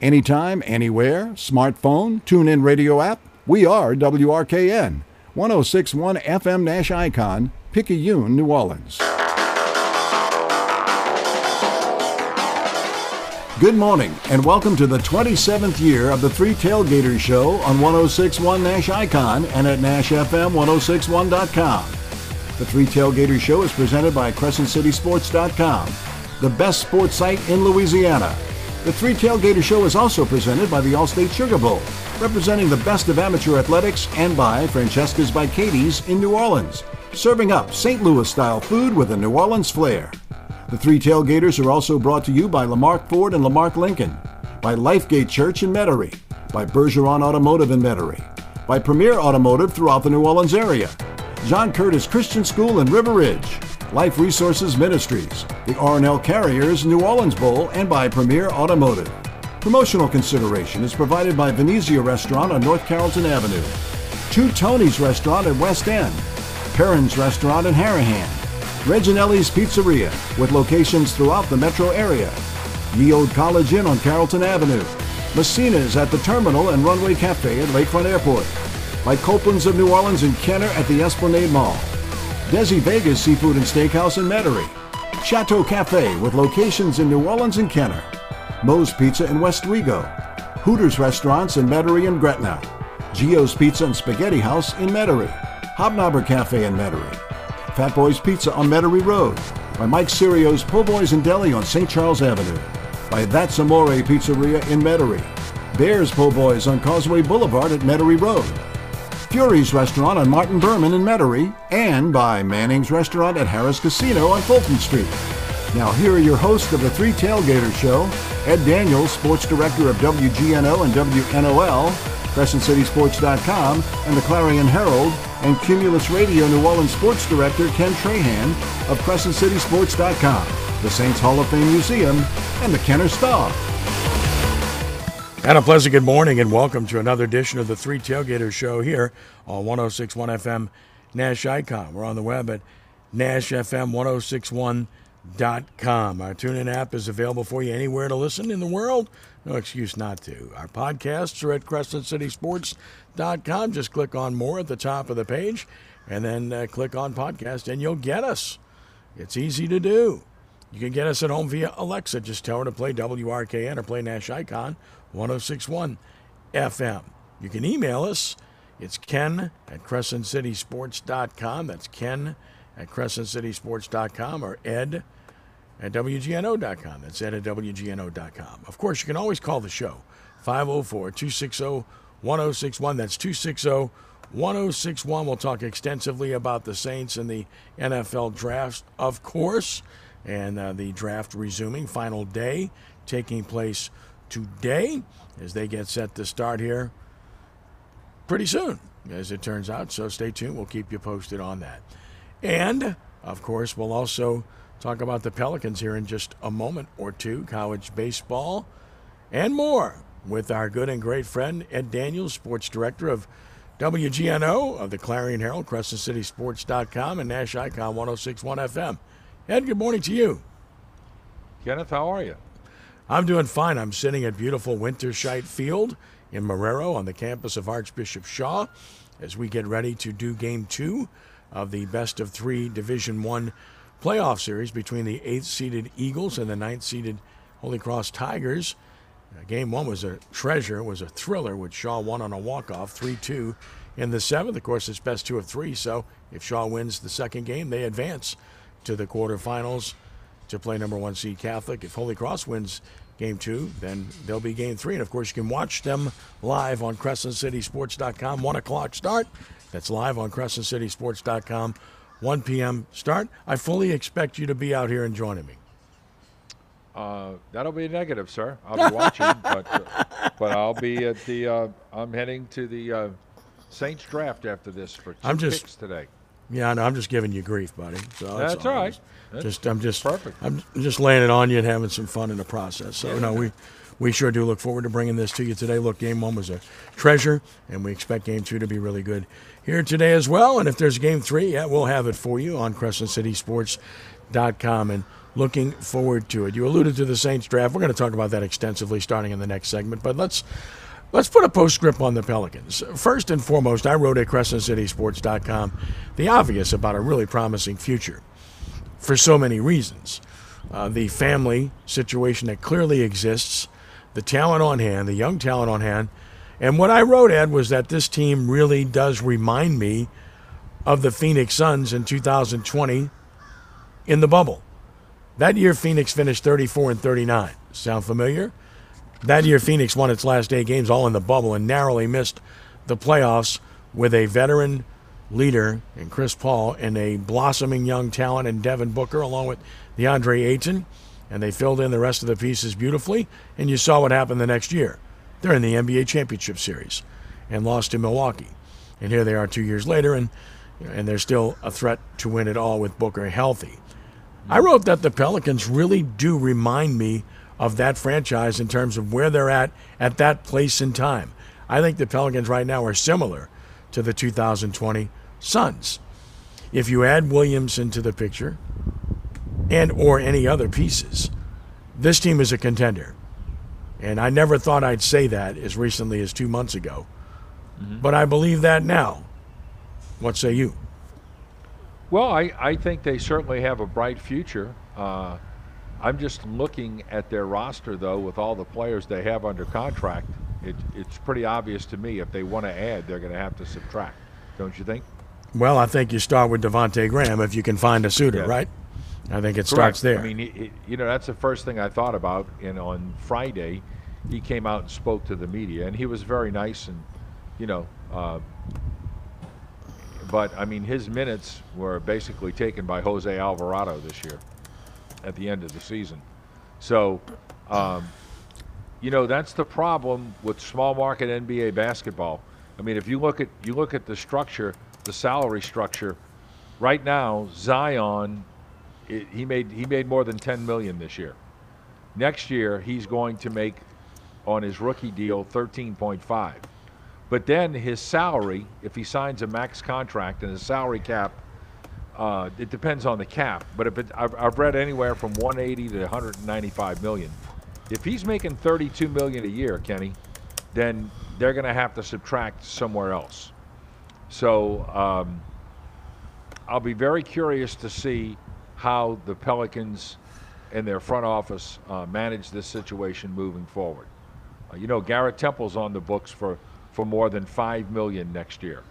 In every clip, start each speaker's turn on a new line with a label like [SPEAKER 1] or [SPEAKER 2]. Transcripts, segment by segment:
[SPEAKER 1] Anytime, anywhere, smartphone, tune in radio app. We are WRKN, 1061 FM Nash Icon, Picayune, New Orleans. Good morning, and welcome to the 27th year of the Three Tailgaters Show on 1061 Nash Icon and at NashFM1061.com. The Three Tailgaters Show is presented by CrescentCitySports.com, the best sports site in Louisiana. The Three Tailgater Show is also presented by the Allstate Sugar Bowl, representing the best of amateur athletics, and by Francesca's by Katie's in New Orleans, serving up St. Louis style food with a New Orleans flair. The Three Tailgaters are also brought to you by Lamarque Ford and Lamarque Lincoln, by Lifegate Church in Metairie, by Bergeron Automotive in Metairie, by Premier Automotive throughout the New Orleans area, John Curtis Christian School in River Ridge, Life Resources Ministries, the R&L Carriers New Orleans Bowl, and by Premier Automotive. Promotional consideration is provided by Venezia Restaurant on North Carrollton Avenue, Two Tony's Restaurant at West End, Perrin's Restaurant in Harahan, Reginelli's Pizzeria, with locations throughout the metro area, Ye Old College Inn on Carrollton Avenue, Messina's at the Terminal and Runway Cafe at Lakefront Airport, by Copeland's of New Orleans and Kenner at the Esplanade Mall, Desi Vegas Seafood and Steakhouse in Metairie, Chateau Cafe with locations in New Orleans and Kenner, Moe's Pizza in Westwego, Hooters Restaurants in Metairie and Gretna, Gio's Pizza and Spaghetti House in Metairie, Hobnobber Cafe in Metairie, Fat Boys Pizza on Metairie Road, by Mike Serio's Po' Boys and Deli on St. Charles Avenue, by That's Amore Pizzeria in Metairie, Bears Po' Boys on Causeway Boulevard at Metairie Road, Fury's Restaurant on Martin Behrman in Metairie, and by Manning's Restaurant at Harrah's Casino on Fulton Street. Now, here are your hosts of the Three Tailgaters Show Ed Daniels, Sports Director of WGNO and WNOL, CrescentCitySports.com, and the Clarion Herald, and Cumulus Radio New Orleans Sports Director Ken Trahan of CrescentCitySports.com, the Saints Hall of Fame Museum, and the Kenner Star.
[SPEAKER 2] And a pleasant good morning and welcome to another edition of the Three Tailgaters Show here on 1061 FM Nash Icon. We're on the web at NashFM1061.com. Our TuneIn app is available for you anywhere to listen in the world. No excuse not to. Our podcasts are at CrescentCitySports.com. Just click on more at the top of the page and then uh, click on podcast and you'll get us. It's easy to do. You can get us at home via Alexa. Just tell her to play WRKN or play Nash Icon 1061 FM. You can email us. It's ken at crescentcitysports.com. That's ken at crescentcitysports.com or ed at WGNO.com. That's ed at WGNO.com. Of course, you can always call the show 504 260 1061. That's 260 1061. We'll talk extensively about the Saints and the NFL draft, of course, and uh, the draft resuming, final day taking place today as they get set to start here pretty soon, as it turns out. So stay tuned. We'll keep you posted on that. And, of course, we'll also talk about the Pelicans here in just a moment or two, college baseball, and more with our good and great friend Ed Daniels, sports director of WGNO of the Clarion Herald, CrescentCitySports.com, and Nash Icon 1061 FM. Ed, good morning to you.
[SPEAKER 3] Kenneth, how are you?
[SPEAKER 2] I'm doing fine. I'm sitting at beautiful Winterscheid Field in Marrero on the campus of Archbishop Shaw as we get ready to do game two of the best of three Division One playoff series between the eighth seeded Eagles and the ninth seeded Holy Cross Tigers. Uh, game one was a treasure, was a thriller, which Shaw won on a walk-off 3-2 in the seventh. Of course, it's best two of three, so if Shaw wins the second game, they advance to the quarterfinals to play number one seed Catholic. If Holy Cross wins game two, then they'll be game three. And of course, you can watch them live on CrescentCitySports.com. One o'clock start. That's live on CrescentCitySports.com. 1 p.m. start. I fully expect you to be out here and joining me.
[SPEAKER 3] Uh, that'll be a negative, sir. I'll be watching, but uh, but I'll be at the. Uh, I'm heading to the uh, Saints draft after this for 2
[SPEAKER 2] I'm just-
[SPEAKER 3] picks today.
[SPEAKER 2] Yeah, no, I'm just giving you grief, buddy. So
[SPEAKER 3] That's
[SPEAKER 2] all.
[SPEAKER 3] all right.
[SPEAKER 2] Just-
[SPEAKER 3] That's
[SPEAKER 2] Just I'm just
[SPEAKER 3] perfect.
[SPEAKER 2] I'm just laying it on you and having some fun in the process. So no, we we sure do look forward to bringing this to you today. Look, game one was a treasure, and we expect game two to be really good here today as well. And if there's game three, yeah, we'll have it for you on CrescentCitySports.com. And looking forward to it. You alluded to the Saints draft. We're going to talk about that extensively starting in the next segment, but let's let's put a postscript on the Pelicans. First and foremost, I wrote at CrescentCitySports.com the obvious about a really promising future for so many reasons. Uh, the family situation that clearly exists, the talent on hand, the young talent on hand. And what I wrote, Ed, was that this team really does remind me of the Phoenix Suns in 2020 in the bubble. That year, Phoenix finished 34 and 39. Sound familiar? That year, Phoenix won its last eight games all in the bubble and narrowly missed the playoffs with a veteran leader in Chris Paul and a blossoming young talent in Devin Booker, along with DeAndre Ayton. And they filled in the rest of the pieces beautifully. And you saw what happened the next year. They're in the NBA Championship Series and lost to Milwaukee. And here they are two years later, and, and they're still a threat to win it all with Booker healthy. I wrote that the Pelicans really do remind me of that franchise in terms of where they're at at that place in time. I think the Pelicans right now are similar to the 2020 Suns. If you add Williams into the picture and or any other pieces, this team is a contender. And I never thought I'd say that as recently as 2 months ago. Mm-hmm. But I believe that now. What say you?
[SPEAKER 3] Well, I, I think they certainly have a bright future. Uh, I'm just looking at their roster, though, with all the players they have under contract. It, it's pretty obvious to me if they want to add, they're going to have to subtract. Don't you think?
[SPEAKER 2] Well, I think you start with Devonte Graham if you can find a suitor, yeah. right? I think it
[SPEAKER 3] Correct.
[SPEAKER 2] starts there.
[SPEAKER 3] I mean, it, it, you know, that's the first thing I thought about. And on Friday, he came out and spoke to the media, and he was very nice and, you know, uh, but I mean, his minutes were basically taken by Jose Alvarado this year at the end of the season. So, um, you know, that's the problem with small market NBA basketball. I mean, if you look at you look at the structure, the salary structure, right now Zion, it, he made he made more than 10 million this year. Next year, he's going to make on his rookie deal 13.5. But then his salary, if he signs a max contract and his salary cap, uh, it depends on the cap. But if it, I've, I've read anywhere from 180 to 195 million. If he's making 32 million a year, Kenny, then they're going to have to subtract somewhere else. So um, I'll be very curious to see how the Pelicans and their front office uh, manage this situation moving forward. Uh, you know, Garrett Temple's on the books for for more than five million next year.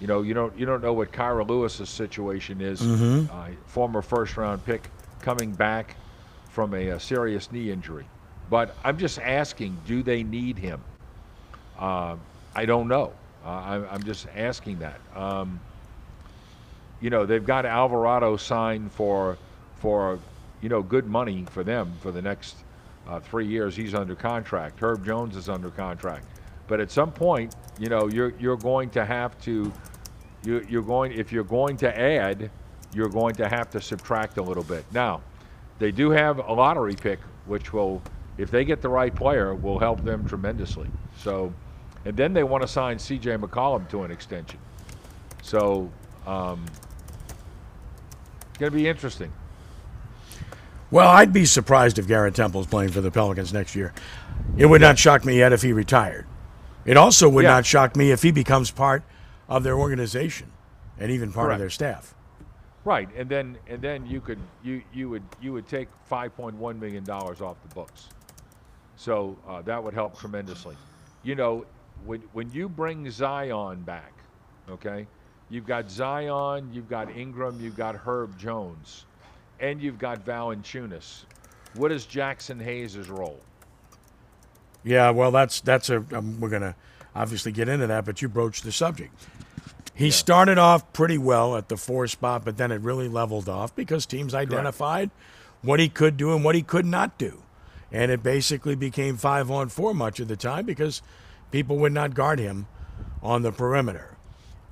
[SPEAKER 3] You know, you don't you don't know what Kira Lewis's situation is.
[SPEAKER 2] Mm-hmm.
[SPEAKER 3] Uh, former first round pick coming back from a, a, serious knee injury. But I'm just asking, do they need him? Uh, I don't know. Uh, I, am just asking that. Um, you know, they've got Alvarado signed for for you know good money for them for the next uh, three years. He's under contract. Herb Jones is under contract. But at some point, you know, you're you're going to have to you you're going if you're going to add, you're going to have to subtract a little bit. Now, they do have a lottery pick, which will, if they get the right player, will help them tremendously. So, and then they want to sign C.J. McCollum to an extension. So, um, it's going to be interesting.
[SPEAKER 2] Well, I'd be surprised if Garrett Temple's playing for the Pelicans next year. It would not shock me yet if he retired. It also would yeah. not shock me if he becomes part of their organization and even part Correct. of their staff.
[SPEAKER 3] Right, and then and then you could you you would you would take 5.1 million dollars off the books, so uh, that would help tremendously. You know, when when you bring Zion back, okay, you've got Zion, you've got Ingram, you've got Herb Jones, and you've got Valanciunas. What is Jaxson Hayes' role?
[SPEAKER 2] Yeah, well, that's that's a um, we're gonna obviously get into that, but you broached the subject. He yeah. started off pretty well at the four spot, but then it really leveled off because teams identified Correct. what he could do and what he could not do, and it basically became five on four much of the time because people would not guard him on the perimeter.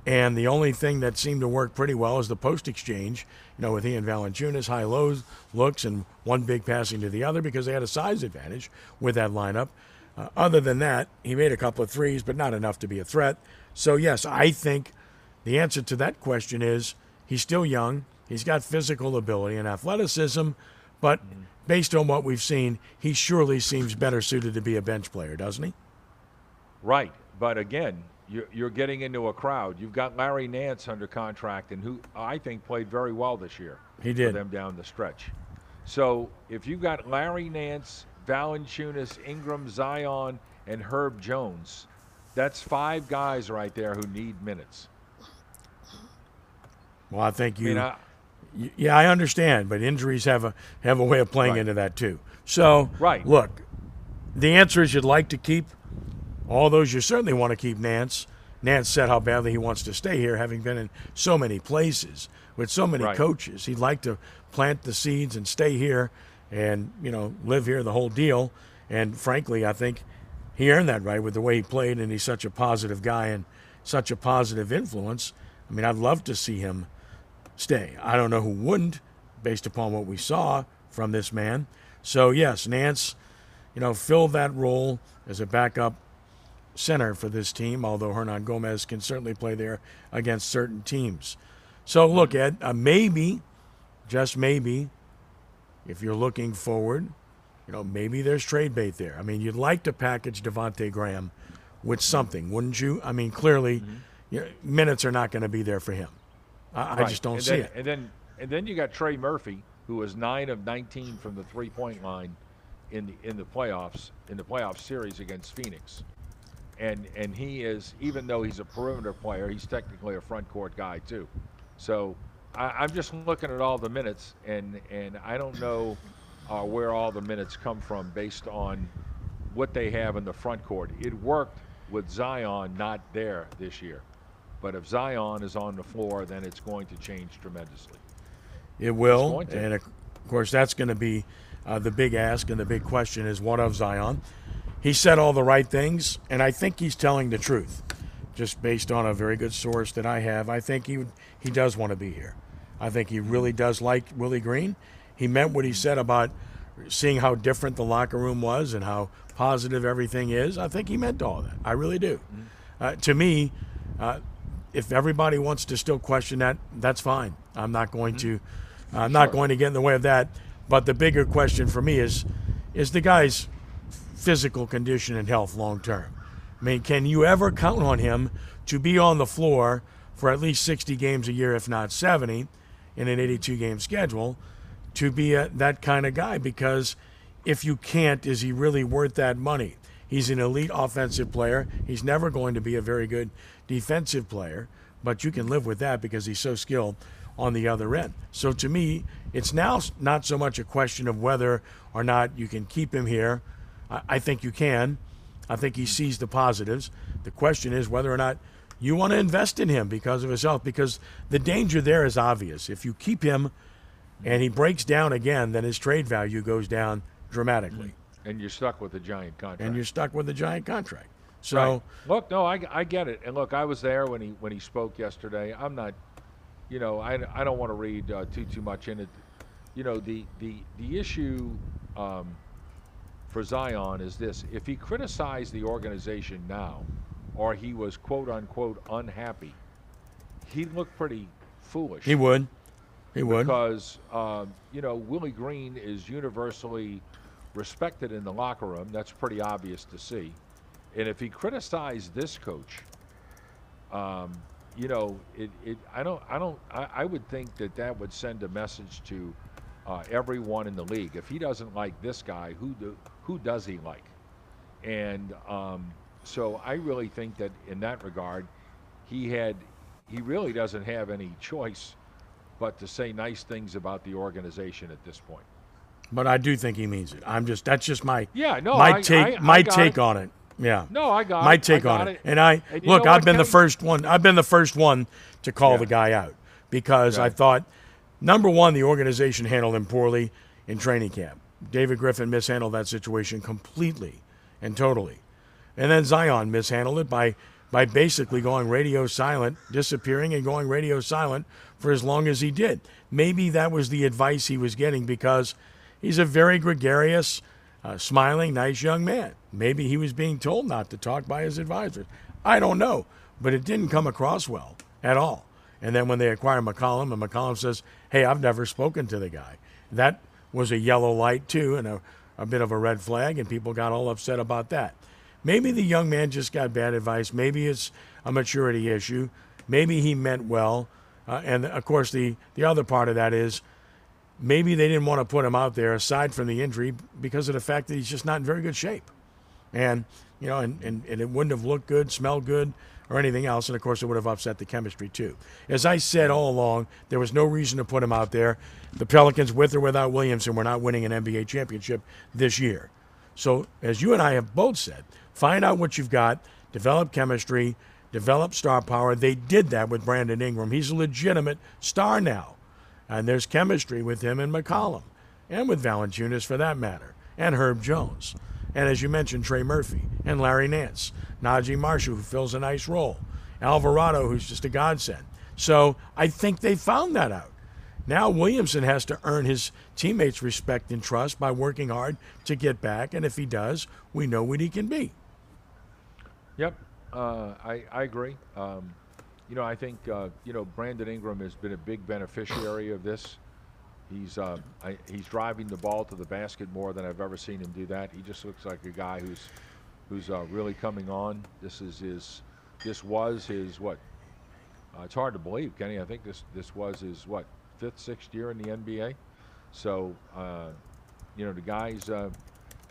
[SPEAKER 2] And the only thing that seemed to work pretty well is the post exchange, you know, with and Valanciunas, high lows looks, and one big passing to the other because they had a size advantage with that lineup. Uh, other than that, he made a couple of threes, but not enough to be a threat. So, yes, I think the answer to that question is he's still young. He's got physical ability and athleticism, But based on what we've seen, he surely seems better suited to be a bench player, doesn't he?
[SPEAKER 3] Right, but again, you're, you're getting into a crowd. You've got Larry Nance under contract, and who I think played very well this year.
[SPEAKER 2] He
[SPEAKER 3] for
[SPEAKER 2] did.
[SPEAKER 3] them down the stretch. So if you've got Larry Nance, Valanciunas, Ingram, Zion, and Herb Jones, that's five guys right there who need minutes.
[SPEAKER 2] Well, I think
[SPEAKER 3] I
[SPEAKER 2] you.
[SPEAKER 3] mean, I,
[SPEAKER 2] Yeah, I understand, but injuries have a have a way of playing
[SPEAKER 3] Right.
[SPEAKER 2] into that too. So,
[SPEAKER 3] Right.
[SPEAKER 2] look, the answer is you'd like to keep all those. You certainly want to keep Nance. Nance said how badly he wants to stay here, having been in so many places with so many
[SPEAKER 3] Right.
[SPEAKER 2] coaches. He'd like to plant the seeds and stay here, and you know live here the whole deal. And frankly, I think he earned that right with the way he played, and he's such a positive guy and such a positive influence. I mean, I'd love to see him stay. I don't know who wouldn't, based upon what we saw from this man. So yes, Nance, you know, filled that role as a backup center for this team. Although Hernangomez can certainly play there against certain teams. So look, Ed, uh, maybe, just maybe, if you're looking forward, you know, maybe there's trade bait there. I mean, you'd like to package Devonte Graham with something, wouldn't you? I mean, clearly, mm-hmm. you know, minutes are not going to be there for him. I, I just don't
[SPEAKER 3] and
[SPEAKER 2] see
[SPEAKER 3] then,
[SPEAKER 2] it.
[SPEAKER 3] And then, and then you got Trey Murphy, who was nine of 19 from the three-point line in the in the playoffs in the playoff series against Phoenix. And and he is even though he's a perimeter player, he's technically a front court guy too. So I, I'm just looking at all the minutes, and and I don't know uh, where all the minutes come from based on what they have in the front court. It worked with Zion not there this year, but if Zion is on the floor, then it's going to change tremendously.
[SPEAKER 2] It will, and of course, that's going to be uh, the big ask and the big question is what of Zion? He said all the right things, and I think he's telling the truth, just based on a very good source that I have. I think he he does want to be here. I think he really does like Willie Green. He meant what he said about seeing how different the locker room was and how positive everything is. I think he meant all that. I really do. Uh, to me, uh, if everybody wants to still question that, that's fine. I'm not going to. I'm not going to get in the way of that. But the bigger question for me is, is the guy's physical condition and health long term. I mean, can you ever count on him to be on the floor for at least 60 games a year, if not 70, in an 82 game schedule, to be a, that kind of guy? Because if you can't, is he really worth that money? He's an elite offensive player. He's never going to be a very good defensive player, but you can live with that because he's so skilled on the other end. So to me, it's now not so much a question of whether or not you can keep him here. I, I think you can. I think he sees the positives. The question is whether or not you want to invest in him because of his health, because the danger there is obvious. If you keep him and he breaks down again, then his trade value goes down dramatically,
[SPEAKER 3] And you're stuck with a giant contract.
[SPEAKER 2] and you're stuck with a giant contract. So.
[SPEAKER 3] Right. look, no, I, I get it. And look, I was there when he when he spoke yesterday. I'm not, you know, I, I don't want to read uh, too too much in it. You know, the the the issue um, for Zion is this: if he criticized the organization now, or he was quote unquote unhappy, he'd look pretty foolish.
[SPEAKER 2] He would. He would.
[SPEAKER 3] because um, you know Willie Green is universally respected in the locker room. That's pretty obvious to see. And if he criticized this coach, um, you know, it, it I don't I don't I, I would think that that would send a message to uh, everyone in the league. If he doesn't like this guy, who do, who does he like? And um, so I really think that in that regard, he had he really doesn't have any choice but to say nice things about the organization at this point.
[SPEAKER 2] But I do think he means it. I'm just that's just my
[SPEAKER 3] Yeah, no,
[SPEAKER 2] my
[SPEAKER 3] I-
[SPEAKER 2] take
[SPEAKER 3] I- I
[SPEAKER 2] my take
[SPEAKER 3] it.
[SPEAKER 2] on it. Yeah.
[SPEAKER 3] No, I got
[SPEAKER 2] my take
[SPEAKER 3] got
[SPEAKER 2] on it.
[SPEAKER 3] it.
[SPEAKER 2] And I
[SPEAKER 3] And
[SPEAKER 2] look, I've been the first one. I've been the first one to call
[SPEAKER 3] Yeah.
[SPEAKER 2] the guy out because I thought number one, the organization handled him poorly in training camp. David Griffin mishandled that situation completely and totally. And then Zion mishandled it by by basically going radio silent, disappearing and going radio silent for as long as he did. Maybe that was the advice he was getting because he's a very gregarious, uh, smiling, nice young man. Maybe he was being told not to talk by his advisors. I don't know, but it didn't come across well at all. And then when they acquire McCollum, and McCollum says, "Hey, I've never spoken to the guy," that was a yellow light too, and a, a bit of a red flag, and people got all upset about that. Maybe the young man just got bad advice. Maybe it's a maturity issue. Maybe he meant well. Uh, and of course, the, the other part of that is maybe they didn't want to put him out there aside from the injury because of the fact that he's just not in very good shape. And, you know, and, and, and it wouldn't have looked good, smelled good, or anything else. And of course, it would have upset the chemistry too. As I said all along, there was no reason to put him out there. The Pelicans, with or without Williamson, were not winning an NBA championship this year. So, as you and I have both said, find out what you've got, develop chemistry, develop star power. They did that with Brandon Ingram. He's a legitimate star now. And there's chemistry with him and McCollum, and with Valanciunas for that matter, and Herb Jones. And as you mentioned, Trey Murphy and Larry Nance, Naji Marshall, who fills a nice role, Alvarado, who's just a godsend. So I think they found that out. Now Williamson has to earn his teammates' respect and trust by working hard to get back, and if he does, we know what he can be.
[SPEAKER 3] Yep, uh, I, I agree. Um, you know, I think uh, you know Brandon Ingram has been a big beneficiary of this. He's uh, I, he's driving the ball to the basket more than I've ever seen him do that. He just looks like a guy who's who's uh, really coming on. This is his this was his what? Uh, it's hard to believe, Kenny. I think this this was his what fifth, sixth year in the NBA. So uh, you know the guy's uh,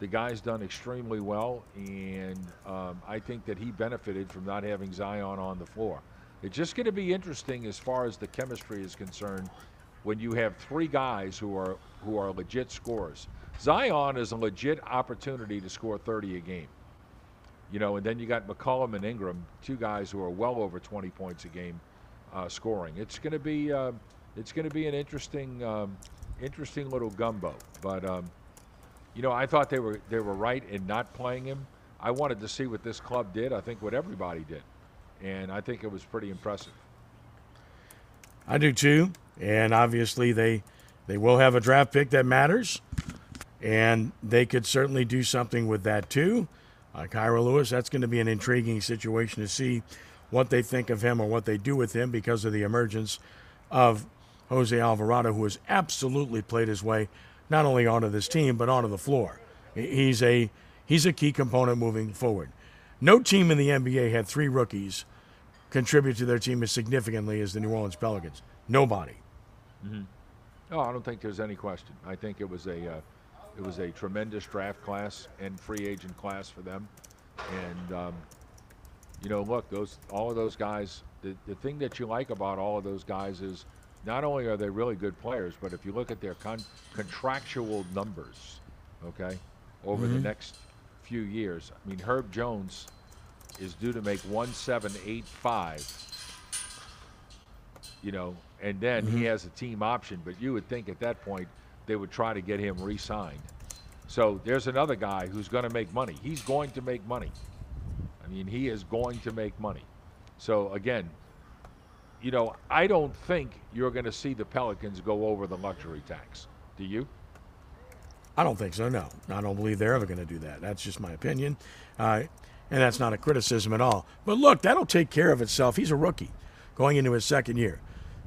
[SPEAKER 3] the guy's done extremely well, and um, I think that he benefited from not having Zion on the floor. It's just going to be interesting as far as the chemistry is concerned when you have three guys who are who are legit scorers. Zion is a legit opportunity to score 30 a game. You know, and then you got McCollum and Ingram, two guys who are well over 20 points a game uh, scoring. It's going to be uh, it's going to be an interesting um, interesting little gumbo. But um, you know, I thought they were they were right in not playing him. I wanted to see what this club did. I think what everybody did, and I think it was pretty impressive.
[SPEAKER 2] I do too and obviously they they will have a draft pick that matters, and they could certainly do something with that too. Uh, Kira Lewis, that's going to be an intriguing situation to see what they think of him or what they do with him because of the emergence of Jose Alvarado, who has absolutely played his way not only onto this team but onto the floor. He's a he's a key component moving forward. No team in the NBA had three rookies contribute to their team as significantly as the New Orleans Pelicans. Nobody.
[SPEAKER 3] Mm-hmm. No, I don't think there's any question. I think it was a uh, it was a tremendous draft class and free agent class for them, and um, you know, look, those all of those guys. The, the thing that you like about all of those guys is not only are they really good players, but if you look at their con- contractual numbers, okay, over mm-hmm. the next few years. I mean, Herb Jones is due to make one seven eight five. You know, and then mm-hmm. he has a team option. But you would think at that point they would try to get him re-signed. So there's another guy who's going to make money. He's going to make money. I mean, he is going to make money. So again, you know, I don't think you're going to see the Pelicans go over the luxury tax. Do you?
[SPEAKER 2] I don't think so. No, I don't believe they're ever going to do that. That's just my opinion, uh, and that's not a criticism at all. But look, that'll take care of itself. He's a rookie, going into his second year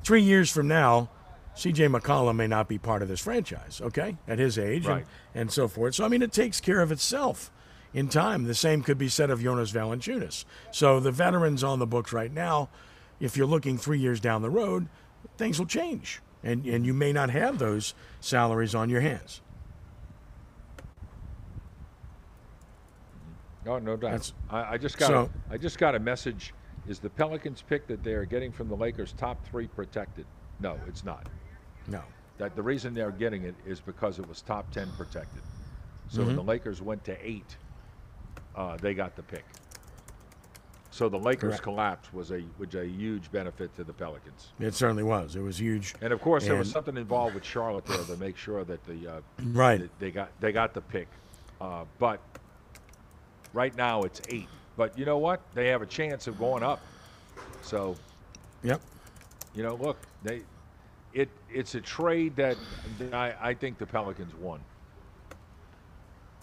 [SPEAKER 2] three years from now, CJ McCollum may not be part of this franchise, okay, at his age
[SPEAKER 3] right.
[SPEAKER 2] and, and so forth. So, I mean, it takes care of itself in time. The same could be said of Jonas Valanciunas. So, the veterans on the books right now, if you're looking three years down the road, things will change. And, and you may not have those salaries on your hands.
[SPEAKER 3] No, no doubt. I, I, just got so, a, I just got a message is the Pelicans pick that they are getting from the Lakers top three protected? No, it's not.
[SPEAKER 2] No.
[SPEAKER 3] That the reason they're getting it is because it was top ten protected. So mm-hmm. when the Lakers went to eight, uh, they got the pick. So the Lakers
[SPEAKER 2] Correct.
[SPEAKER 3] collapse was a was a huge benefit to the Pelicans.
[SPEAKER 2] It certainly was. It was huge.
[SPEAKER 3] And of course, and there was something involved with Charlotte there to make sure that the uh,
[SPEAKER 2] right
[SPEAKER 3] they got they got the pick. Uh, but right now it's eight. But you know what? They have a chance of going up. So,
[SPEAKER 2] yep.
[SPEAKER 3] You know, look, they it it's a trade that I, I think the Pelicans won.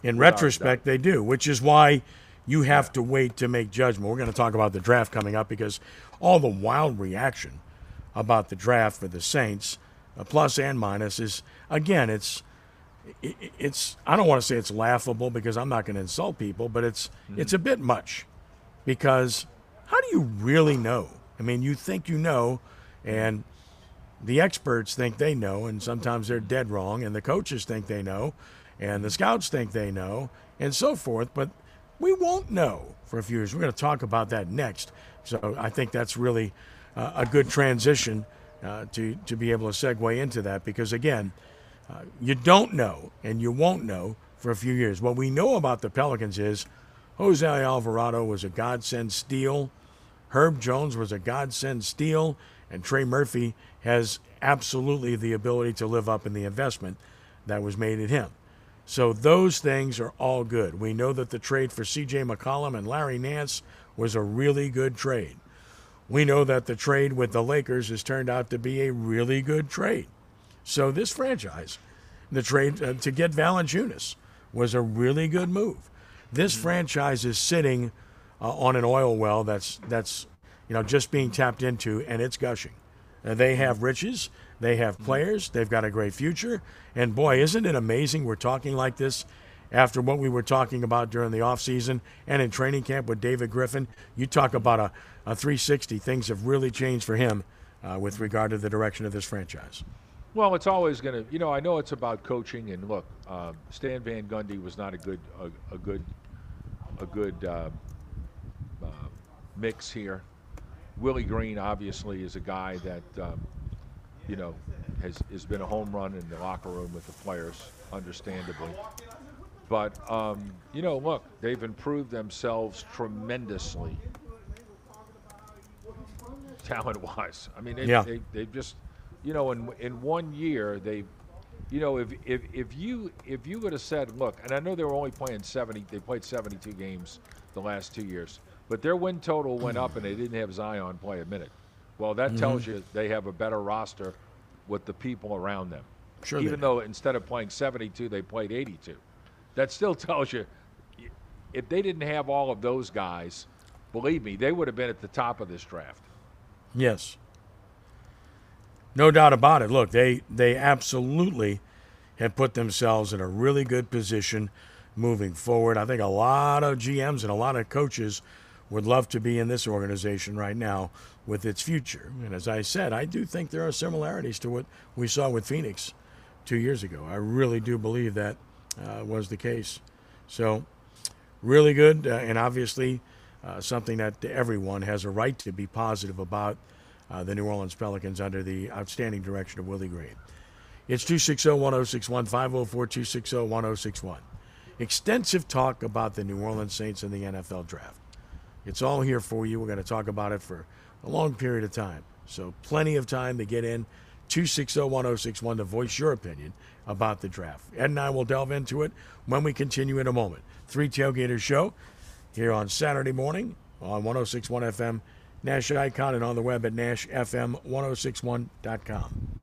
[SPEAKER 2] In retrospect, they do, which is why you have to wait to make judgment. We're going to talk about the draft coming up because all the wild reaction about the draft for the Saints, plus and minus, is again, it's it's I don't want to say it's laughable because I'm not going to insult people, but it's mm-hmm. it's a bit much because how do you really know? I mean, you think you know, and the experts think they know, and sometimes they're dead wrong, and the coaches think they know, and the scouts think they know, and so forth. But we won't know for a few years. We're going to talk about that next. So I think that's really uh, a good transition uh, to to be able to segue into that because again, uh, you don't know and you won't know for a few years. What we know about the Pelicans is Jose Alvarado was a godsend steal. Herb Jones was a godsend steal, and Trey Murphy has absolutely the ability to live up in the investment that was made in him. So those things are all good. We know that the trade for C.J. McCollum and Larry Nance was a really good trade. We know that the trade with the Lakers has turned out to be a really good trade. So this franchise, the trade uh, to get Valanciunas, was a really good move. This franchise is sitting uh, on an oil well that's that's you know just being tapped into, and it's gushing. Uh, they have riches, they have players, they've got a great future, and boy, isn't it amazing we're talking like this after what we were talking about during the offseason and in training camp with David Griffin. You talk about a, a 360. Things have really changed for him uh, with regard to the direction of this franchise.
[SPEAKER 3] Well, it's always going to, you know, I know it's about coaching, and look, um, Stan Van Gundy was not a good, a, a good, a good uh, uh, mix here. Willie Green obviously is a guy that, um, you know, has has been a home run in the locker room with the players, understandably. But um, you know, look, they've improved themselves tremendously, talent-wise. I mean, they, yeah. they, they've just you know, in in one year they, you know, if if if you if you would have said, look, and I know they were only playing seventy, they played seventy two games the last two years, but their win total went up and they didn't have Zion play a minute. Well, that mm-hmm. tells you they have a better roster with the people around them.
[SPEAKER 2] Sure
[SPEAKER 3] Even though instead of playing 72, they played 82. That still tells you if they didn't have all of those guys, believe me, they would have been at the top of this draft.
[SPEAKER 2] Yes. No doubt about it. Look, they they absolutely have put themselves in a really good position moving forward. I think a lot of GMs and a lot of coaches would love to be in this organization right now with its future. And as I said, I do think there are similarities to what we saw with Phoenix two years ago. I really do believe that uh, was the case. So, really good, uh, and obviously uh, something that everyone has a right to be positive about uh, the New Orleans Pelicans under the outstanding direction of Willie Green. It's 260 1061, 504 260 1061. Extensive talk about the New Orleans Saints and the NFL draft. It's all here for you. We're going to talk about it for a long period of time. So, plenty of time to get in. 260 1061 to voice your opinion about the draft. Ed and I will delve into it when we continue in a moment. Three Tailgaters Show here on Saturday morning on 1061 FM Nash Icon and on the web at nashfm1061.com.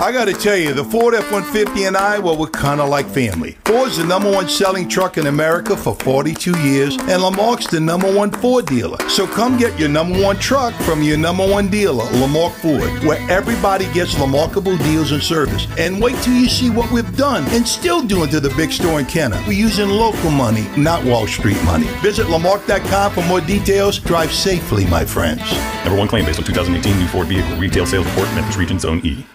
[SPEAKER 4] I gotta tell you, the Ford F-150 and I, well, we're kinda like family. Ford's the number one selling truck in America for 42 years, and Lamarque's the number one Ford dealer. So come get your number one truck from your number one dealer, Lamarque Ford, where everybody gets remarkable deals and service. And wait till you see what we've done and still doing to the big store in Kenner. We're using local money, not Wall Street money. Visit Lamarque.com for more details. Drive safely, my friends.
[SPEAKER 5] Number one claim based on 2018 new Ford vehicle retail sales report, Memphis Region Zone E.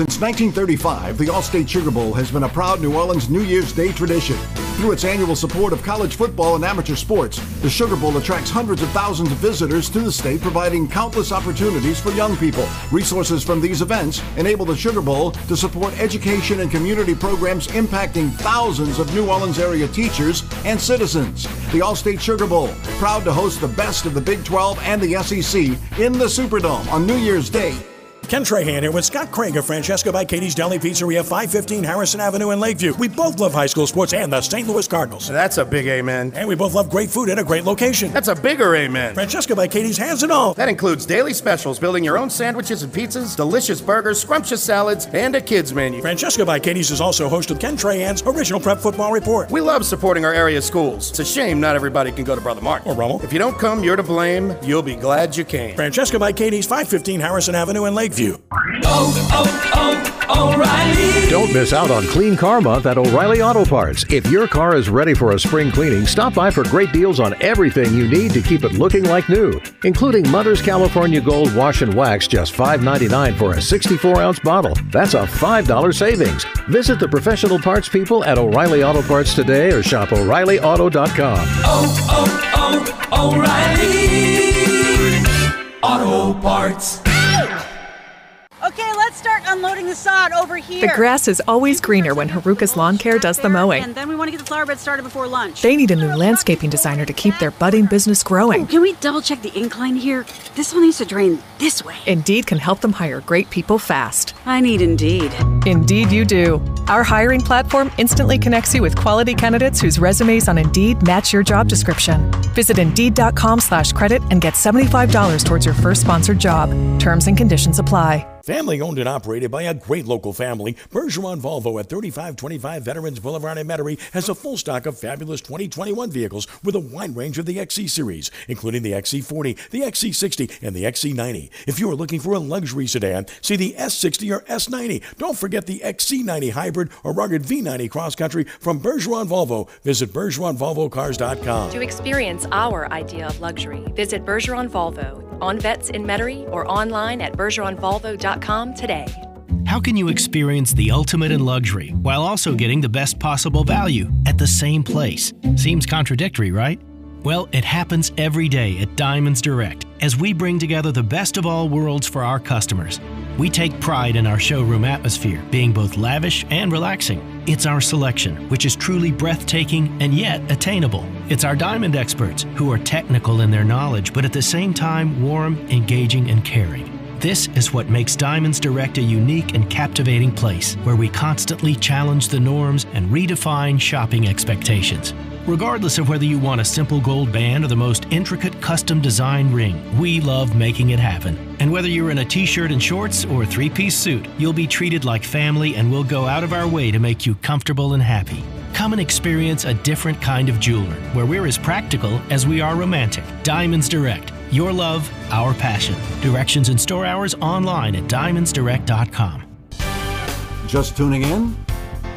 [SPEAKER 1] Since 1935, the Allstate Sugar Bowl has been a proud New Orleans New Year's Day tradition. Through its annual support of college football and amateur sports, the Sugar Bowl attracts hundreds of thousands of visitors to the state, providing countless opportunities for young people. Resources from these events enable the Sugar Bowl to support education and community programs impacting thousands of New Orleans area teachers and citizens. The Allstate Sugar Bowl, proud to host the best of the Big 12 and the SEC in the Superdome on New Year's Day.
[SPEAKER 6] Ken Trahan here with Scott Craig of Francesca by Katie's Deli Pizzeria, 515 Harrison Avenue in Lakeview. We both love high school sports and the St. Louis Cardinals.
[SPEAKER 7] That's a big amen.
[SPEAKER 6] And we both love great food at a great location.
[SPEAKER 7] That's a bigger amen.
[SPEAKER 6] Francesca by Katie's has it all.
[SPEAKER 7] That includes daily specials, building your own sandwiches and pizzas, delicious burgers, scrumptious salads, and a kids menu.
[SPEAKER 6] Francesca by Katie's is also host of Ken Trahan's original Prep Football Report.
[SPEAKER 7] We love supporting our area schools. It's a shame not everybody can go to Brother Mark.
[SPEAKER 6] Or Rummel.
[SPEAKER 7] If you don't come, you're to blame. You'll be glad you came.
[SPEAKER 6] Francesca by Katie's, 515 Harrison Avenue in Lakeview.
[SPEAKER 8] Oh, oh, oh, O'Reilly.
[SPEAKER 9] Don't miss out on Clean Car Month at O'Reilly Auto Parts. If your car is ready for a spring cleaning, stop by for great deals on everything you need to keep it looking like new, including Mother's California Gold Wash and Wax, just $5.99 for a 64 ounce bottle. That's a $5 savings. Visit the professional parts people at O'Reilly Auto Parts today or shop O'ReillyAuto.com.
[SPEAKER 8] Oh, oh, oh, O'Reilly. Auto Parts.
[SPEAKER 10] Unloading the sod over here.
[SPEAKER 11] The grass is always greener when Haruka's Lawn Care does the mowing.
[SPEAKER 10] And then we want to get the flower bed started before lunch.
[SPEAKER 11] They need a new landscaping designer to keep their budding business growing.
[SPEAKER 10] Oh, can we double check the incline here? This one needs to drain this way.
[SPEAKER 11] Indeed can help them hire great people fast.
[SPEAKER 10] I need Indeed.
[SPEAKER 11] Indeed, you do. Our hiring platform instantly connects you with quality candidates whose resumes on Indeed match your job description. Visit Indeed.com/slash credit and get $75 towards your first sponsored job. Terms and conditions apply.
[SPEAKER 6] Family owned and operated by a great local family, Bergeron Volvo at 3525 Veterans Boulevard in Metairie has a full stock of fabulous 2021 vehicles with a wide range of the XC series, including the XC40, the XC60, and the XC90. If you are looking for a luxury sedan, see the S60 or S90. Don't forget the XC90 hybrid or rugged V90 cross country from Bergeron Volvo. Visit BergeronVolvoCars.com.
[SPEAKER 12] To experience our idea of luxury, visit Bergeron Volvo on Vets in Metairie or online at bergeronvolvo.com today.
[SPEAKER 13] How can you experience the ultimate in luxury while also getting the best possible value at the same place? Seems contradictory, right? Well, it happens every day at Diamonds Direct as we bring together the best of all worlds for our customers. We take pride in our showroom atmosphere being both lavish and relaxing. It's our selection, which is truly breathtaking and yet attainable. It's our diamond experts who are technical in their knowledge, but at the same time warm, engaging, and caring. This is what makes Diamonds Direct a unique and captivating place where we constantly challenge the norms and redefine shopping expectations. Regardless of whether you want a simple gold band or the most intricate custom design ring, we love making it happen. And whether you're in a t shirt and shorts or a three piece suit, you'll be treated like family and we'll go out of our way to make you comfortable and happy. Come and experience a different kind of jeweler where we're as practical as we are romantic. Diamonds Direct. Your love, our passion. Directions and store hours online at diamondsdirect.com.
[SPEAKER 1] Just tuning in?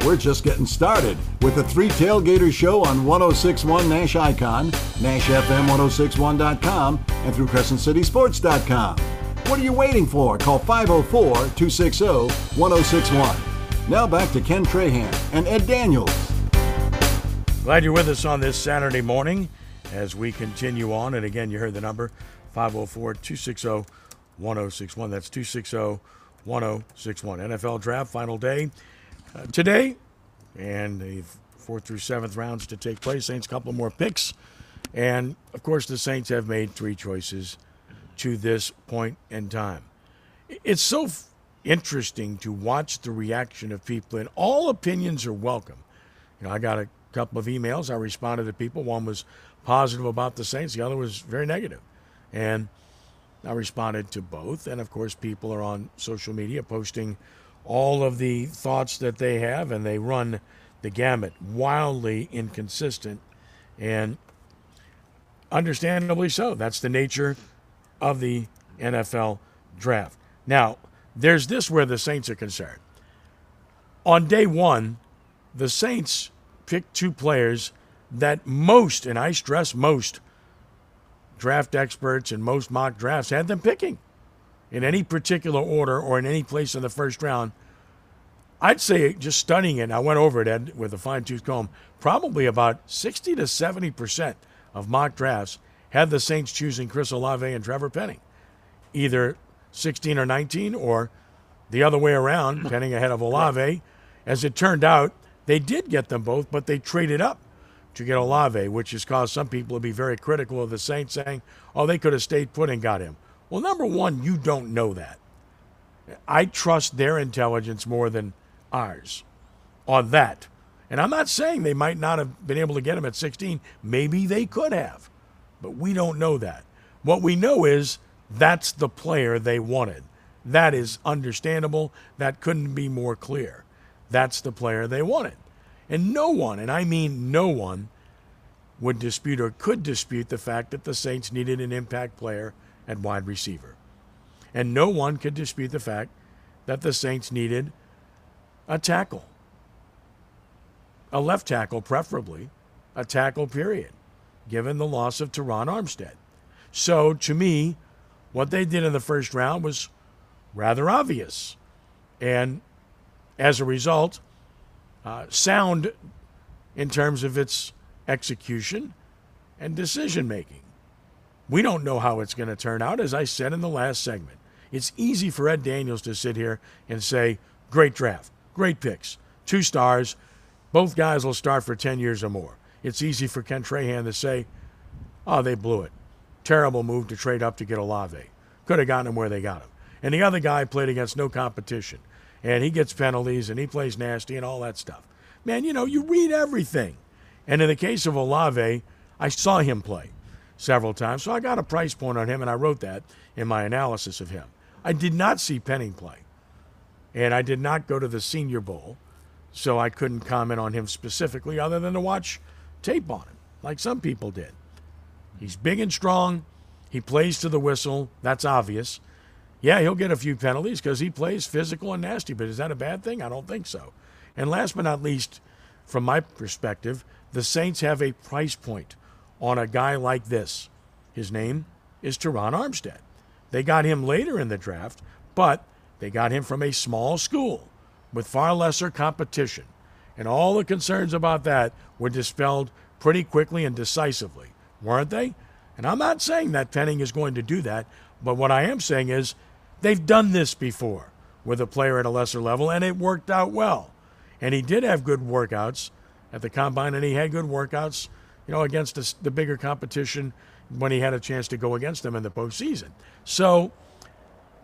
[SPEAKER 1] We're just getting started with the Three Tailgaters Show on 1061 Nash Icon, NashFM1061.com, and through CrescentCitySports.com. What are you waiting for? Call 504 260 1061. Now back to Ken Trahan and Ed Daniels.
[SPEAKER 2] Glad you're with us on this Saturday morning as we continue on. And again, you heard the number 504 260 1061. That's 260 1061. NFL draft final day uh, today, and the fourth through seventh rounds to take place. Saints, a couple more picks. And of course, the Saints have made three choices to this point in time. It's so f- interesting to watch the reaction of people, and all opinions are welcome. You know, I got a couple of emails. I responded to people. One was positive about the Saints, the other was very negative. And I responded to both. And of course, people are on social media posting all of the thoughts that they have, and they run the gamut, wildly inconsistent, and understandably so. That's the nature of the NFL draft. Now, there's this where the Saints are concerned. On day one, the Saints picked two players that most, and I stress most, draft experts and most mock drafts had them picking in any particular order or in any place in the first round. I'd say just studying it, I went over it Ed, with a fine tooth comb, probably about 60 to 70% of mock drafts had the Saints choosing Chris Olave and Trevor Penning, either 16 or 19 or the other way around, Penning ahead of Olave. As it turned out, they did get them both, but they traded up to get Olave, which has caused some people to be very critical of the Saints, saying, oh, they could have stayed put and got him. Well, number one, you don't know that. I trust their intelligence more than ours on that. And I'm not saying they might not have been able to get him at 16. Maybe they could have, but we don't know that. What we know is that's the player they wanted. That is understandable. That couldn't be more clear. That's the player they wanted. And no one, and I mean no one, would dispute or could dispute the fact that the Saints needed an impact player at wide receiver. And no one could dispute the fact that the Saints needed a tackle, a left tackle, preferably, a tackle, period, given the loss of Terron Armstead. So to me, what they did in the first round was rather obvious. And as a result, uh, sound in terms of its execution and decision making. We don't know how it's going to turn out, as I said in the last segment. It's easy for Ed Daniels to sit here and say, great draft, great picks, two stars, both guys will start for 10 years or more. It's easy for Ken Trahan to say, oh, they blew it. Terrible move to trade up to get Olave. Could have gotten him where they got him. And the other guy played against no competition. And he gets penalties and he plays nasty and all that stuff. Man, you know, you read everything. And in the case of Olave, I saw him play several times. So I got a price point on him, and I wrote that in my analysis of him. I did not see Penning play. And I did not go to the Senior Bowl, so I couldn't comment on him specifically other than to watch tape on him, like some people did. He's big and strong. He plays to the whistle. That's obvious. Yeah, he'll get a few penalties because he plays physical and nasty, but is that a bad thing? I don't think so. And last but not least, from my perspective, the Saints have a price point on a guy like this. His name is Terron Armstead. They got him later in the draft, but they got him from a small school with far lesser competition. And all the concerns about that were dispelled pretty quickly and decisively, weren't they? And I'm not saying that Penning is going to do that, but what I am saying is they've done this before with a player at a lesser level, and it worked out well. And he did have good workouts at the combine, and he had good workouts, you know, against the, the bigger competition when he had a chance to go against them in the postseason. So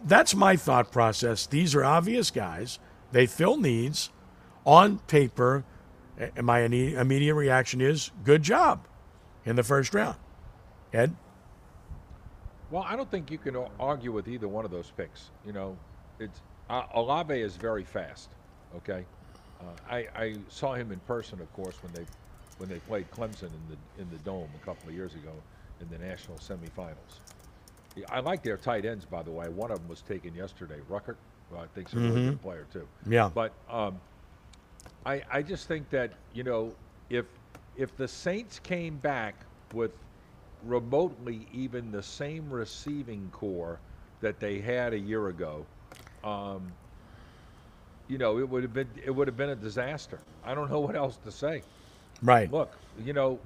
[SPEAKER 2] that's my thought process. These are obvious guys. They fill needs on paper. And my immediate reaction is good job in the first round. Ed?
[SPEAKER 3] Well, I don't think you can argue with either one of those picks. You know, it's uh, Olave is very fast. Okay, uh, I, I saw him in person, of course, when they when they played Clemson in the in the dome a couple of years ago in the national semifinals. I like their tight ends, by the way. One of them was taken yesterday, Ruckert. Well, I think he's a really
[SPEAKER 2] Mm-hmm.
[SPEAKER 3] good player too.
[SPEAKER 2] Yeah.
[SPEAKER 3] But um, I I just think that you know if if the Saints came back with remotely even the same receiving corps that they had a year ago, um, you know, it would have been it would have been a disaster. I don't know what else to say.
[SPEAKER 2] Right.
[SPEAKER 3] Look, you know,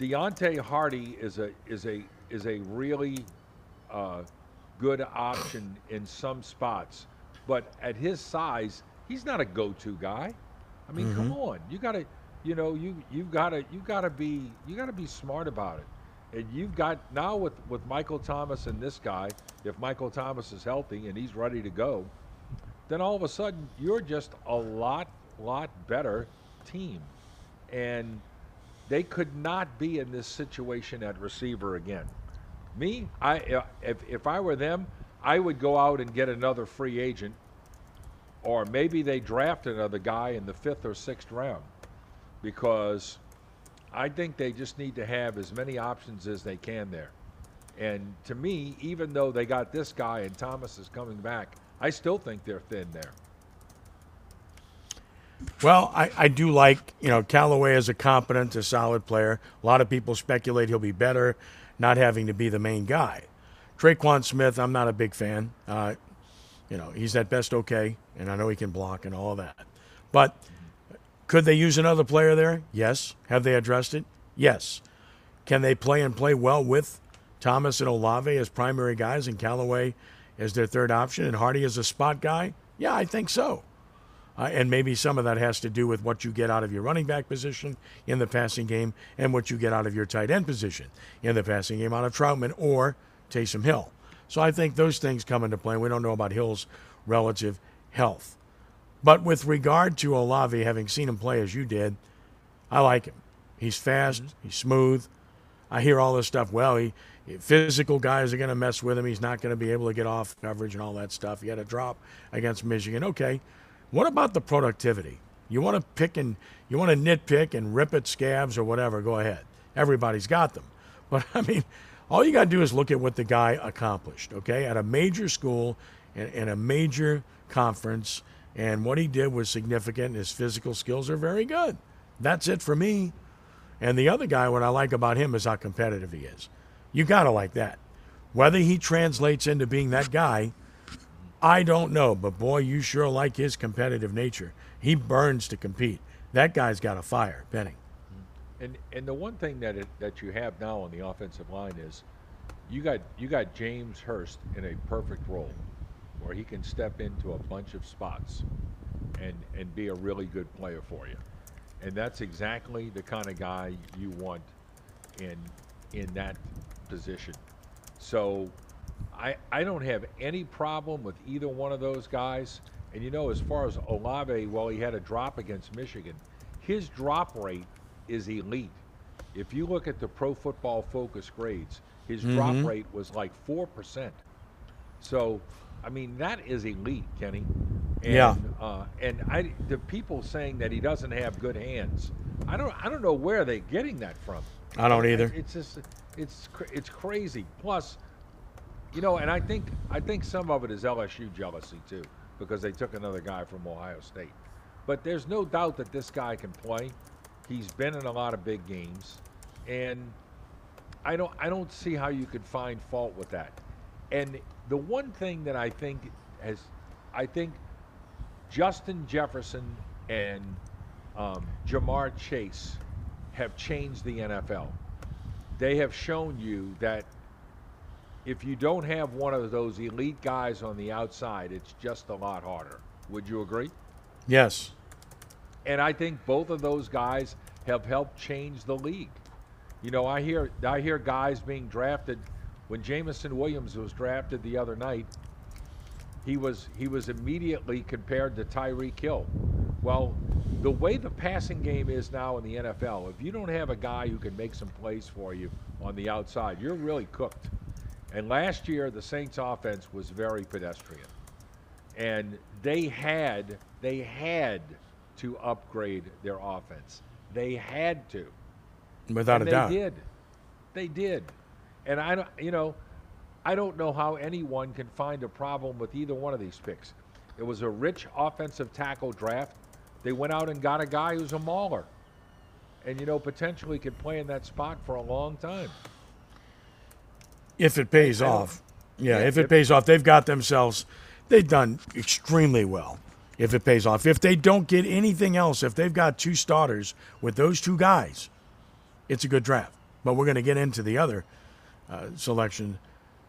[SPEAKER 3] Deonte Harty is a is a is a really uh, good option in some spots, but at his size, he's not a go-to guy. I mean, come on, you gotta, you know, you you gotta you gotta be you gotta be smart about it. And you've got now with with Michael Thomas and this guy, if Michael Thomas is healthy and he's ready to go, then all of a sudden you're just a lot lot better team. And they could not be in this situation at receiver again. Me, I if if I were them, I would go out and get another free agent, or maybe they draft another guy in the fifth or sixth round, because I think they just need to have as many options as they can there. And to me, even though they got this guy and Thomas is coming back, I still think they're thin there.
[SPEAKER 2] Well, I, I do like, you know, Callaway is a competent, a solid player. A lot of people speculate he'll be better not having to be the main guy. Tre'Quan Smith, I'm not a big fan. Uh, you know, he's at best okay, and I know he can block and all that. But could they use another player there? Yes. Have they addressed it? Yes. Can they play and play well with Thomas and Olave as primary guys and Callaway as their third option and Harty as a spot guy? Yeah, I think so. Uh, and maybe some of that has to do with what you get out of your running back position in the passing game and what you get out of your tight end position in the passing game out of Trautman or Taysom Hill. So I think those things come into play. We don't know about Hill's relative health. But with regard to Olave, having seen him play as you did, I like him. He's fast, he's smooth. I hear all this stuff. Well, he physical guys are going to mess with him. He's not going to be able to get off coverage and all that stuff. He had a drop against Michigan. Okay. What about the productivity? You want to pick and you want to nitpick and rip at scabs or whatever, go ahead. Everybody's got them. But I mean, all you got to do is look at what the guy accomplished, okay? At a major school in, in a major conference, and what he did was significant. His physical skills are very good. That's it for me. And the other guy, what I like about him is how competitive he is. You got to like that. Whether he translates into being that guy, I don't know. But boy, you sure like his competitive nature. He burns to compete. That guy's got a fire, Benny. Mm-hmm.
[SPEAKER 3] And and the one thing that it, that you have now on the offensive line is you got you got James Hurst in a perfect role where he can step into a bunch of spots and and be a really good player for you. And that's exactly the kind of guy you want in in that position. So I I don't have any problem with either one of those guys. And you know, as far as Olave, well, he had a drop against Michigan. His drop rate is elite. If you look at the Pro Football Focus grades, his
[SPEAKER 2] Mhm.
[SPEAKER 3] drop rate was like four percent. So, I mean, that is elite, Kenny. And,
[SPEAKER 2] Yeah.
[SPEAKER 3] Uh, and I, the people saying that he doesn't have good hands, I don't, I don't know where they're getting that from.
[SPEAKER 2] I don't either.
[SPEAKER 3] It's just, it's, it's crazy. Plus, you know, and I think, I think some of it is LSU jealousy too, because they took another guy from Ohio State. But there's no doubt that this guy can play. He's been in a lot of big games, and I don't I don't see how you could find fault with that. And the one thing that I think has I think Justin Jefferson and um, Ja'Marr Chase have changed the NFL. They have shown you that if you don't have one of those elite guys on the outside, it's just a lot harder. Would you agree?
[SPEAKER 2] Yes.
[SPEAKER 3] And I think both of those guys have helped change the league. You know, I hear I hear guys being drafted. When Jameson Williams was drafted the other night, he was he was immediately compared to Tyreek Hill. Well, the way the passing game is now in the NFL, if you don't have a guy who can make some plays for you on the outside, you're really cooked. And last year, the Saints' offense was very pedestrian, and they had they had to upgrade their offense. They had to.
[SPEAKER 2] Without
[SPEAKER 3] and
[SPEAKER 2] a doubt.
[SPEAKER 3] They did. They did. And I don't, you know, I don't know how anyone can find a problem with either one of these picks. It was a rich offensive tackle draft. They went out and got a guy who's a mauler, and you know potentially could play in that spot for a long time.
[SPEAKER 2] If it pays off. Yeah,
[SPEAKER 3] Yeah,
[SPEAKER 2] if it
[SPEAKER 3] if-
[SPEAKER 2] pays off, they've got themselves, they've done extremely well if it pays off. If they don't get anything else, if they've got two starters with those two guys, it's a good draft. But we're going to get into the other uh, selection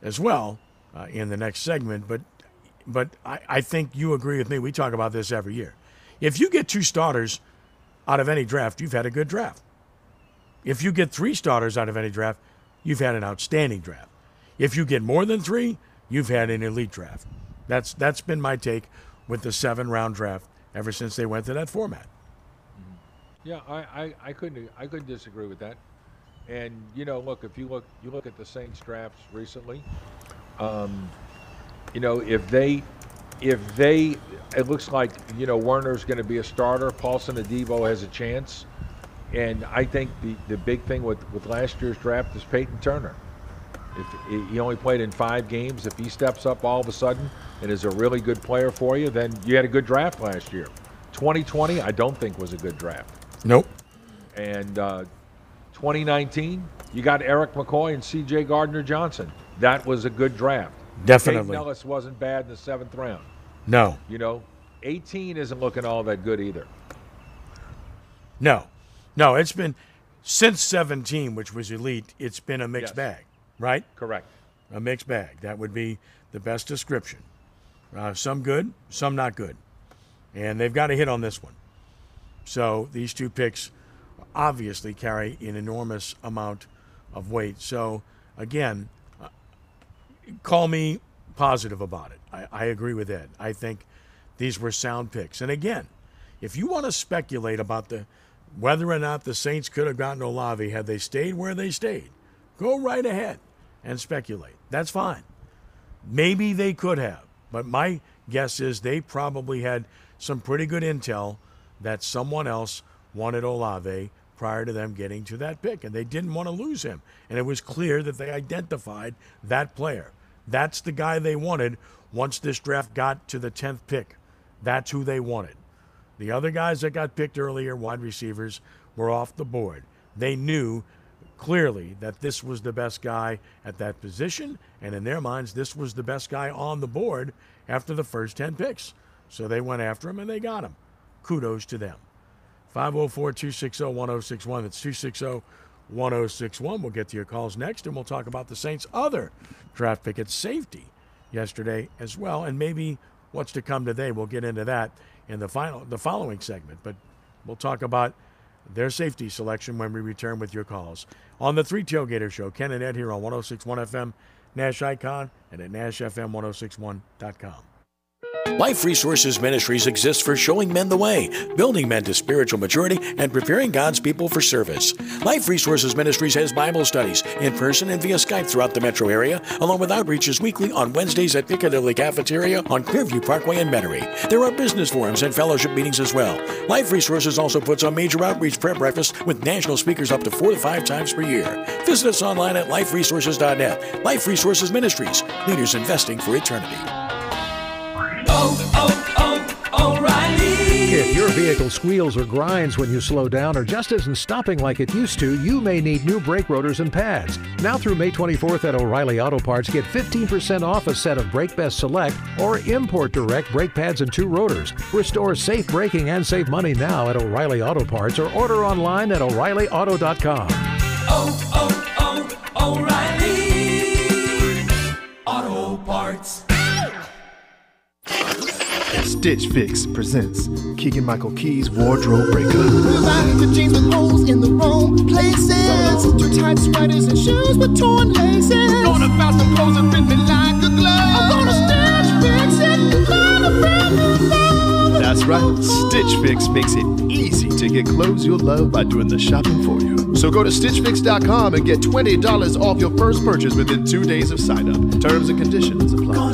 [SPEAKER 2] as well uh, in the next segment. But but I, I think you agree with me. We talk about this every year. If you get two starters out of any draft, you've had a good draft. If you get three starters out of any draft, you've had an outstanding draft. If you get more than three, you've had an elite draft. That's that's been my take with the seven round draft ever since they went to that format.
[SPEAKER 3] Yeah, I, I, I couldn't I couldn't disagree with that. And you know, look if you look you look at the Saints drafts recently, um, you know if they if they it looks like you know Werner's going to be a starter, Paulson Adebo has a chance, and I think the the big thing with with last year's draft is Payton Turner. If he only played in five games, if he steps up all of a sudden and is a really good player for you, then you had a good draft last year. 2020, I don't think was a good draft.
[SPEAKER 2] Nope.
[SPEAKER 3] And uh, 2019, you got Erik McCoy and C.J. Gardner Johnson. That was a good draft.
[SPEAKER 2] Definitely.
[SPEAKER 3] Peyton Elliss wasn't bad in the seventh round.
[SPEAKER 2] No,
[SPEAKER 3] You know, 18 isn't looking all that good either.
[SPEAKER 2] no, no. It's been since 17, which was elite. It's been a mixed
[SPEAKER 3] Yes.
[SPEAKER 2] bag, right?
[SPEAKER 3] Correct.
[SPEAKER 2] A mixed bag. That would be the best description. Uh, some good, some not good, and they've got to hit on this one. So these two picks obviously carry an enormous amount of weight. So again, uh, call me positive about it. I, I agree with Ed. I think these were sound picks. And again, if you want to speculate about the whether or not the Saints could have gotten Olave had they stayed where they stayed, go right ahead and speculate. That's fine. Maybe they could have, but my guess is they probably had some pretty good intel that someone else wanted Olave prior to them getting to that pick, and they didn't want to lose him. And it was clear that they identified that player. That's the guy they wanted once this draft got to the 10th pick. That's who they wanted. The other guys that got picked earlier, wide receivers, were off the board. They knew clearly that this was the best guy at that position, and in their minds, this was the best guy on the board after the first 10 picks. So they went after him and they got him. Kudos to them. 504 260 1061. That's 260 1061. We'll get to your calls next, and we'll talk about the Saints' other draft pick at safety yesterday as well, and maybe what's to come today. We'll get into that in the final, the following segment, but we'll talk about their safety selection when we return with your calls on the Three Tailgater Show. Ken and Ed here on 106.1 FM, Nash Icon, and at NashFM1061.com.
[SPEAKER 6] Life Resources Ministries exists for showing men the way, building men to spiritual maturity, and preparing God's people for service. Life Resources Ministries has Bible studies in person and via Skype throughout the metro area, along with outreaches weekly on Wednesdays at Piccadilly Cafeteria on Clearview Parkway in Metairie. There are business forums and fellowship meetings as well. Life Resources also puts on major outreach prayer breakfasts with national speakers up to four to five times per year. Visit us online at liferesources.net. Life Resources Ministries, leaders investing for eternity.
[SPEAKER 9] Oh, oh, oh, if your vehicle squeals or grinds when you slow down or just isn't stopping like it used to, you may need new brake rotors and pads. Now through May 24th at O'Reilly Auto Parts, get 15% off a set of Brake Best Select or Import Direct brake pads and two rotors. Restore safe braking and save money now at O'Reilly Auto Parts or order online at o'ReillyAuto.com.
[SPEAKER 8] Oh, oh, oh, O'Reilly Auto Parts.
[SPEAKER 14] Stitch Fix presents Keegan Michael Key's Wardrobe Breakup.
[SPEAKER 15] Providing the jeans with holes in the wrong places. Too tight sweaters and shoes with torn laces. Gonna bounce the clothes and fit me like a glove. I'm gonna stitch fix it and find a brand new love.
[SPEAKER 14] That's right, Stitch Fix makes it easy to get clothes you'll love by doing the shopping for you. So go to StitchFix.com and get $20 off your first purchase within two days of sign up. Terms and conditions apply.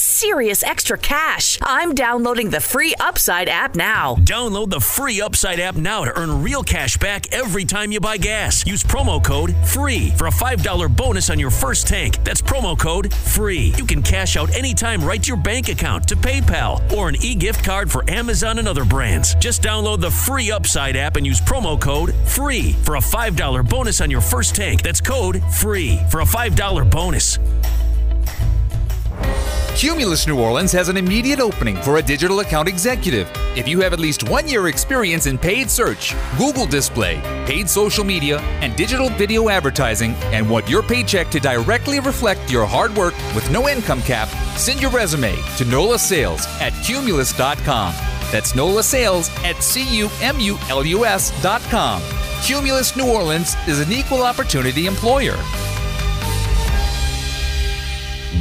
[SPEAKER 16] serious extra cash. I'm downloading the free Upside app now.
[SPEAKER 17] Download the free Upside app now to earn real cash back every time you buy gas. Use promo code FREE for a $5 bonus on your first tank. That's promo code FREE. You can cash out anytime right to your bank account, to PayPal, or an e gift card for Amazon and other brands. Just download the free Upside app and use promo code FREE for a $5 bonus on your first tank. That's code FREE for a $5 bonus.
[SPEAKER 18] Cumulus New Orleans has an immediate opening for a digital account executive. If you have at least one year experience in paid search, Google display, paid social media, and digital video advertising, and want your paycheck to directly reflect your hard work with no income cap, send your resume to NOLA Sales at Cumulus.com. That's NOLA Sales at C-U-M-U-L-U-S.com. Cumulus New Orleans is an equal opportunity employer.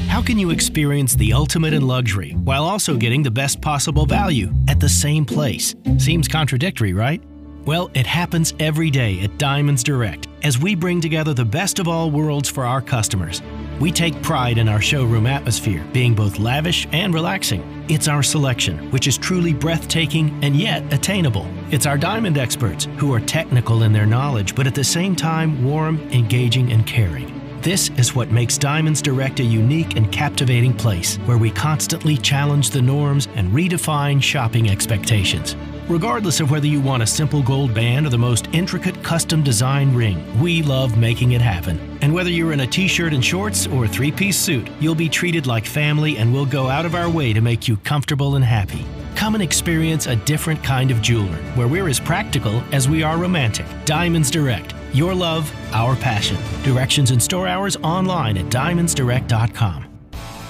[SPEAKER 13] How can you experience the ultimate in luxury while also getting the best possible value at the same place? Seems contradictory, right? Well, it happens every day at Diamonds Direct as we bring together the best of all worlds for our customers. We take pride in our showroom atmosphere being both lavish and relaxing. It's our selection, which is truly breathtaking and yet attainable. It's our diamond experts who are technical in their knowledge, but at the same time warm, engaging, and caring. This is what makes Diamonds Direct a unique and captivating place where we constantly challenge the norms and redefine shopping expectations. Regardless of whether you want a simple gold band or the most intricate custom design ring, we love making it happen. And whether you're in a t shirt and shorts or a three piece suit, you'll be treated like family and we'll go out of our way to make you comfortable and happy. Come and experience a different kind of jeweler where we're as practical as we are romantic. Diamonds Direct. Your love, our passion. Directions and store hours online at diamondsdirect.com.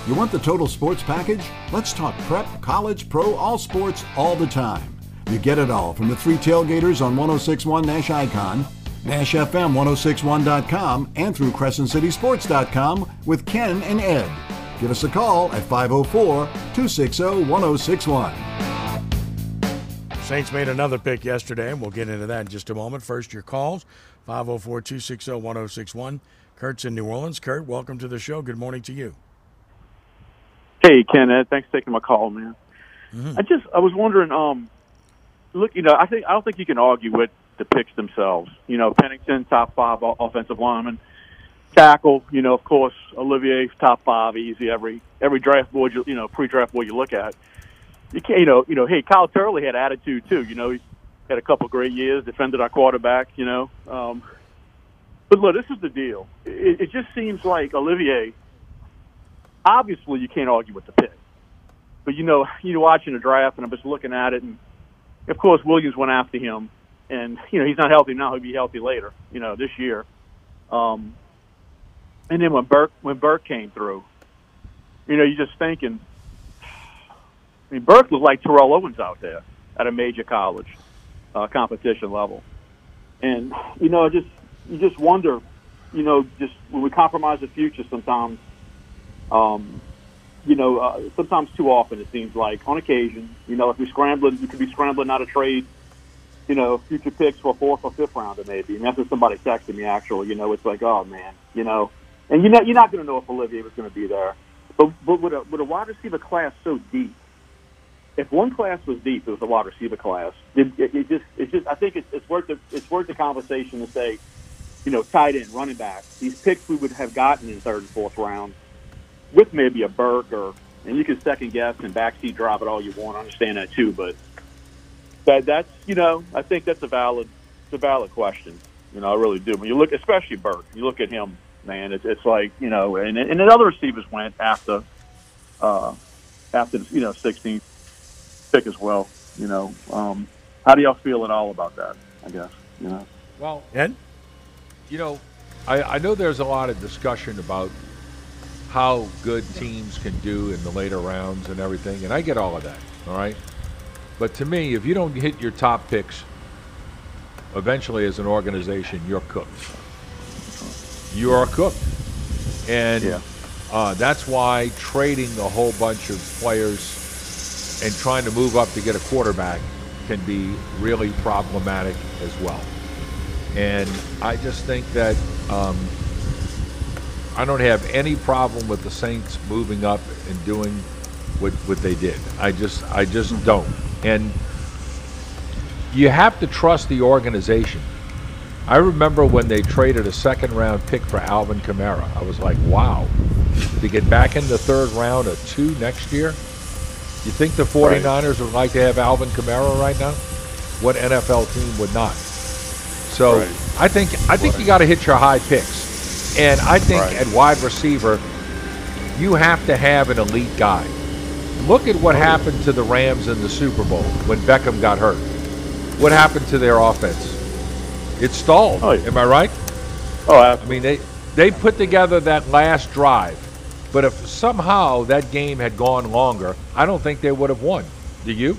[SPEAKER 1] You want the total sports package? Let's talk prep, college, pro, all sports, all the time. You get it all from the three tailgaters on 1061 Nash Icon. Nash NashFM1061.com, and through CrescentCitySports.com with Ken and Ed. Give us a call at 504 260 1061.
[SPEAKER 2] Saints made another pick yesterday, and we'll get into that in just a moment. First, your calls 504 260 1061. Kurt's in New Orleans. Kurt, welcome to the show. Good morning to you.
[SPEAKER 19] Hey, Ken, Ed, thanks for taking my call, man. I just I was wondering, um, look, you know, I think I don't think you can argue with the picks themselves. You know, Pennington, top five offensive lineman, tackle. You know, of course, Olivier, top five, easy. Every every draft board, you, you know, pre-draft board you look at, you can't, you know, you know, hey, Kyle Turley had attitude too. You know, he had a couple great years, defended our quarterback. You know, um, but look, this is the deal. It, it just seems like Olivier. Obviously, you can't argue with the pick. But you know, you're watching the draft, and I'm just looking at it, and of course Williams went after him, and you know he's not healthy now; he'll be healthy later. You know, this year. Um, and then when Burke when Burke came through, you know, you're just thinking. I mean, Burke looked like Terrell Owens out there at a major college uh, competition level, and you know, just you just wonder, you know, just when we compromise the future sometimes. Um, you know, uh, sometimes too often it seems like on occasion, you know, if we're scrambling, you could be scrambling out of trade, you know, future picks for a fourth or fifth rounder maybe. And what somebody texted me actually, you know, it's like, oh man, you know, and you know, you're not going to know if Olivier was going to be there. But, but with a, with a wide receiver class so deep, if one class was deep, it was the wide receiver class. It, it, it just, it's just, I think it's, it's worth the, it's worth the conversation to say, you know, tight end, running back, these picks we would have gotten in third and fourth round with maybe a Burke or, and you can second guess and backseat drop it all you want. I understand that too, but that that's you know I think that's a valid it's a valid question. You know I really do. When you look, especially Burke, you look at him, man. It's it's like you know, and and then other receivers went after uh, after you know 16th pick as well. You know, um, how do y'all feel at all about that? I guess you know.
[SPEAKER 3] Well,
[SPEAKER 2] and
[SPEAKER 3] you know, I, I know there's a lot of discussion about how good teams can do in the later rounds and everything, and I get all of that. All right, but to me, if you don't hit your top picks, eventually as an organization, you're cooked. You are cooked, and uh, that's why trading a whole bunch of players and trying to move up to get a quarterback can be really problematic as well. And I just think that um, I don't have any problem with the Saints moving up and doing what, what they did. I just I just mm-hmm. don't. And you have to trust the organization. I remember when they traded a second round pick for Alvin Kamara. I was like, wow. To get back in the third round of two next year? You think the 49ers would like to have Alvin Kamara right now? What NFL team would not? So I think I think you got to hit your high picks, and I think
[SPEAKER 19] Right.
[SPEAKER 3] at wide receiver, you have to have an elite guy. Look at what oh, happened to the Rams in the Super Bowl when Beckham got hurt. What happened to their offense? It stalled. Oh, Am I right?
[SPEAKER 19] Oh,
[SPEAKER 3] I mean they they put together that last drive, but if somehow that game had gone longer, I don't think they would have won. Do you?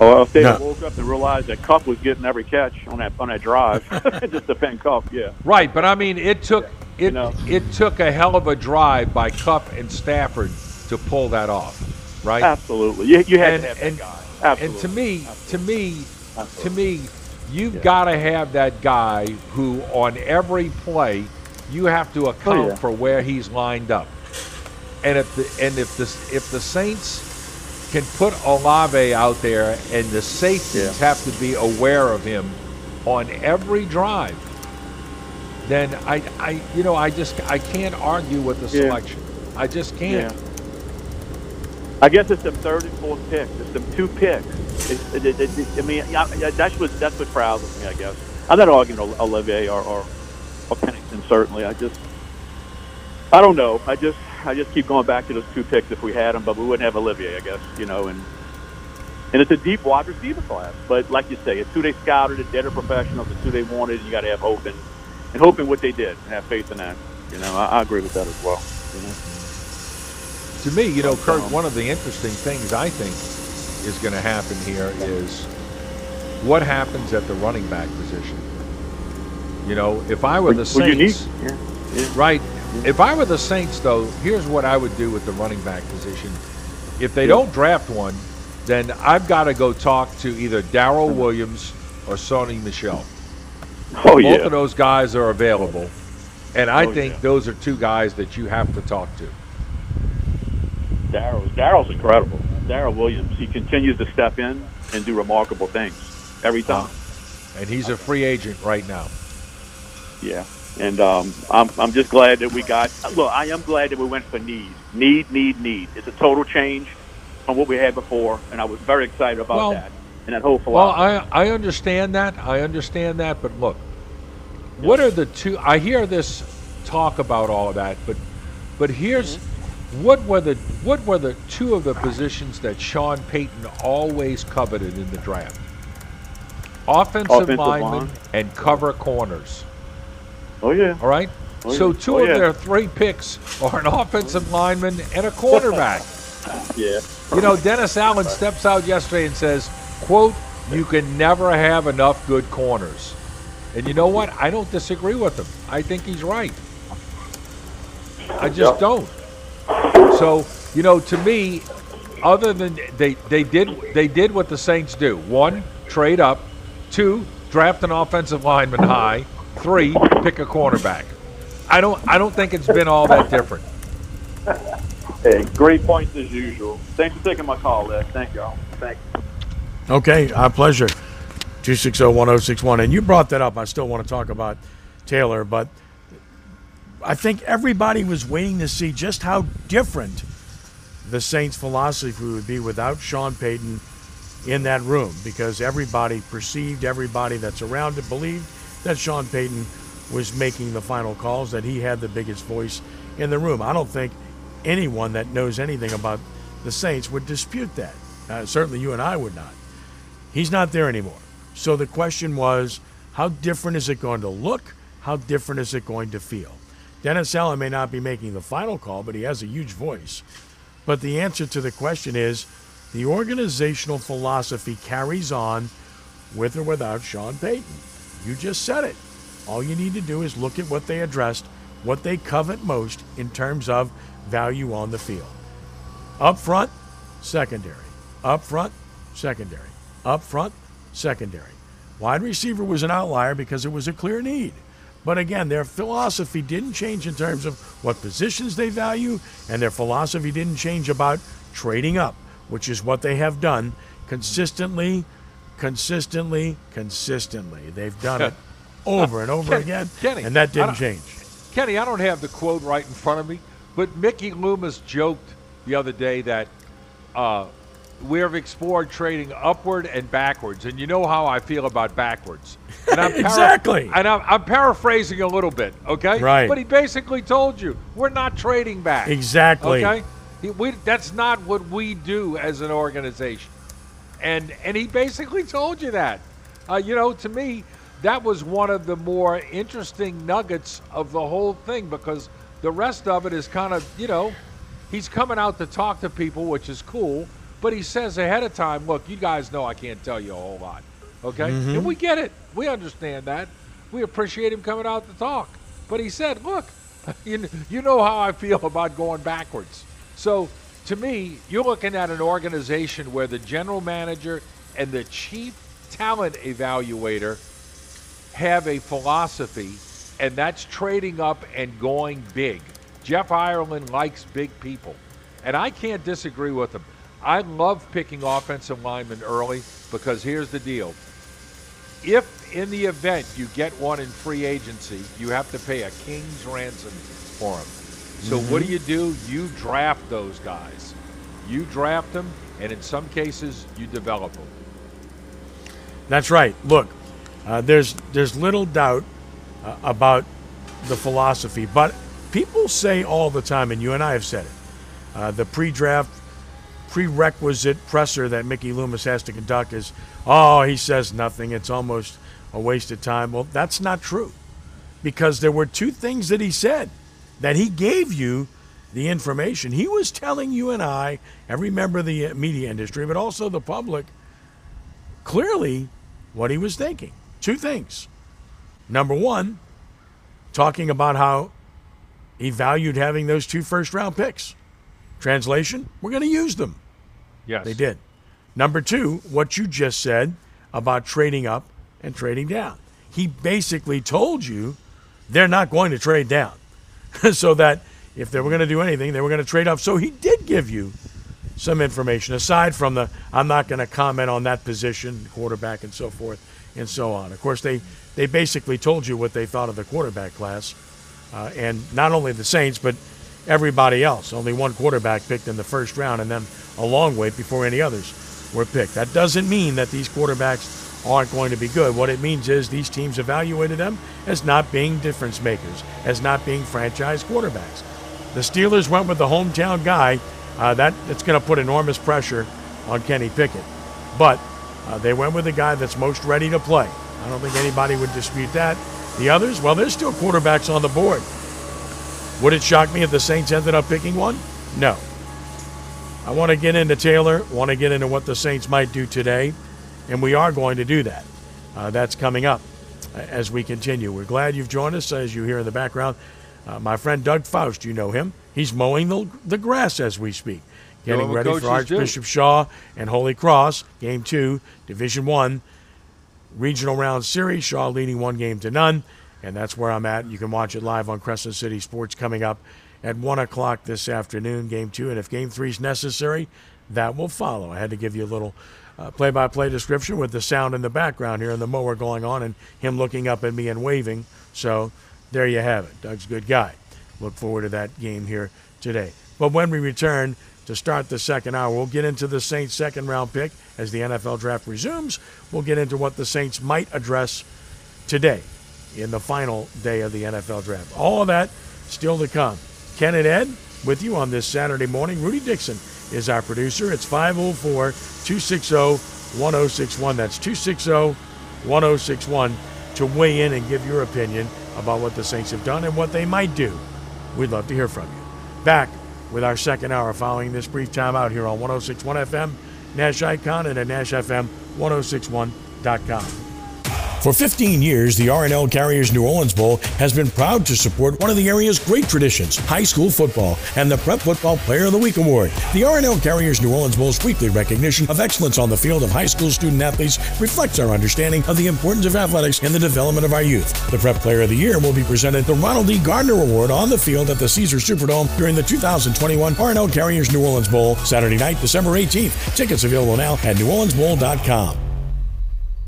[SPEAKER 19] Oh, well, if they
[SPEAKER 3] No.
[SPEAKER 19] woke up and realized that Kupp was getting every catch on that on that drive, just defend Kupp, yeah.
[SPEAKER 3] Right, but I mean, it took it it took a hell of a drive by Kupp and Stafford to pull that off, right?
[SPEAKER 19] Absolutely. You, you had
[SPEAKER 3] and,
[SPEAKER 19] to have that
[SPEAKER 3] and,
[SPEAKER 19] guy.
[SPEAKER 3] And to me, to me, to me, you've got to have that guy who, on every play, you have to account
[SPEAKER 19] Oh, yeah.
[SPEAKER 3] for where he's lined up. And if the and if the if the Saints can put Olave out there, and the safeties have to be aware of him on every drive, then I, I you know I just I can't argue with the
[SPEAKER 19] Yeah.
[SPEAKER 3] selection. I just can't.
[SPEAKER 19] Yeah. I guess it's the third and fourth picks. It's the two picks. It, it, it, I mean, yeah, yeah, that's what that's what frazzles me. I guess I'm not arguing Ol- Olivier or, or or Pennington. Certainly, I just I don't know. I just I just keep going back to those two picks if we had them, but we wouldn't have Olivier. I guess you know, and and it's a deep wide receiver class. But like you say, it's who they scouted, it. They're the professionals. It's who they wanted. and You got to have hope and and hope in what they did and have faith in that. You know, I, I agree with that as well. You know?
[SPEAKER 3] To me, you know, Kurt, um, one of the interesting things I think is going to happen here is what happens at the running back position. You know, if I were the
[SPEAKER 19] Well.
[SPEAKER 3] Saints,
[SPEAKER 19] Yeah. yeah.
[SPEAKER 3] right? If I were the Saints, though, here's what I would do with the running back position. If they don't draft one, then I've got to go talk to either Darrel Williams or Sony Michel.
[SPEAKER 19] Oh
[SPEAKER 3] Both
[SPEAKER 19] yeah.
[SPEAKER 3] of those guys are available, and I
[SPEAKER 19] Oh,
[SPEAKER 3] think
[SPEAKER 19] yeah.
[SPEAKER 3] those are two guys that you have to talk to.
[SPEAKER 19] Darrel's Darrel's incredible. Darrel Williams. He continues to step in and do remarkable things every uh-huh. time.
[SPEAKER 3] And he's a free agent right now.
[SPEAKER 19] Yeah. And um, I'm I'm just glad that we got. Look, I am glad that we went for need, need, need, need. It's a total change from what we had before, and I was very excited about
[SPEAKER 3] Well-
[SPEAKER 19] that and that whole
[SPEAKER 3] Well. I I understand that. I understand that. But look, what are the two? I hear this talk about all of that, but but here's what were the what were the two of the positions that Sean Payton always coveted in the draft? Offensive,
[SPEAKER 19] Offensive
[SPEAKER 3] linemen
[SPEAKER 19] line.
[SPEAKER 3] and cover corners.
[SPEAKER 19] Oh yeah.
[SPEAKER 3] All right.
[SPEAKER 19] Oh,
[SPEAKER 3] so
[SPEAKER 19] yeah.
[SPEAKER 3] two
[SPEAKER 19] Oh,
[SPEAKER 3] of
[SPEAKER 19] yeah.
[SPEAKER 3] their three picks are an offensive lineman and a quarterback.
[SPEAKER 19] Yeah.
[SPEAKER 3] You know, Dennis Allen steps out yesterday and says, quote, you can never have enough good corners. And you know what? I don't disagree with him. I think he's right. I just
[SPEAKER 19] Yep.
[SPEAKER 3] don't. So, you know, to me, other than they, they did they did what the Saints do. One, trade up. Two, draft an offensive lineman high. Three, pick a cornerback. I don't I don't think it's been all that different.
[SPEAKER 19] Hey, great points as usual. Thanks for taking my call, Les. Thank y'all. Thank you.
[SPEAKER 2] Okay, our pleasure. 260-1061. And you brought that up. I still want to talk about Taylor, but I think everybody was waiting to see just how different the Saints' philosophy would be without Sean Payton in that room because everybody perceived, everybody that's around it believed that Sean Payton was making the final calls, that he had the biggest voice in the room. I don't think anyone that knows anything about the Saints would dispute that. Uh, certainly you and I would not. He's not there anymore. So the question was, how different is it going to look? How different is it going to feel? Dennis Allen may not be making the final call, but he has a huge voice. But the answer to the question is the organizational philosophy carries on with or without Sean Payton. You just said it. All you need to do is look at what they addressed, what they covet most in terms of value on the field. Up front, secondary. Up front, secondary. Up front, secondary. Wide receiver was an outlier because it was a clear need. But again, their philosophy didn't change in terms of what positions they value, and their philosophy didn't change about trading up, which is what they have done consistently, consistently, consistently. They've done it over and over
[SPEAKER 3] Kenny-
[SPEAKER 2] again,
[SPEAKER 3] Kenny,
[SPEAKER 2] and that didn't change.
[SPEAKER 3] Kenny, I don't have the quote right in front of me, but Mickey Loomis joked the other day that uh, we have explored trading upward and backwards, and you know how I feel about backwards. And I'm
[SPEAKER 2] Exactly.
[SPEAKER 3] And I'm, I'm paraphrasing a little bit, okay?
[SPEAKER 2] Right.
[SPEAKER 3] But he basically told you we're not trading back.
[SPEAKER 2] Exactly.
[SPEAKER 3] Okay. He, we, that's not what we do as an organization, and and he basically told you that. Uh, you know, to me, that was one of the more interesting nuggets of the whole thing because the rest of it is kind of, you know, he's coming out to talk to people, which is cool, but he says ahead of time, look, you guys know I can't tell you a whole lot. Okay?
[SPEAKER 2] Mhm.
[SPEAKER 3] And we get it. We understand that. We appreciate him coming out to talk. But he said, look, you, you know how I feel about going backwards. So to me, you're looking at an organization where the general manager and the chief talent evaluator have a philosophy, and that's trading up and going big. Jeff Ireland likes big people, and I can't disagree with him. I love picking offensive linemen early because here's the deal. If in the event you get one in free agency, you have to pay a king's ransom for him. So what do you do? You draft those guys. You draft them, and in some cases, you develop them.
[SPEAKER 2] That's right. Look, uh, there's there's little doubt uh, about the philosophy, but people say all the time, and you and I have said it, uh, the pre-draft prerequisite presser that Mickey Loomis has to conduct is, oh, he says nothing. It's almost a waste of time. Well, that's not true, because there were two things that he said that he gave you the information. He was telling you and I, every member of the uh, media industry, but also the public, clearly what he was thinking. Two things. Number one, talking about how he valued having those two first round picks. Translation, we're going to use them.
[SPEAKER 3] Yes.
[SPEAKER 2] They did. Number two, what you just said about trading up and trading down. He basically told you they're not going to trade down. so that if they were going to do anything, they were going to trade up. So he did give you some information aside from the I'm not going to comment on that position, quarterback, and so forth and so on. Of course, they they basically told you what they thought of the quarterback class, uh, and not only the Saints but everybody else. Only one quarterback picked in the first round, and then a long wait before any others were picked. That doesn't mean that these quarterbacks aren't going to be good. What it means is these teams evaluated them as not being difference makers, as not being franchise quarterbacks. The Steelers went with the hometown guy. Uh, that that's going to put enormous pressure on Kenny Pickett, but uh, they went with the guy that's most ready to play. I don't think anybody would dispute that. The others, well, there's still quarterbacks on the board. Would it shock me if the Saints ended up picking one? No. I want to get into Taylor, want to get into what the Saints might do today, and we are going to do that. Uh, that's coming up as we continue. We're glad you've joined us, as you hear in the background. Uh, my friend Doug Faust, you know him. He's mowing the, the grass as we speak, getting ready for Archbishop do. Shaw and Holy Cross, Game Two, Division One, Regional Round Series. Shaw leading one game to none, and that's where I'm at. You can watch it live on Crescent City Sports coming up at one o'clock this afternoon. Game Two, and if Game Three is necessary, that will follow. I had to give you a little play by play description with the sound in the background here and the mower going on and him looking up at me and waving. So there you have it. Doug's a good guy. Look forward to that game here today. But when we return to start the second hour, we'll get into the Saints' second round pick as the NFL draft resumes. We'll get into what the Saints might address today in the final day of the NFL draft. All of that still to come. Ken and Ed with you on this Saturday morning. Rudy Dixon is our producer. It's 504 260 1061. That's 260 1061 to weigh in and give your opinion about what the Saints have done and what they might do. We'd love to hear from you. Back with our second hour following this brief time out here on 1061 FM, Nash Icon, and at NashFM1061.com.
[SPEAKER 6] For 15 years, the R+L Carriers New Orleans Bowl has been proud to support one of the area's great traditions, high school football, and the Prep Football Player of the Week Award. The R+L Carriers New Orleans Bowl's weekly recognition of excellence on the field of high school student athletes reflects our understanding of the importance of athletics in the development of our youth. The Prep Player of the Year will be presented the Ronald D. Gardner Award on the field at the Caesars Superdome during the 2021 R+L Carriers New Orleans Bowl, Saturday night, December 18th. Tickets available now at neworleansbowl.com.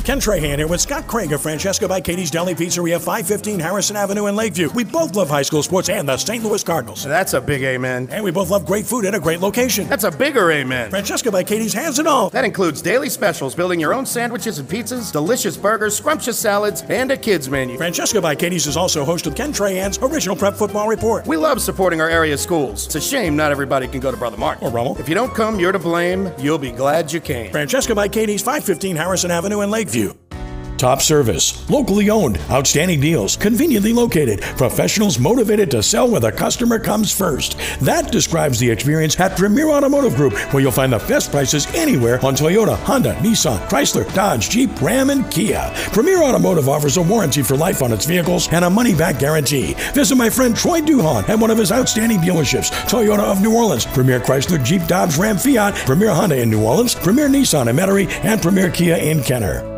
[SPEAKER 20] Ken Trahan here with Scott Craig of Francesca by Katie's Deli Pizzeria, 515 Harrison Avenue in Lakeview. We both love high school sports and the St. Louis Cardinals.
[SPEAKER 7] That's a big amen.
[SPEAKER 20] And we both love great food at a great location.
[SPEAKER 7] That's a bigger amen.
[SPEAKER 20] Francesca by Katie's has it all.
[SPEAKER 7] That includes daily specials, building your own sandwiches and pizzas, delicious burgers, scrumptious salads, and a kids menu.
[SPEAKER 20] Francesca by Katie's is also host of Ken Trahan's original Prep Football Report.
[SPEAKER 7] We love supporting our area schools. It's a shame not everybody can go to Brother Mark.
[SPEAKER 20] Or Rummel.
[SPEAKER 7] If you don't come, you're to blame. You'll be glad you came.
[SPEAKER 20] Francesca by Katie's, 515 Harrison Avenue in Lakeview.
[SPEAKER 6] Top service, locally owned, outstanding deals, conveniently located, professionals motivated to sell where the customer comes first. That describes the experience at Premier Automotive Group, where you'll find the best prices anywhere on Toyota, Honda, Nissan, Chrysler, Dodge, Jeep, Ram, and Kia. Premier Automotive offers a warranty for life on its vehicles and a money back guarantee. Visit my friend Troy Duhon at one of his outstanding dealerships Toyota of New Orleans, Premier Chrysler, Jeep, Dodge, Ram, Fiat, Premier Honda in New Orleans, Premier Nissan in Metairie, and Premier Kia in Kenner.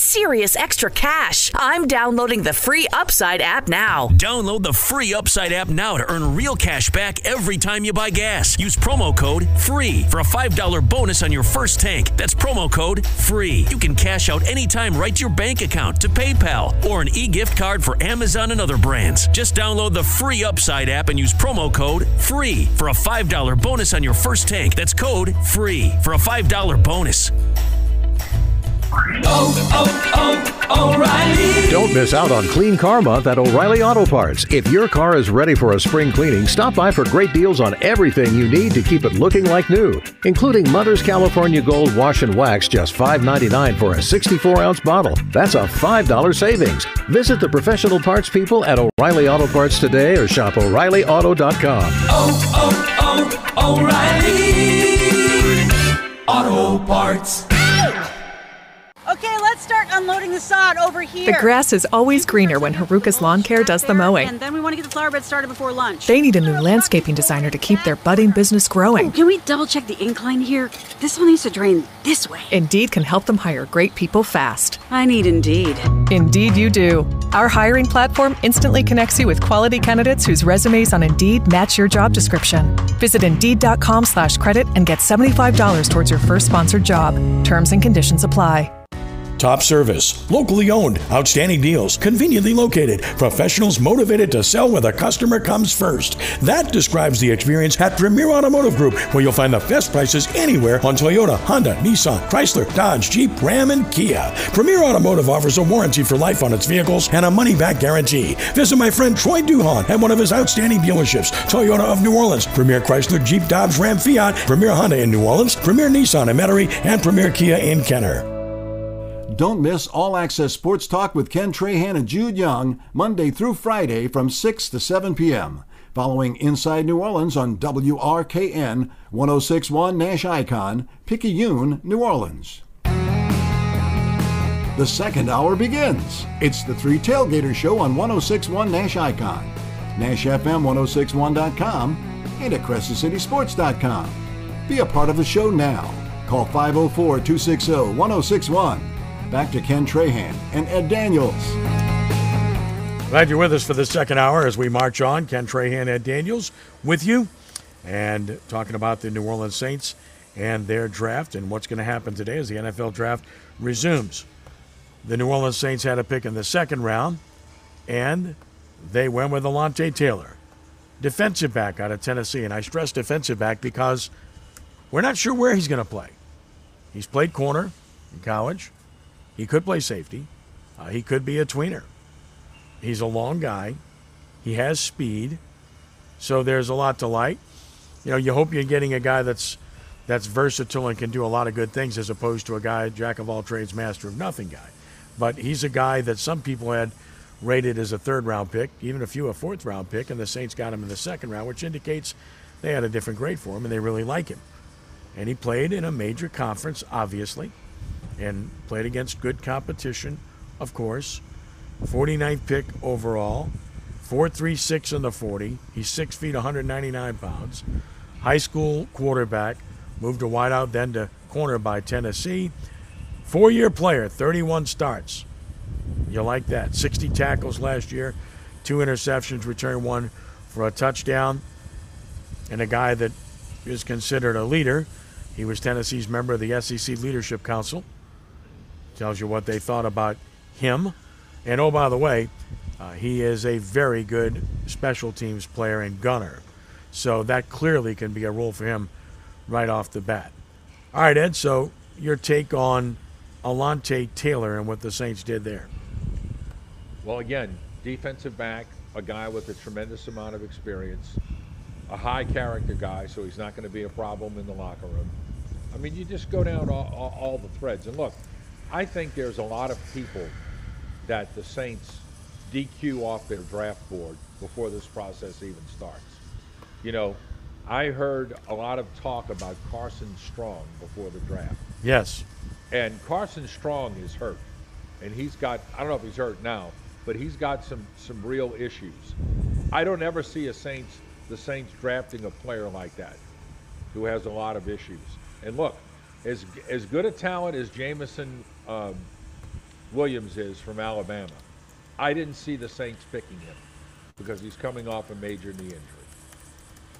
[SPEAKER 16] serious extra cash. I'm downloading the free Upside app now.
[SPEAKER 17] Download the free Upside app now to earn real cash back every time you buy gas. Use promo code FREE for a $5 bonus on your first tank. That's promo code FREE. You can cash out anytime right to your bank account, to PayPal, or an e gift card for Amazon and other brands. Just download the free Upside app and use promo code FREE for a $5 bonus on your first tank. That's code FREE for a $5 bonus.
[SPEAKER 8] Oh, oh, O'Reilly.
[SPEAKER 9] Don't miss out on Clean Car Month at O'Reilly Auto Parts. If your car is ready for a spring cleaning, stop by for great deals on everything you need to keep it looking like new, including Mother's California Gold Wash and Wax, just $5.99 for a 64 ounce bottle. That's a $5 savings. Visit the professional parts people at O'Reilly Auto Parts today or shop O'ReillyAuto.com.
[SPEAKER 8] Oh, oh, oh, O'Reilly. Auto Parts.
[SPEAKER 10] Let's start unloading the sod over here.
[SPEAKER 11] The grass is always greener when Haruka's Lawn Care does the mowing.
[SPEAKER 10] And then we want to get the flower bed started before lunch.
[SPEAKER 11] They need a new landscaping designer to keep their budding business growing.
[SPEAKER 10] Oh, can we double check the incline here? This one needs to drain this way.
[SPEAKER 11] Indeed can help them hire great people fast.
[SPEAKER 10] I need Indeed.
[SPEAKER 11] Indeed, you do. Our hiring platform instantly connects you with quality candidates whose resumes on Indeed match your job description. Visit Indeed.com slash credit and get $75 towards your first sponsored job. Terms and conditions apply.
[SPEAKER 20] Top service, locally owned, outstanding deals, conveniently located, professionals motivated to sell where the customer comes first. That describes the experience at Premier Automotive Group, where you'll find the best prices anywhere on Toyota, Honda, Nissan, Chrysler, Dodge, Jeep, Ram, and Kia. Premier Automotive offers a warranty for life on its vehicles and a money back guarantee. Visit my friend Troy Duhon at one of his outstanding dealerships Toyota of New Orleans, Premier Chrysler, Jeep, Dodge, Ram, Fiat, Premier Honda in New Orleans, Premier Nissan in Metairie, and Premier Kia in Kenner.
[SPEAKER 1] Don't miss All Access Sports Talk with Ken Trahan and Jude Young, Monday through Friday from 6 to 7 p.m. Following Inside New Orleans on WRKN 1061 Nash Icon, Picayune, New Orleans. The second hour begins. It's the Three Tailgater Show on 1061 Nash Icon, NashFM1061.com, and at CrescentCitySports.com. Be a part of the show now. Call 504 260 1061. Back to Ken Trahan and Ed Daniels.
[SPEAKER 2] Glad you're with us for the second hour as we march on. Ken Trahan, Ed Daniels with you, and talking about the New Orleans Saints and their draft and what's going to happen today as the NFL draft resumes. The New Orleans Saints had a pick in the second round, and they went with Alontae Taylor, defensive back out of Tennessee. And I stress defensive back because we're not sure where he's going to play. He's played corner in college. He could play safety. Uh, he could be a tweener. He's a long guy. He has speed. So there's a lot to like. You know, you hope you're getting a guy that's that's versatile and can do a lot of good things as opposed to a guy jack of all trades, master of nothing guy. But he's a guy that some people had rated as a third round pick, even a few a fourth round pick, and the Saints got him in the second round, which indicates they had a different grade for him and they really like him. And he played in a major conference, obviously and played against good competition, of course. 49th pick overall, 4.36 in the 40. He's 6 feet, 199 pounds. High school quarterback, moved to wideout, then to corner by Tennessee. Four year player, 31 starts. You like that. 60 tackles last year, two interceptions, returned one for a touchdown. And a guy that is considered a leader. He was Tennessee's member of the SEC Leadership Council tells you what they thought about him. And oh, by the way, uh, he is a very good special teams player and gunner. So that clearly can be a role for him right off the bat. All right, Ed, so your take on Alontae Taylor and what the Saints did there.
[SPEAKER 3] Well, again, defensive back, a guy with a tremendous amount of experience, a high character guy, so he's not going to be a problem in the locker room. I mean, you just go down all, all, all the threads. And look, I think there's a lot of people that the Saints DQ off their draft board before this process even starts. You know, I heard a lot of talk about Carson Strong before the draft.
[SPEAKER 2] Yes.
[SPEAKER 3] And Carson Strong is hurt. And he's got I don't know if he's hurt now, but he's got some some real issues. I don't ever see a Saints the Saints drafting a player like that who has a lot of issues. And look, as as good a talent as Jameson um, Williams is from Alabama, I didn't see the Saints picking him because he's coming off a major knee injury.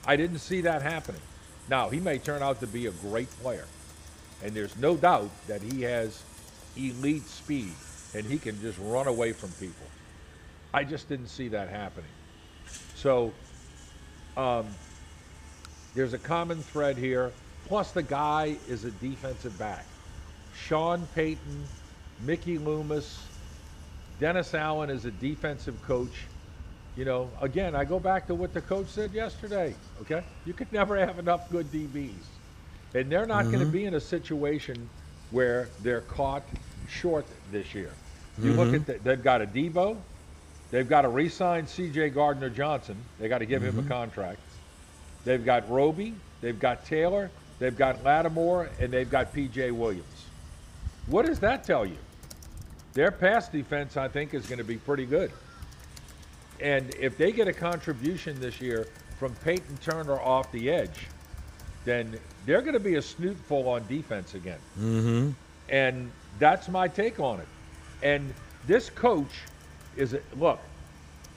[SPEAKER 3] I didn't see that happening. Now he may turn out to be a great player, and there's no doubt that he has elite speed and he can just run away from people. I just didn't see that happening. So um, there's a common thread here. Plus, the guy is a defensive back. Sean Payton Mickey Loomis, Dennis Allen is a defensive coach. You know, again, I go back to what the coach said yesterday. Okay, you could never have enough good DBs, and they're not going to be in a situation where they're caught short this year. You look
[SPEAKER 2] Mhm.
[SPEAKER 3] at the, they've got Adebo, they've got to re-sign C.J. Gardner Johnson. They got to give him
[SPEAKER 2] Mhm.
[SPEAKER 3] a contract. They've got Roby, they've got Taylor, they've got Lattimore, and they've got P.J. Williams. What does that tell you? Their pass defense, I think, is going to be pretty good. And if they get a contribution this year from Payton Turner off the edge, then they're going to be a snootful on defense again.
[SPEAKER 2] Mm-hmm.
[SPEAKER 3] And that's my take on it. And this coach is a, look,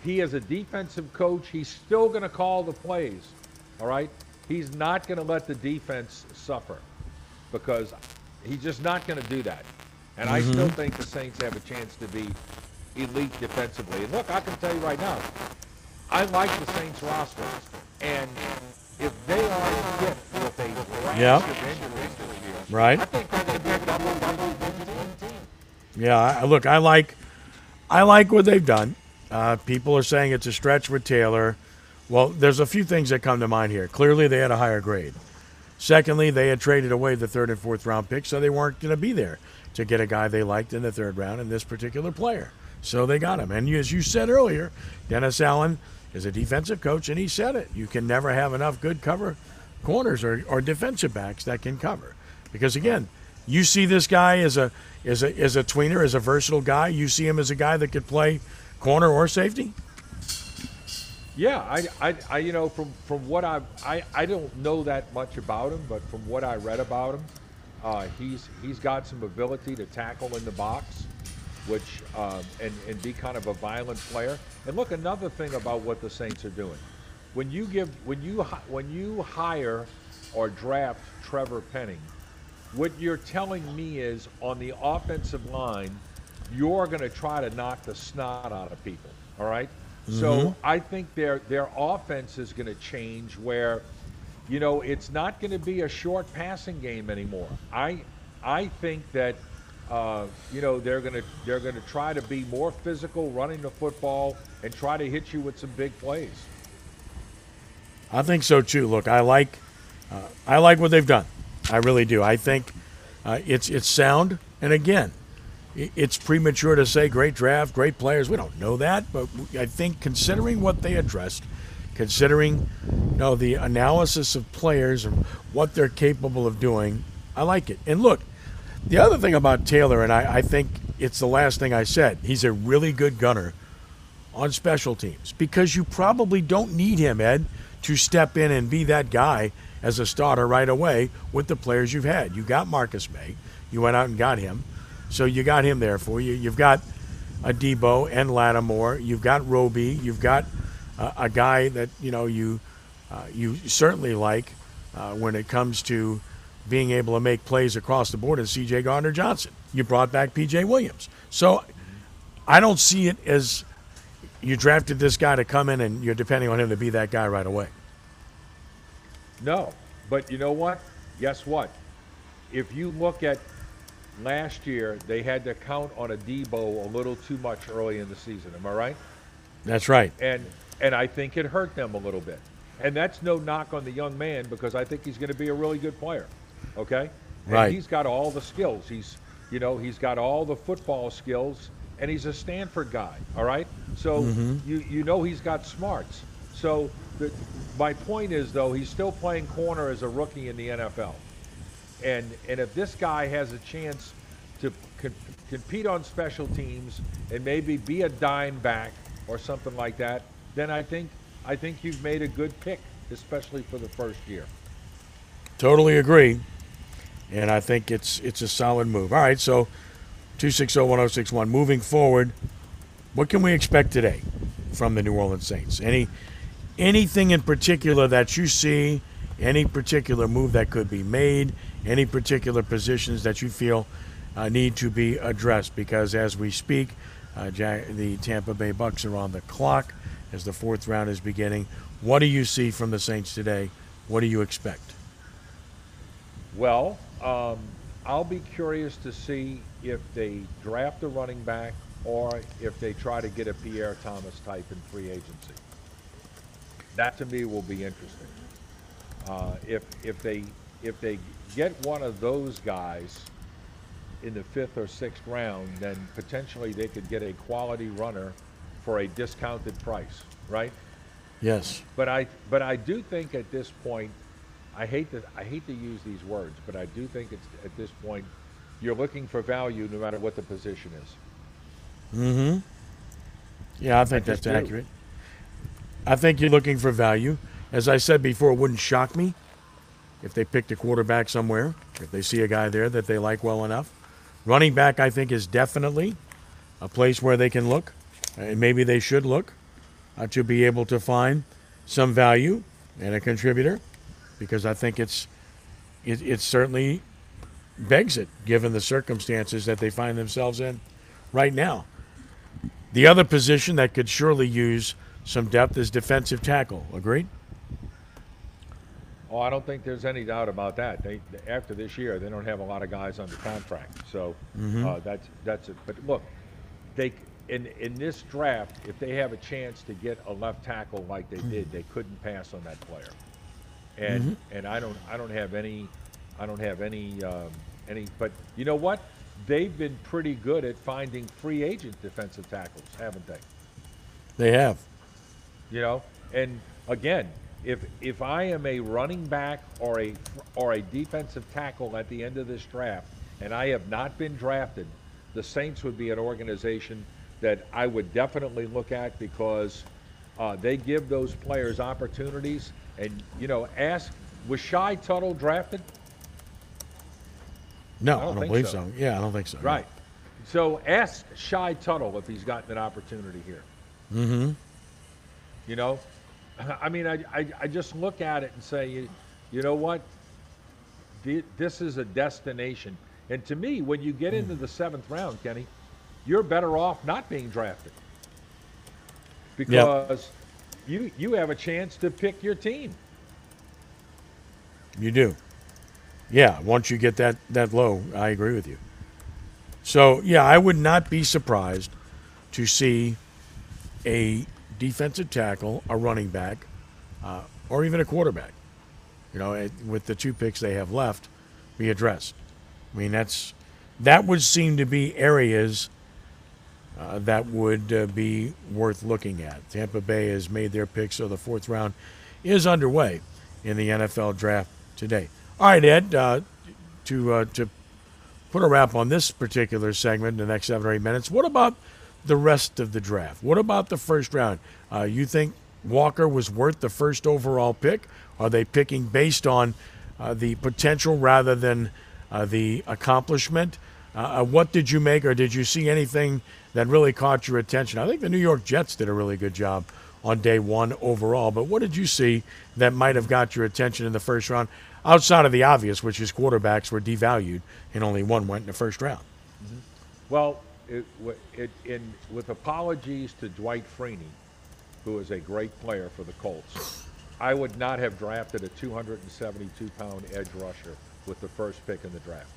[SPEAKER 3] he is a defensive coach. He's still going to call the plays. All right? He's not going to let the defense suffer because he's just not going to do that. And I still
[SPEAKER 2] Mhm.
[SPEAKER 3] think the Saints have a chance to be elite defensively. And look, I can tell you right now, I like the Saints roster. And if they are hit with a rash
[SPEAKER 2] Yeah.
[SPEAKER 3] of injuries this year,
[SPEAKER 2] Right.
[SPEAKER 3] I think they're going to be a double-digit team.
[SPEAKER 2] Yeah, I, look, I like, I like what they've done. Uh, people are saying it's a stretch with Taylor. Well, there's a few things that come to mind here. Clearly, they had a higher grade. Secondly, they had traded away the third and fourth round picks, so they weren't going to be there to get a guy they liked in the third round in this particular player. So they got him. And as you said earlier, Dennis Allen is a defensive coach, and he said it. You can never have enough good cover corners or, or defensive backs that can cover. Because again, you see this guy as a as a as a tweener, as a versatile guy. You see him as a guy that could play corner or safety.
[SPEAKER 3] Yeah, I, I, I, you know, from from what I, I, I don't know that much about him, but from what I read about him, uh, he's he's got some ability to tackle in the box, which um, and and be kind of a violent player. And look, another thing about what the Saints are doing, when you give when you when you hire or draft Trevor Penning, what you're telling me is on the offensive line, you're going to try to knock the snot out of people. All right? So
[SPEAKER 2] Mhm.
[SPEAKER 3] I think their their offense is going to change where, you know, it's not going to be a short passing game anymore. I I think that. Uh, you know they're gonna they're gonna try to be more physical, running the football, and try to hit you with some big plays.
[SPEAKER 2] I think so too. Look, I like, uh, I like what they've done. I really do. I think uh, it's it's sound. And again, it's premature to say great draft, great players. We don't know that, but I think considering what they addressed, considering you know the analysis of players and what they're capable of doing, I like it. And look, the other thing about Taylor, and I, I think it's the last thing I said. He's a really good gunner on special teams because you probably don't need him, Ed, to step in and be that guy as a starter right away with the players you've had. You got Marcus Maye, you went out and got him, so you got him there for you. You've got Adebo and Lattimore. You've got Roby. You've got uh, a guy that you know you uh, you certainly like uh, when it comes to being able to make plays across the board. Is C.J. Gardner Johnson? You brought back P.J. Williams, so I don't see it as you drafted this guy to come in and you're depending on him to be that guy right away.
[SPEAKER 3] No, but you know what? Guess what? If you look at last year, they had to count on Adebo a little too much early in the season. Am I right?
[SPEAKER 2] That's right.
[SPEAKER 3] And and I think it hurt them a little bit. And that's no knock on the young man because I think he's going to be a really good player. Okay? And
[SPEAKER 2] Right.
[SPEAKER 3] he's got all the skills. He's you know, he's got all the football skills and he's a Stanford guy, all right? So
[SPEAKER 2] Mhm.
[SPEAKER 3] you you know he's got smarts. So the, my point is though, he's still playing corner as a rookie in the NFL. And and if this guy has a chance to co- compete on special teams and maybe be a dime back or something like that, then I think I think you've made a good pick, especially for the first year.
[SPEAKER 2] Totally agree. And I think it's it's a solid move. All right, so 260-1061 moving forward, what can we expect today from the New Orleans Saints? Any anything in particular that you see, any particular move that could be made, any particular positions that you feel uh, need to be addressed because as we speak, uh, Ja- the Tampa Bay Bucks are on the clock as the fourth round is beginning. What do you see from the Saints today? What do you expect?
[SPEAKER 3] Well, um, I'll be curious to see if they draft a running back or if they try to get a Pierre Thomas type in free agency. That to me will be interesting. Uh, if if they if they get one of those guys in the fifth or sixth round, then potentially they could get a quality runner for a discounted price, right?
[SPEAKER 2] Yes.
[SPEAKER 3] But I but I do think at this point, I hate to I hate to use these words, but I do think it's at this point you're looking for value no matter what the position is.
[SPEAKER 2] Mm-hmm. Yeah, I think
[SPEAKER 3] I
[SPEAKER 2] that's
[SPEAKER 3] do.
[SPEAKER 2] accurate. I think you're looking for value. As I said before, it wouldn't shock me if they picked a quarterback somewhere, if they see a guy there that they like well enough. Running back, I think, is definitely a place where they can look, and maybe they should look uh, to be able to find some value and a contributor, because I think it's it, it certainly begs it given the circumstances that they find themselves in right now. The other position that could surely use some depth is defensive tackle. Agreed?
[SPEAKER 3] Oh, I don't think there's any doubt about that. They after this year, they don't have a lot of guys under contract, so
[SPEAKER 2] Mhm.
[SPEAKER 3] uh, that's that's it. But look, they in in this draft, if they have a chance to get a left tackle like they did, they couldn't pass on that player. And
[SPEAKER 2] Mhm.
[SPEAKER 3] and I don't I don't have any I don't have any um, any. But you know what? They've been pretty good at finding free agent defensive tackles, haven't they?
[SPEAKER 2] They have.
[SPEAKER 3] You know, and again, if if I am a running back or a or a defensive tackle at the end of this draft, and I have not been drafted, the Saints would be an organization that I would definitely look at because uh, they give those players opportunities. And you know, ask was Shy Tuttle drafted?
[SPEAKER 2] No,
[SPEAKER 3] I
[SPEAKER 2] I
[SPEAKER 3] don't
[SPEAKER 2] don't, believe
[SPEAKER 3] so.
[SPEAKER 2] so. Yeah, I don't think so.
[SPEAKER 3] Right. So ask Shy Tuttle if he's gotten an opportunity here.
[SPEAKER 2] Mm-hmm.
[SPEAKER 3] You know, I mean, I, I, I just look at it and say, you, you know what? This is a destination. And to me, when you get into the seventh round, Kenny, you're better off not being drafted because you you have a chance to pick your team.
[SPEAKER 2] You do. Yeah, once you get that that low, I agree with you. So yeah, I would not be surprised to see a defensive tackle, a running back, uh, or even a quarterback. You know, it, with the two picks they have left, be addressed. I mean, that's that would seem to be areas uh, that would uh, be worth looking at. Tampa Bay has made their pick, so the fourth round is underway in the NFL draft today. All right, Ed, uh, to uh, to put a wrap on this particular segment in the next seven or eight minutes. What about the rest of the draft? What about the first round? Uh, you think Walker was worth the first overall pick? Are they picking based on uh, the potential rather than uh, the accomplishment? Uh, uh, what did you make, or did you see anything that really caught your attention? I think the New York Jets did a really good job on day one overall, but what did you see that might have got your attention in the first round, outside of the obvious, which is quarterbacks were devalued and only one went in the first round?
[SPEAKER 3] Well, it, it, in, with apologies to Dwight Freeney, who is a great player for the Colts, I would not have drafted a 272 pound edge rusher with the first pick in the draft.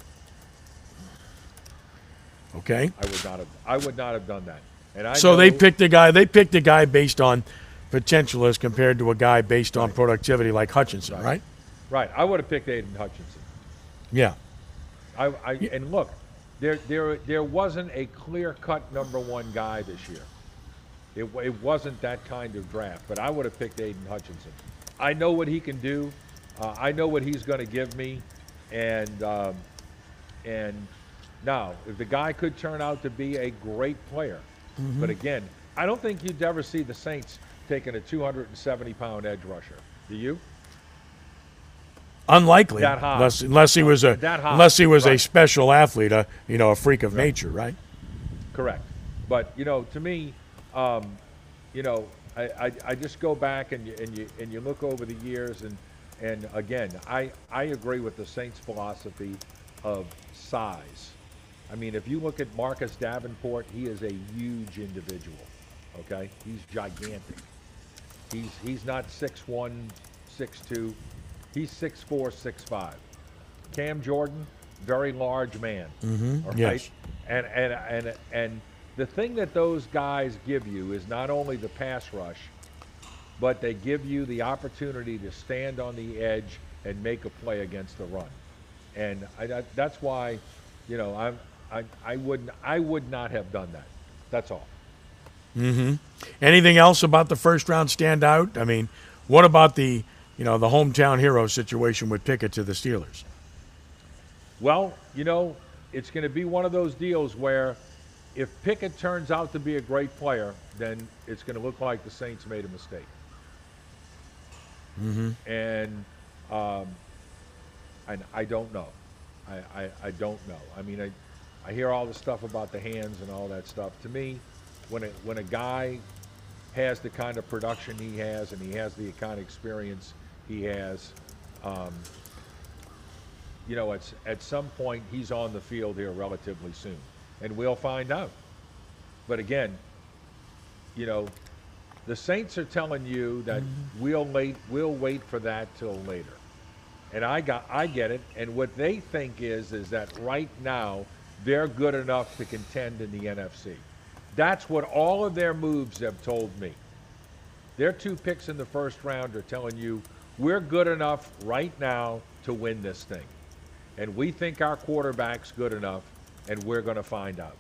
[SPEAKER 2] Okay.
[SPEAKER 3] I would not have. I would not have done that. And I
[SPEAKER 2] so they picked a guy. They picked a guy based on potential as compared to a guy based on productivity like Hutchinson, right?
[SPEAKER 3] Right. I would have picked Aidan Hutchinson.
[SPEAKER 2] Yeah.
[SPEAKER 3] I, I and look, there there there wasn't a clear cut number one guy this year. It, it wasn't that kind of draft, but I would have picked Aidan Hutchinson. I know what he can do. Uh, I know what he's going to give me, and um, and now if the guy could turn out to be a great player,
[SPEAKER 2] Mhm.
[SPEAKER 3] but again, I don't think you'd ever see the Saints taking a 270 pound edge rusher. Do you?
[SPEAKER 2] Unlikely, unless unless he was a unless he was a special athlete, a you know a freak of nature, right?
[SPEAKER 3] Correct. But you know, to me, um, you know, I, I, I just go back and you, and you and you look over the years and and again, I I agree with the Saints' philosophy of size. I mean, if you look at Marcus Davenport, he is a huge individual. Okay, he's gigantic. He's he's not 6'1", 6'2". He's 6'4", 6'5". Cam Jordan, very large man.
[SPEAKER 2] Mhm,
[SPEAKER 3] all right?
[SPEAKER 2] yes.
[SPEAKER 3] And and and and the thing that those guys give you is not only the pass rush, but they give you the opportunity to stand on the edge and make a play against the run. And I, that, that's why, you know, I'm, I, I wouldn't, I would not have done that. That's all.
[SPEAKER 2] Mm-hmm. Anything else about the first round stand out? I mean, what about the you know the hometown hero situation with Pickett to the Steelers?
[SPEAKER 3] Well, you know, it's going to be one of those deals where if Pickett turns out to be a great player, then it's going to look like the Saints made a mistake.
[SPEAKER 2] Mm-hmm.
[SPEAKER 3] And um, I, I don't know. I, I, I don't know. I mean, I, I hear all the stuff about the hands and all that stuff. To me, when a, when a guy has the kind of production he has and he has the kind of experience he has, um, you know, at, at some point he's on the field here relatively soon. And we'll find out. But again, you know, the Saints are telling you that we'll wait we'll wait for that till later. And I got I get it. And what they think is is that right now they're good enough to contend in the NFC. That's what all of their moves have told me. Their two picks in the first round are telling you we're good enough right now to win this thing. And we think our quarterback's good enough, and we're going to find out.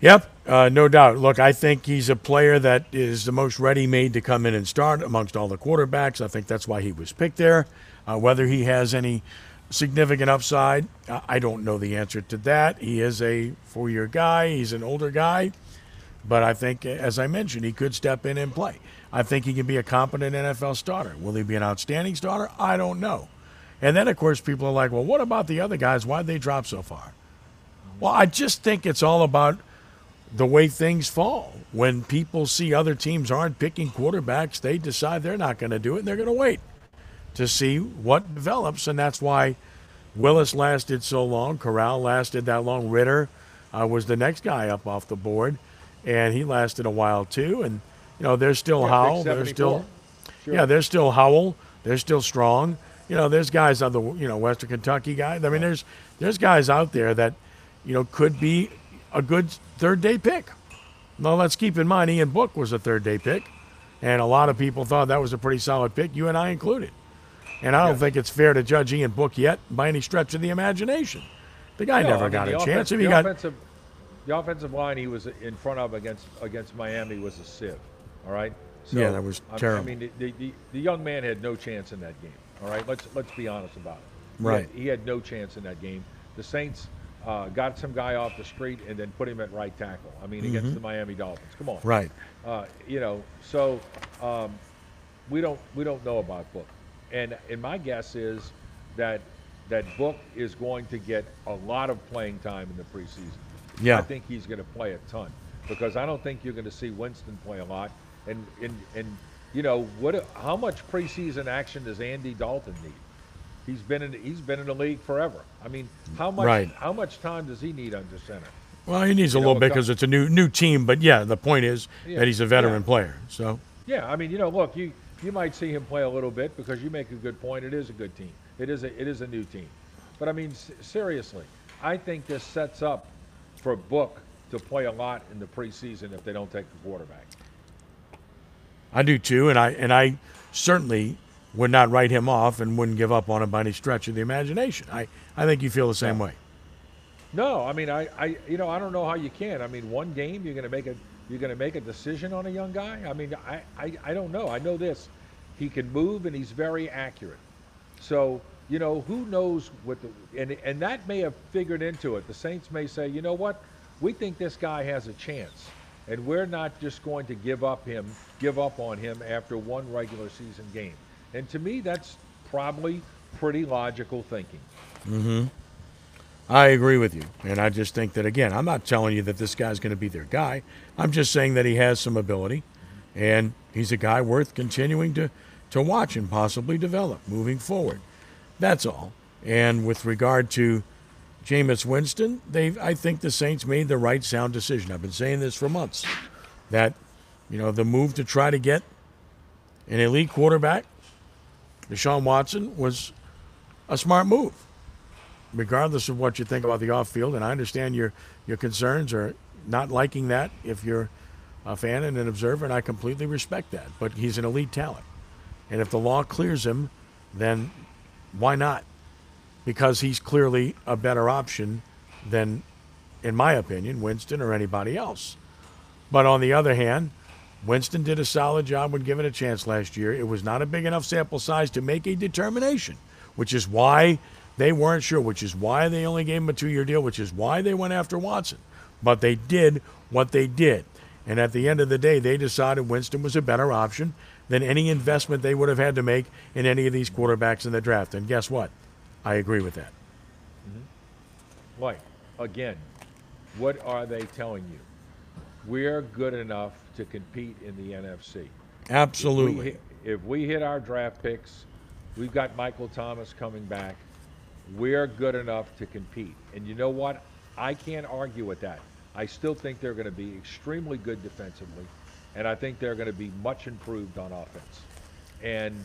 [SPEAKER 2] Yep, uh, no doubt. Look, I think he's a player that is the most ready-made to come in and start amongst all the quarterbacks. I think that's why he was picked there. Uh, whether he has any significant upside, I don't know the answer to that. He is a four-year guy. He's an older guy, but I think, as I mentioned, he could step in and play. I think he can be a competent NFL starter. Will he be an outstanding starter? I don't know. And then, of course, people are like, well, what about the other guys? Why'd they drop so far? Well, I just think it's all about the way things fall. When people see other teams aren't picking quarterbacks, they decide they're not going to do it and they're going to wait to see what develops. And that's why Willis lasted so long, Corral lasted that long, Ridder uh, was the next guy up off the board, and he lasted a while too. And, you know, there's still
[SPEAKER 3] Yeah,
[SPEAKER 2] Howell. There's
[SPEAKER 3] 74.
[SPEAKER 2] still,
[SPEAKER 3] Sure.
[SPEAKER 2] yeah, there's still Howell. They're still strong. You know, there's guys on the you know Western Kentucky guys. I mean, there's there's guys out there that you know could be a good third day pick. Now let's keep in mind Ian Book was a third day pick, and a lot of people thought that was a pretty solid pick, you and I included. And I don't think it's fair to judge Ian Book yet by any stretch of the imagination. The guy
[SPEAKER 3] No,
[SPEAKER 2] never
[SPEAKER 3] I mean,
[SPEAKER 2] got a chance. If
[SPEAKER 3] the
[SPEAKER 2] he got
[SPEAKER 3] offensive, the offensive line he was in front of against against Miami was a sieve. All right.
[SPEAKER 2] Yeah, that was terrible.
[SPEAKER 3] I mean, the, the, the young man had no chance in that game. All right. Let's let's be honest about it. He
[SPEAKER 2] Right.
[SPEAKER 3] had- He had, no chance in that game. The Saints uh, got some guy off the street and then put him at right tackle. I mean, against
[SPEAKER 2] Mhm.
[SPEAKER 3] the Miami Dolphins. Come on.
[SPEAKER 2] Right.
[SPEAKER 3] Uh, you know, so um, we don't we don't know about Book, and and my guess is that that Book is going to get a lot of playing time in the preseason.
[SPEAKER 2] Yeah.
[SPEAKER 3] I think he's going to play a ton because I don't think you're going to see Winston play a lot, and and and you know what? How much preseason action does Andy Dalton need? He's been in he's been in the league forever. I mean, how much
[SPEAKER 2] Right.
[SPEAKER 3] how much time does he need under center?
[SPEAKER 2] well, he needs a
[SPEAKER 3] know,
[SPEAKER 2] little bit because it's a new new team. But yeah, the point is
[SPEAKER 3] Yeah,
[SPEAKER 2] that he's a veteran
[SPEAKER 3] yeah.
[SPEAKER 2] player. So
[SPEAKER 3] Yeah, I mean, you know, look, you you might see him play a little bit because you make a good point. It is a good team. It is a it is a new team. But I mean, s- seriously, I think this sets up for Book to play a lot in the preseason if they don't take the quarterback.
[SPEAKER 2] I do too, and I and I certainly would not write him off and wouldn't give up on him by any stretch of the imagination. I, I think you feel the same way.
[SPEAKER 3] No, I mean, I, I you know, I don't know how you can. I mean, one game you're going to make a you're going to make a decision on a young guy. I mean, I, I I don't know. I know this. He can move and he's very accurate. So you know, who knows what the and and that may have figured into it. The Saints may say, you know what, we think this guy has a chance, and we're not just going to give up him give up on him after one regular season game. And to me, that's probably pretty logical thinking.
[SPEAKER 2] Mm-hmm. I agree with you, and I just think that again, I'm not telling you that this guy's going to be their guy. I'm just saying that he has some ability, and he's a guy worth continuing to to watch and possibly develop moving forward. That's all. And with regard to Jameis Winston, they I think the Saints made the right sound decision. I've been saying this for months. That, you know, the move to try to get an elite quarterback, Deshaun Watson, was a smart move, regardless of what you think about the off field. And I understand your your concerns or not liking that if you're a fan and an observer, and I completely respect that. But he's an elite talent, and if the law clears him, then why not? Because he's clearly a better option than, in my opinion, Winston or anybody else. But on the other hand, Winston did a solid job when given a chance last year. It was not a big enough sample size to make a determination, which is why they weren't sure, which is why they only gave him a two year deal, which is why they went after Watson. But they did what they did. And at the end of the day, they decided Winston was a better option than any investment they would have had to make in any of these quarterbacks in the draft. And guess what? I agree with that. Mm-hmm.
[SPEAKER 3] Like, again, what are they telling you? We're good enough to compete in the NFC.
[SPEAKER 2] Absolutely.
[SPEAKER 3] If we, hit, if we hit our draft picks, we've got Michael Thomas coming back. We're good enough to compete. And you know what? I can't argue with that. I still think they're going to be extremely good defensively, and I think they're going to be much improved on offense. And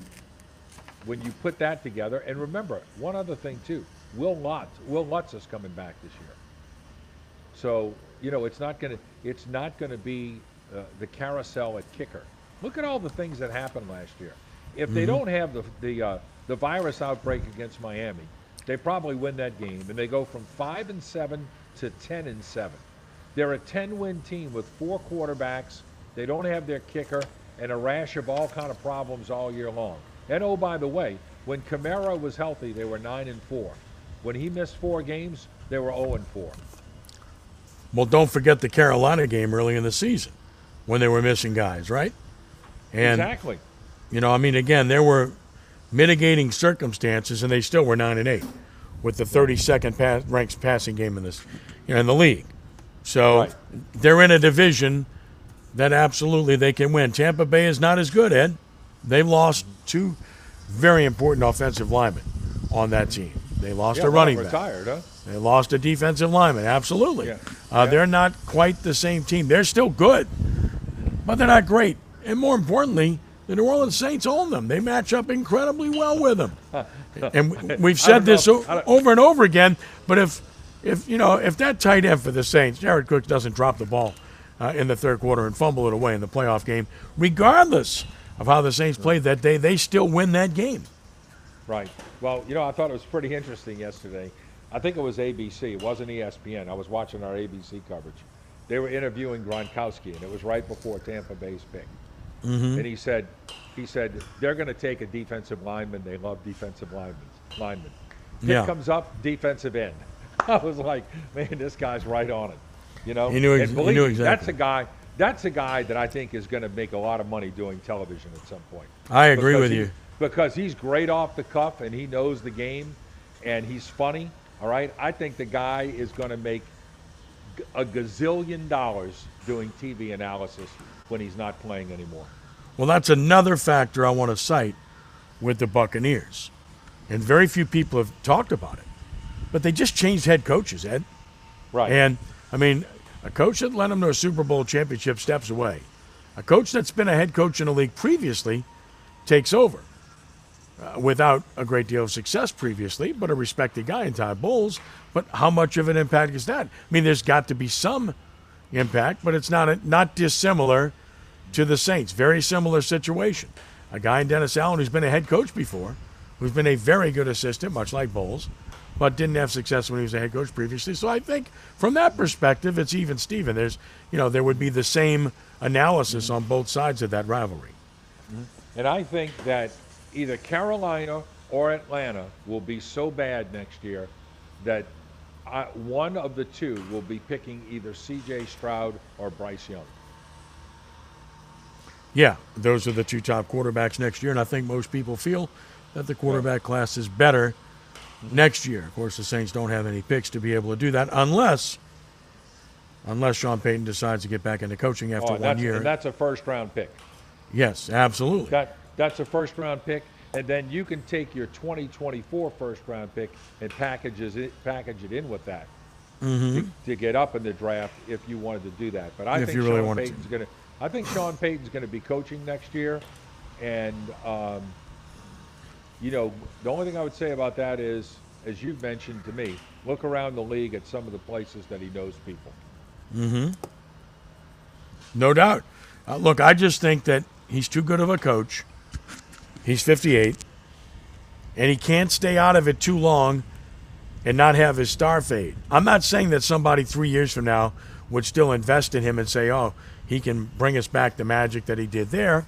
[SPEAKER 3] when you put that together, and remember one other thing too, Will Lutz, Will Lutz is coming back this year. So you know it's not going to it's not going to be uh, the carousel at kicker. Look at all the things that happened last year. If they
[SPEAKER 2] Mhm.
[SPEAKER 3] don't have the the uh, the virus outbreak against Miami, they probably win that game, and they go from five and seven to ten and seven. They're a ten-win team with four quarterbacks. They don't have their kicker and a rash of all kind of problems all year long. And oh, by the way, when Kamara was healthy, they were nine and four. When he missed four games, they were zero and four.
[SPEAKER 2] Well, don't forget the Carolina game early in the season when they were missing guys, right? And
[SPEAKER 3] exactly.
[SPEAKER 2] You know, I mean, again, there were mitigating circumstances, and they still were nine and eight with the 32nd pass, ranked passing game in this, you know, in the league. So they're in a division that absolutely they can win. Tampa Bay is not as good, Ed. They've lost two very important offensive linemen on that team. They lost
[SPEAKER 3] Yeah,
[SPEAKER 2] a
[SPEAKER 3] well,
[SPEAKER 2] running back.
[SPEAKER 3] retired, huh?
[SPEAKER 2] They lost a defensive lineman. Absolutely.
[SPEAKER 3] Yeah.
[SPEAKER 2] Uh, They're not quite the same team. They're still good, but they're not great. And more importantly, the New Orleans Saints own them. They match up incredibly well with them. and we- we've said
[SPEAKER 3] know
[SPEAKER 2] this
[SPEAKER 3] if-
[SPEAKER 2] o-
[SPEAKER 3] I don't-
[SPEAKER 2] over and over again. But if, if you know, if that tight end for the Saints, Jared Cook doesn't drop the ball uh, in the third quarter and fumble it away in the playoff game, regardless of how the Saints played that day, they still win that game.
[SPEAKER 3] Right. Well, you know, I thought it was pretty interesting yesterday. I think it was ABC. It wasn't ESPN. I was watching our ABC coverage. They were interviewing Gronkowski, and it was right before Tampa Bay's pick.
[SPEAKER 2] Mhm.
[SPEAKER 3] And he said, he said they're going to take a defensive lineman. They love defensive linemen. Linemen. Pick
[SPEAKER 2] Yeah.
[SPEAKER 3] comes up, defensive end. I was like, man, this guy's right on it. You know.
[SPEAKER 2] He knew ex-
[SPEAKER 3] and
[SPEAKER 2] he knew
[SPEAKER 3] me, That's a guy. That's a guy that I think is going to make a lot of money doing television at some point.
[SPEAKER 2] I agree with you.
[SPEAKER 3] because he's great off the cuff and he knows the game and he's funny. All right. I think the guy is going to make a gazillion dollars doing TV analysis when he's not playing anymore.
[SPEAKER 2] Well, that's another factor I want to cite with the Buccaneers. And very few people have talked about it. But they just changed head coaches, Ed.
[SPEAKER 3] Right.
[SPEAKER 2] And, I mean, a coach that led them to a Super Bowl championship steps away. A coach that's been a head coach in the league previously takes over uh, without a great deal of success previously, but a respected guy in Todd Bowles. But how much of an impact is that? I mean, there's got to be some impact, but it's not a, not dissimilar to the Saints. Very similar situation. A guy in Dennis Allen who's been a head coach before, who's been a very good assistant, much like Bowles, but didn't have success when he was a head coach previously. So I think from that perspective, it's even Steven. There's, you know, there would be the same analysis on both sides of that rivalry.
[SPEAKER 3] And I think that either Carolina or Atlanta will be so bad next year that I, one of the two will be picking either C.J. Stroud or Bryce Young.
[SPEAKER 2] Yeah, those are the two top quarterbacks next year, and I think most people feel that the quarterback class is better next year. Of course, the Saints don't have any picks to be able to do that unless unless Sean Payton decides to get back into coaching after
[SPEAKER 3] Oh,
[SPEAKER 2] one
[SPEAKER 3] that's,
[SPEAKER 2] year.
[SPEAKER 3] And that's a first round pick.
[SPEAKER 2] yes, absolutely.
[SPEAKER 3] That that's a first round pick, and then you can take your 2024 first round pick and packages it package it in with that
[SPEAKER 2] Mhm.
[SPEAKER 3] to, to get up in the draft if you wanted to do that. But I
[SPEAKER 2] If
[SPEAKER 3] think
[SPEAKER 2] really
[SPEAKER 3] Sean. Payton's going to. I think Sean Payton's going to be coaching next year, and um, you know, the only thing I would say about that is, as you've mentioned to me, look around the league at some of the places that he knows people.
[SPEAKER 2] Mm-hmm. No doubt. Uh, look, I just think that he's too good of a coach. He's 58, and he can't stay out of it too long and not have his star fade. I'm not saying that somebody three years from now would still invest in him and say, oh, he can bring us back the magic that he did there.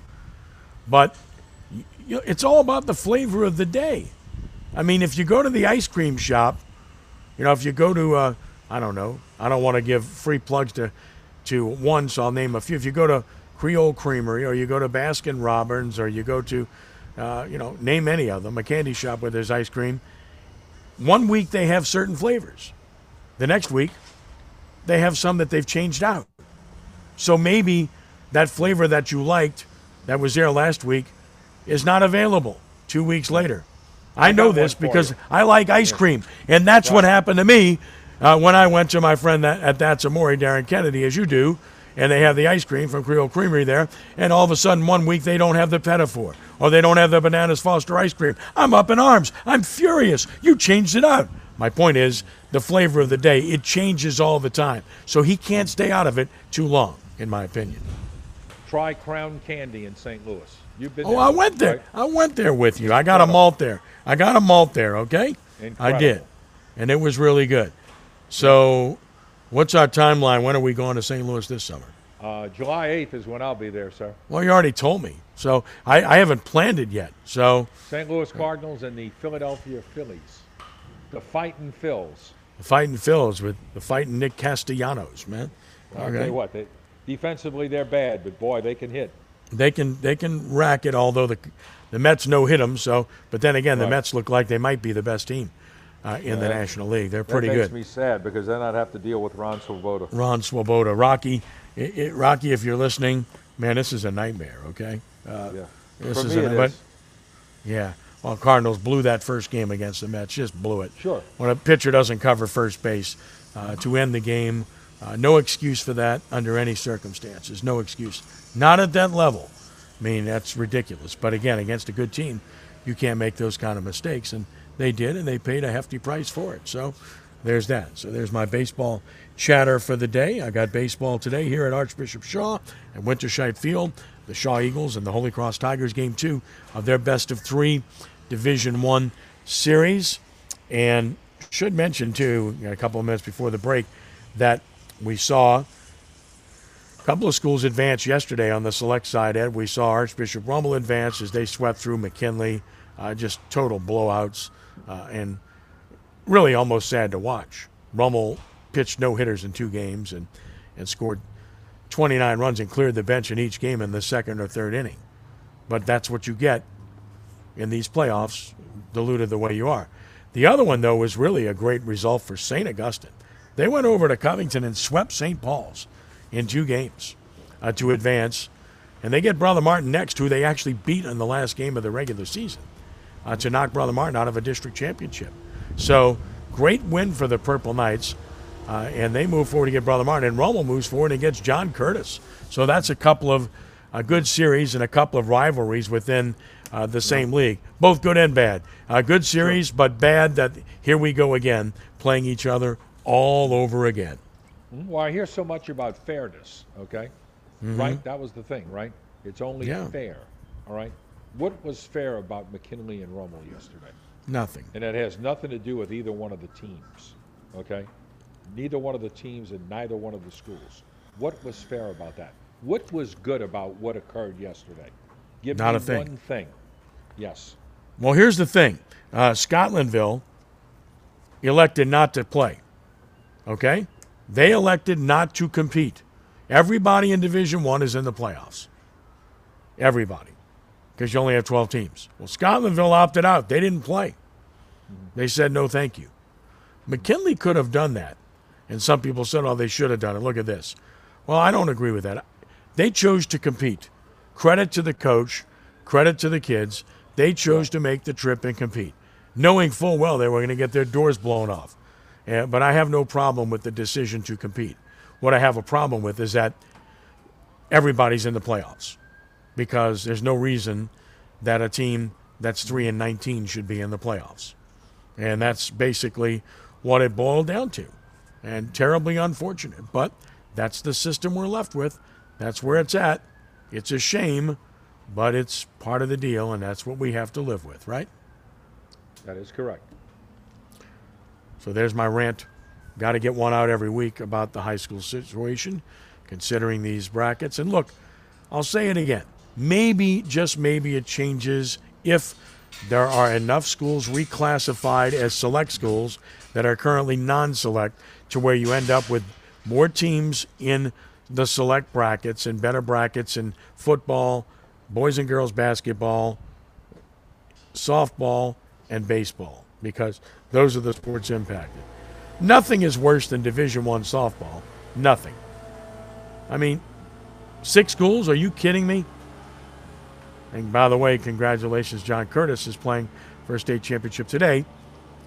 [SPEAKER 2] But it's all about the flavor of the day. I mean, if you go to the ice cream shop, you know, if you go to, uh, I don't know, I don't want to give free plugs to, to one, so I'll name a few. If you go to Creole Creamery or you go to Baskin Robbins or you go to, uh, you know, name any of them, a candy shop where there's ice cream, one week they have certain flavors. The next week, they have some that they've changed out. So maybe that flavor that you liked that was there last week is not available two weeks later. I,
[SPEAKER 3] I
[SPEAKER 2] know this because you. I like ice cream, and that's right. what happened to me uh, when I went to my friend that, at That's Amore, Darren Kennedy, as you do, and they have the ice cream from Creole Creamery there, and all of a sudden one week they don't have the Petitfour, or they don't have the Bananas Foster ice cream. I'm up in arms. I'm furious. You changed it out. My point is the flavor of the day, it changes all the time. So he can't stay out of it too long, in my opinion.
[SPEAKER 3] Try Crown Candy in St. Louis. You've been
[SPEAKER 2] Oh, I went there.
[SPEAKER 3] Right?
[SPEAKER 2] I went there with you. I got a malt there. I got a malt there, okay?
[SPEAKER 3] Incredible.
[SPEAKER 2] I did. And it was really good. So, what's our timeline? When are we going to St. Louis this summer?
[SPEAKER 3] Uh, July 8th is when I'll be there, sir.
[SPEAKER 2] Well, you already told me. So, I, I haven't planned it yet. So,
[SPEAKER 3] St. Louis Cardinals and the Philadelphia Phillies. The Fighting Phils.
[SPEAKER 2] The Fighting Phils with the Fighting Nick Castellanos, man.
[SPEAKER 3] I'll tell you what, they, defensively they're bad, but boy, they can hit.
[SPEAKER 2] They can they can rack it. Although the the Mets no hit them. So, but then again,
[SPEAKER 3] Right.
[SPEAKER 2] the Mets look like they might be the best team uh, in the
[SPEAKER 3] Yeah.
[SPEAKER 2] National League. They're pretty good.
[SPEAKER 3] that makes
[SPEAKER 2] good.
[SPEAKER 3] me sad because then I'd have to deal with Ron Swoboda.
[SPEAKER 2] Ron Swoboda, Rocky, it, it, Rocky, if you're listening, man, this is a nightmare. Okay. Uh,
[SPEAKER 3] Yeah.
[SPEAKER 2] This
[SPEAKER 3] For
[SPEAKER 2] is
[SPEAKER 3] me,
[SPEAKER 2] a,
[SPEAKER 3] it
[SPEAKER 2] but,
[SPEAKER 3] is.
[SPEAKER 2] Yeah. Well, Cardinals blew that first game against the Mets. Just blew it.
[SPEAKER 3] Sure.
[SPEAKER 2] When a pitcher doesn't cover first base uh, to end the game, uh, no excuse for that under any circumstances. No excuse. Not at that level. I mean, that's ridiculous. But again, against a good team, you can't make those kind of mistakes. And they did, and they paid a hefty price for it. So there's that. So there's my baseball chatter for the day. I got baseball today here at Archbishop Shaw at Winterscheid Field. The Shaw Eagles and the Holy Cross Tigers game two of their best of three Division One series. And should mention too, a couple of minutes before the break, that we saw a couple of schools advanced yesterday on the select side. Ed, we saw Archbishop Rummel advance as they swept through McKinley. Uh, just total blowouts, uh, and really almost sad to watch. Rummel pitched no hitters in two games and and scored 29 runs and cleared the bench in each game in the second or third inning. But that's what you get in these playoffs, diluted the way you are. The other one, though, was really a great result for St. Augustine. They went over to Covington and swept St. Paul's in two games uh, to advance. And they get Brother Martin next, who they actually beat in the last game of the regular season uh, to knock Brother Martin out of a district championship. So, great win for the Purple Knights. Uh, and they move forward to get Brother Martin. And Rummel moves forward and gets John Curtis. So that's a couple of a good series and a couple of rivalries within uh, the same league. Both good and bad. Uh, good series, but bad that here we go again, playing each other all over again.
[SPEAKER 3] Well, I hear so much about fairness, okay?
[SPEAKER 2] Mhm.
[SPEAKER 3] Right? That was the thing, right? It's only
[SPEAKER 2] Yeah.
[SPEAKER 3] fair, all right? What was fair about McKinley and Rummel yesterday?
[SPEAKER 2] Nothing.
[SPEAKER 3] And it has nothing to do with either one of the teams, okay? Neither one of the teams and neither one of the schools. What was fair about that? What was good about what occurred yesterday? Give
[SPEAKER 2] Not
[SPEAKER 3] me
[SPEAKER 2] a thing.
[SPEAKER 3] one thing. Yes.
[SPEAKER 2] Well, here's the thing uh, Scotlandville elected not to play. Okay? They elected not to compete. Everybody in Division One is in the playoffs. Everybody. Because you only have 12 teams. Well, Scotlandville opted out. They didn't play. They said no, thank you. McKinley could have done that. And some people said, oh, they should have done it. Look at this. Well, I don't agree with that. They chose to compete. Credit to the coach, credit to the kids. They chose to make the trip and compete, knowing full well they were going to get their doors blown off. But I have no problem with the decision to compete. What I have a problem with is that everybody's in the playoffs because there's no reason that a team that's 3 and 19 should be in the playoffs. And that's basically what it boiled down to. And terribly unfortunate, but that's the system we're left with. That's where it's at. It's a shame, but it's part of the deal, and that's what we have to live with, right?
[SPEAKER 3] That is correct.
[SPEAKER 2] So there's my rant. Got to get one out every week about the high school situation, considering these brackets. And look, I'll say it again. Maybe, just maybe, it changes if there are enough schools reclassified as select schools that are currently non select to where you end up with more teams in the select brackets and better brackets in football, boys and girls basketball, softball, and baseball because those are the sports impacted. Nothing is worse than Division One softball. Nothing. I mean, six schools? Are you kidding me? And by the way, congratulations, John Curtis is playing for a state championship today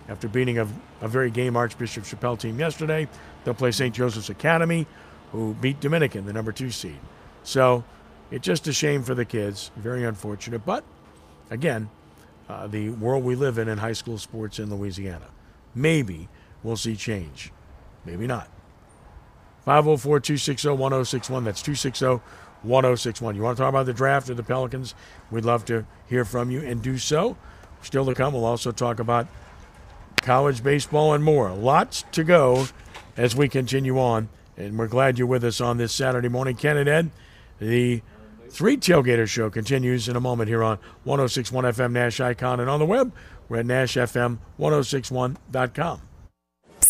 [SPEAKER 2] after beating a, a very game Archbishop Chapelle team yesterday. They'll play St. Joseph's Academy, who beat Dominican, the number two seed. So it's just a shame for the kids. Very unfortunate. But again, uh, the world we live in in high school sports in Louisiana. Maybe we'll see change. Maybe not. 504 260 1061. That's 260 1061. You want to talk about the draft or the Pelicans? We'd love to hear from you and do so. Still to come, we'll also talk about college baseball and more. Lots to go as we continue on. And we're glad you're with us on this Saturday morning. Ken and Ed, the Three Tailgater Show continues in a moment here on 1061 FM Nash Icon and on the web. We're at NashFM1061.com.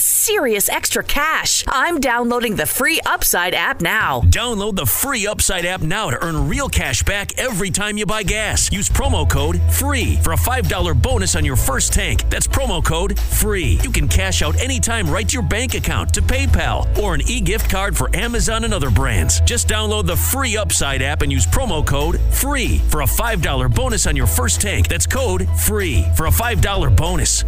[SPEAKER 16] serious extra cash. I'm downloading the free Upside app now.
[SPEAKER 17] Download the free Upside app now to earn real cash back every time you buy gas. Use promo code FREE for a $5 bonus on your first tank. That's promo code FREE. You can cash out anytime right to your bank account, to PayPal, or an e gift card for Amazon and other brands. Just download the free Upside app and use promo code FREE for a $5 bonus on your first tank. That's code FREE for a $5 bonus.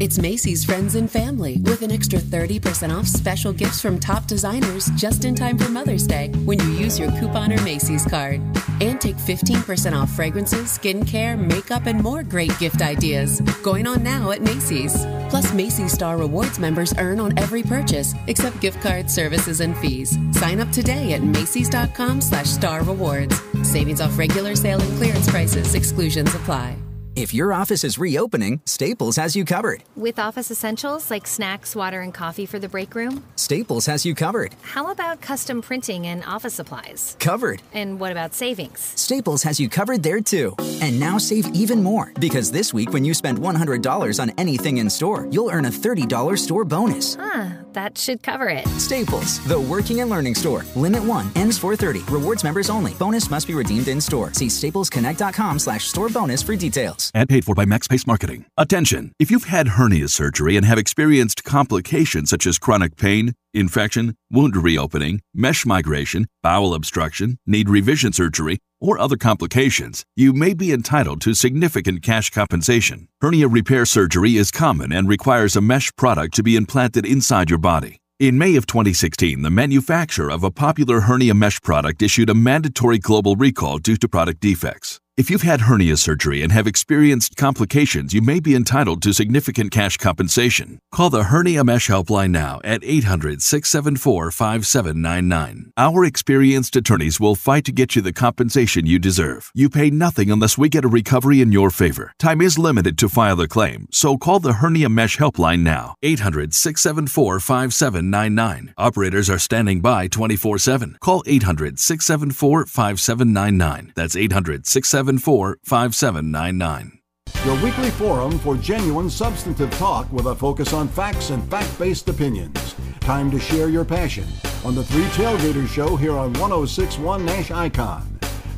[SPEAKER 21] It's Macy's Friends and Family with an extra 30% off special gifts from top designers just in time for Mother's Day when you use your coupon or Macy's card. And take 15% off fragrances, skincare, makeup, and more great gift ideas. Going on now at Macy's. Plus, Macy's Star Rewards members earn on every purchase except gift cards, services, and fees. Sign up today at Macy's.com slash star rewards. Savings off regular sale and clearance prices. Exclusions apply.
[SPEAKER 22] If your office is reopening, Staples has you covered.
[SPEAKER 23] With office essentials like snacks, water, and coffee for the break room?
[SPEAKER 22] Staples has you covered.
[SPEAKER 23] How about custom printing and office supplies?
[SPEAKER 22] Covered.
[SPEAKER 23] And what about savings?
[SPEAKER 22] Staples has you covered there too. And now save even more because this week when you spend $100 on anything in store, you'll earn a $30 store bonus.
[SPEAKER 23] Huh, that should cover it.
[SPEAKER 22] Staples, the working and learning store. Limit 1 ends 430. Rewards members only. Bonus must be redeemed in store. See staplesconnect.com slash store bonus for details.
[SPEAKER 24] and paid for by MaxPace Marketing. Attention! If you've had hernia surgery and have experienced complications such as chronic pain, infection, wound reopening, mesh migration, bowel obstruction, need revision surgery, or other complications, you may be entitled to significant cash compensation. Hernia repair surgery is common and requires a mesh product to be implanted inside your body. In May of 2016, the manufacturer of a popular hernia mesh product issued a mandatory global recall due to product defects. If you've had hernia surgery and have experienced complications, you may be entitled to significant cash compensation. Call the Hernia Mesh Helpline now at 800 674 5799. Our experienced attorneys will fight to get you the compensation you deserve. You pay nothing unless we get a recovery in your favor. Time is limited to file a claim, so call the Hernia Mesh Helpline now. 800 674 5799. Operators are standing by 24 7. Call 800 674 5799. That's 800 674 5799.
[SPEAKER 1] Your weekly forum for genuine substantive talk with a focus on facts and fact based opinions. Time to share your passion on the Three Tailgaters Show here on 1061 Nash Icon.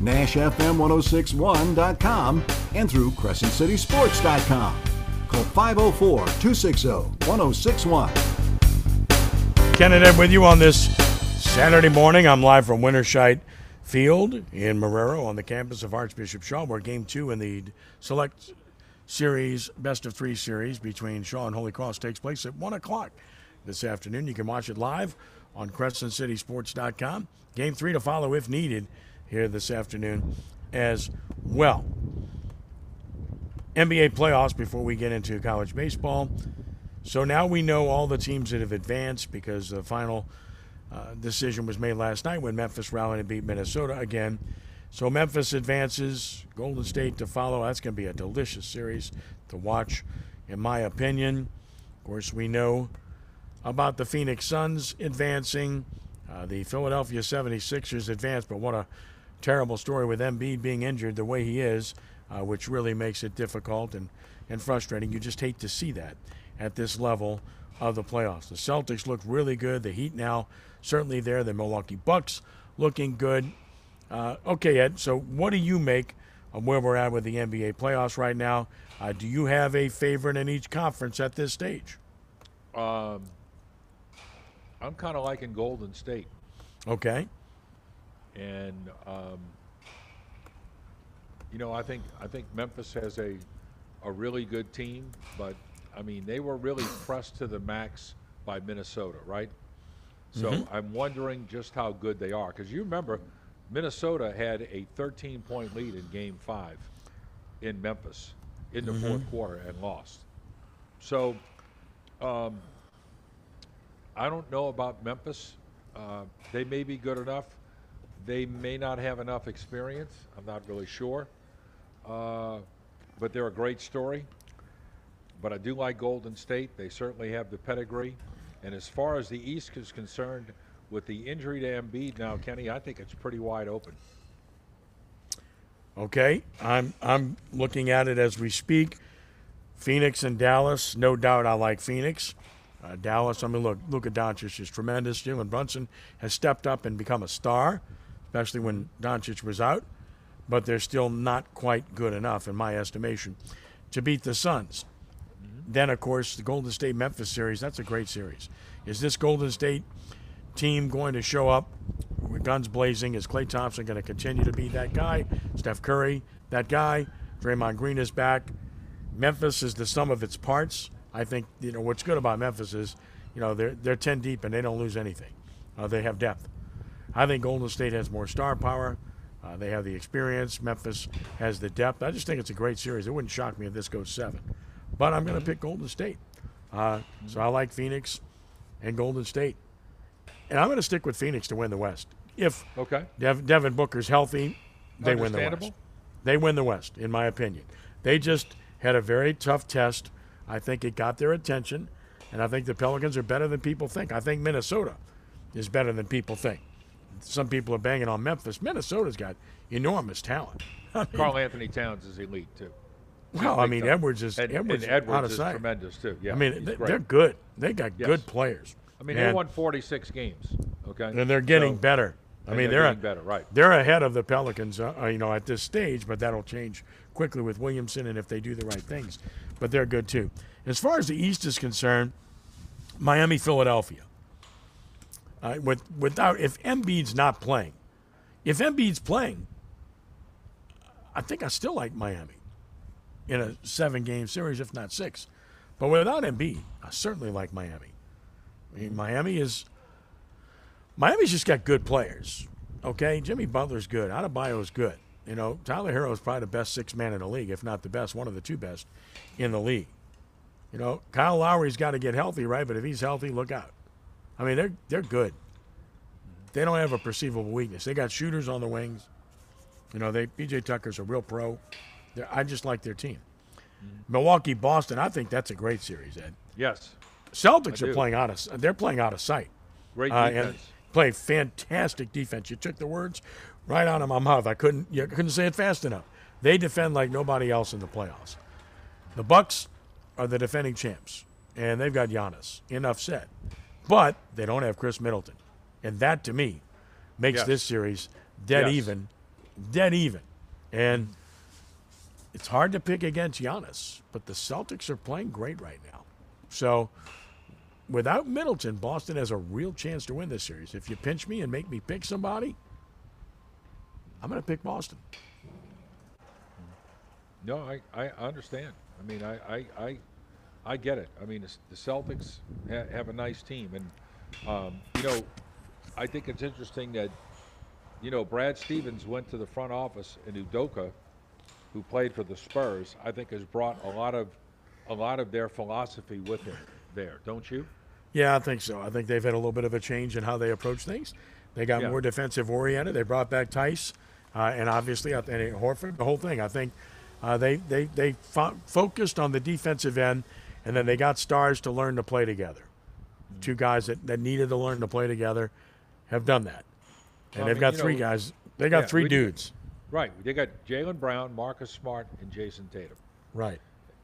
[SPEAKER 1] NashFM1061.com, and through CrescentCitySports.com. Call 504 260 1061.
[SPEAKER 2] Ken and Ed with you on this Saturday morning. I'm live from Winterscheid Field in Marrero on the campus of Archbishop Shaw, where game two in the select series, best of three series between Shaw and Holy Cross takes place at 1 o'clock this afternoon. You can watch it live on CrescentCitySports.com. Game three to follow if needed here this afternoon as well. NBA playoffs before we get into college baseball. So now we know all the teams that have advanced because the final uh, decision was made last night when Memphis rallied and beat Minnesota again. So Memphis advances, Golden State to follow. That's going to be a delicious series to watch, in my opinion. Of course, we know about the Phoenix Suns advancing, uh, the Philadelphia 76ers advanced, but what a terrible story with Embiid being injured the way he is, uh, which really makes it difficult and, and frustrating. You just hate to see that at this level of the playoffs. The Celtics look really good. The Heat now certainly there. The Milwaukee Bucks looking good. Uh, okay, Ed, so what do you make of where we're at with the NBA playoffs right now? Uh, do you have a favorite in each conference at this stage?
[SPEAKER 3] Um, I'm kind of liking Golden State.
[SPEAKER 2] Okay.
[SPEAKER 3] And um, you know, I think I think Memphis has a a really good team, but I mean, they were really pressed to the max by Minnesota, right? So
[SPEAKER 2] Mhm.
[SPEAKER 3] I'm wondering just how good they are because you remember Minnesota had a 13 point lead in Game Five in Memphis in the
[SPEAKER 2] Mhm.
[SPEAKER 3] fourth quarter and lost. So um, I don't know about Memphis. Uh, they may be good enough. They may not have enough experience. I'm not really sure. Uh, but they're a great story. But I do like Golden State. They certainly have the pedigree. And as far as the East is concerned, with the injury to Embiid now, Kenny, I think it's pretty wide open.
[SPEAKER 2] Okay, I'm I'm looking at it as we speak. Phoenix and Dallas, no doubt. I like Phoenix. Uh, Dallas, I mean, look, Luka Doncic is tremendous. Jalen Brunson has stepped up and become a star, especially when Doncic was out. But they're still not quite good enough, in my estimation, to beat the Suns. Then, of course, the Golden State Memphis series. That's a great series. Is this Golden State team going to show up with guns blazing? Is Klay Thompson going to continue to be that guy? Steph Curry, that guy? Draymond Green is back. Memphis is the sum of its parts. I think you know what's good about Memphis is, you know, they're they're ten deep and they don't lose anything. Uh, they have depth. I think Golden State has more star power. Uh, they have the experience. Memphis has the depth. I just think it's a great series. It wouldn't shock me if this goes seven, but I'm going to pick Golden State. Uh, So I like Phoenix and Golden State, and I'm going to stick with Phoenix to win the West. If
[SPEAKER 3] Okay.
[SPEAKER 2] Dev- Devin Booker's healthy, they win the West. They win the West, in my opinion. They just had a very tough test. I think it got their attention, and I think the Pelicans are better than people think. I think Minnesota is better than people think. Some people are banging on Memphis. Minnesota's got enormous talent. I mean,
[SPEAKER 3] Karl Anthony Towns is elite too.
[SPEAKER 2] Well, I mean,
[SPEAKER 3] time.
[SPEAKER 2] Edwards is
[SPEAKER 3] and,
[SPEAKER 2] Edwards,
[SPEAKER 3] and Edwards is
[SPEAKER 2] sight.
[SPEAKER 3] tremendous too. Yeah,
[SPEAKER 2] I mean, they, they're good. They got
[SPEAKER 3] Yes.
[SPEAKER 2] good players.
[SPEAKER 3] I mean, they won 46 games. Okay,
[SPEAKER 2] and they're getting
[SPEAKER 3] So-
[SPEAKER 2] better. I mean,
[SPEAKER 3] they're
[SPEAKER 2] they're,
[SPEAKER 3] getting better, right?
[SPEAKER 2] They're ahead of the Pelicans, uh, uh, you know, at this stage, but that'll change quickly with Williamson and if they do the right things. But they're good too. As far as the East is concerned, Miami, Philadelphia. Uh, with without if Embiid's not playing, if Embiid's playing, I think I still like Miami in a seven-game series, if not six. But without Embiid, I certainly like Miami. I mean, Miami is Miami's just got good players. Okay, Jimmy Butler's good. Adebayo's good. You know, Tyler Herro is probably the best six man in the league, if not the best, one of the two best in the league. You know, Kyle Lowry's got to get healthy, right? But if he's healthy, look out. I mean, they're they're good. They don't have a perceivable weakness. They got shooters on the wings. You know, they PJ Tucker's a real pro. They're, I just like their team. Milwaukee, Boston. I think that's a great series, Ed.
[SPEAKER 3] Yes.
[SPEAKER 2] Celtics are playing out of they're playing out of sight.
[SPEAKER 3] Great
[SPEAKER 2] Uh,
[SPEAKER 3] defense.
[SPEAKER 2] play fantastic defense. You took the words right out of my mouth. I couldn't you couldn't say it fast enough. They defend like nobody else in the playoffs. The Bucks are the defending champs, and they've got Giannis. Enough said. But they don't have Khris Middleton, and that to me makes
[SPEAKER 3] Yes.
[SPEAKER 2] this series dead
[SPEAKER 3] Yes.
[SPEAKER 2] even dead even. And it's hard to pick against Giannis, but the Celtics are playing great right now. So without Middleton, Boston has a real chance to win this series. If you pinch me and make me pick somebody, I'm going to pick Boston.
[SPEAKER 3] No, I, I understand. I mean, I, I, I, I get it. I mean, the, Celtics ha- have a nice team, and um, you know, I think it's interesting that you know Brad Stevens went to the front office, and Udoka, who played for the Spurs, I think has brought a lot of a lot of their philosophy with him there. Don't you?
[SPEAKER 2] Yeah, I think so. I think they've had a little bit of a change in how they approach things. They got
[SPEAKER 3] Yeah.
[SPEAKER 2] more defensive oriented. They brought back Theis, uh, and obviously, and Horford. The whole thing. I think uh, they they they fo- focused on the defensive end, and then they got stars to learn to play together. Two guys that, that needed to learn to play together have done that, and
[SPEAKER 3] I
[SPEAKER 2] they've
[SPEAKER 3] mean,
[SPEAKER 2] got three
[SPEAKER 3] know,
[SPEAKER 2] guys. They got
[SPEAKER 3] yeah,
[SPEAKER 2] three dudes.
[SPEAKER 3] Right. They got Jaylen Brown, Marcus Smart, and Jayson Tatum.
[SPEAKER 2] Right.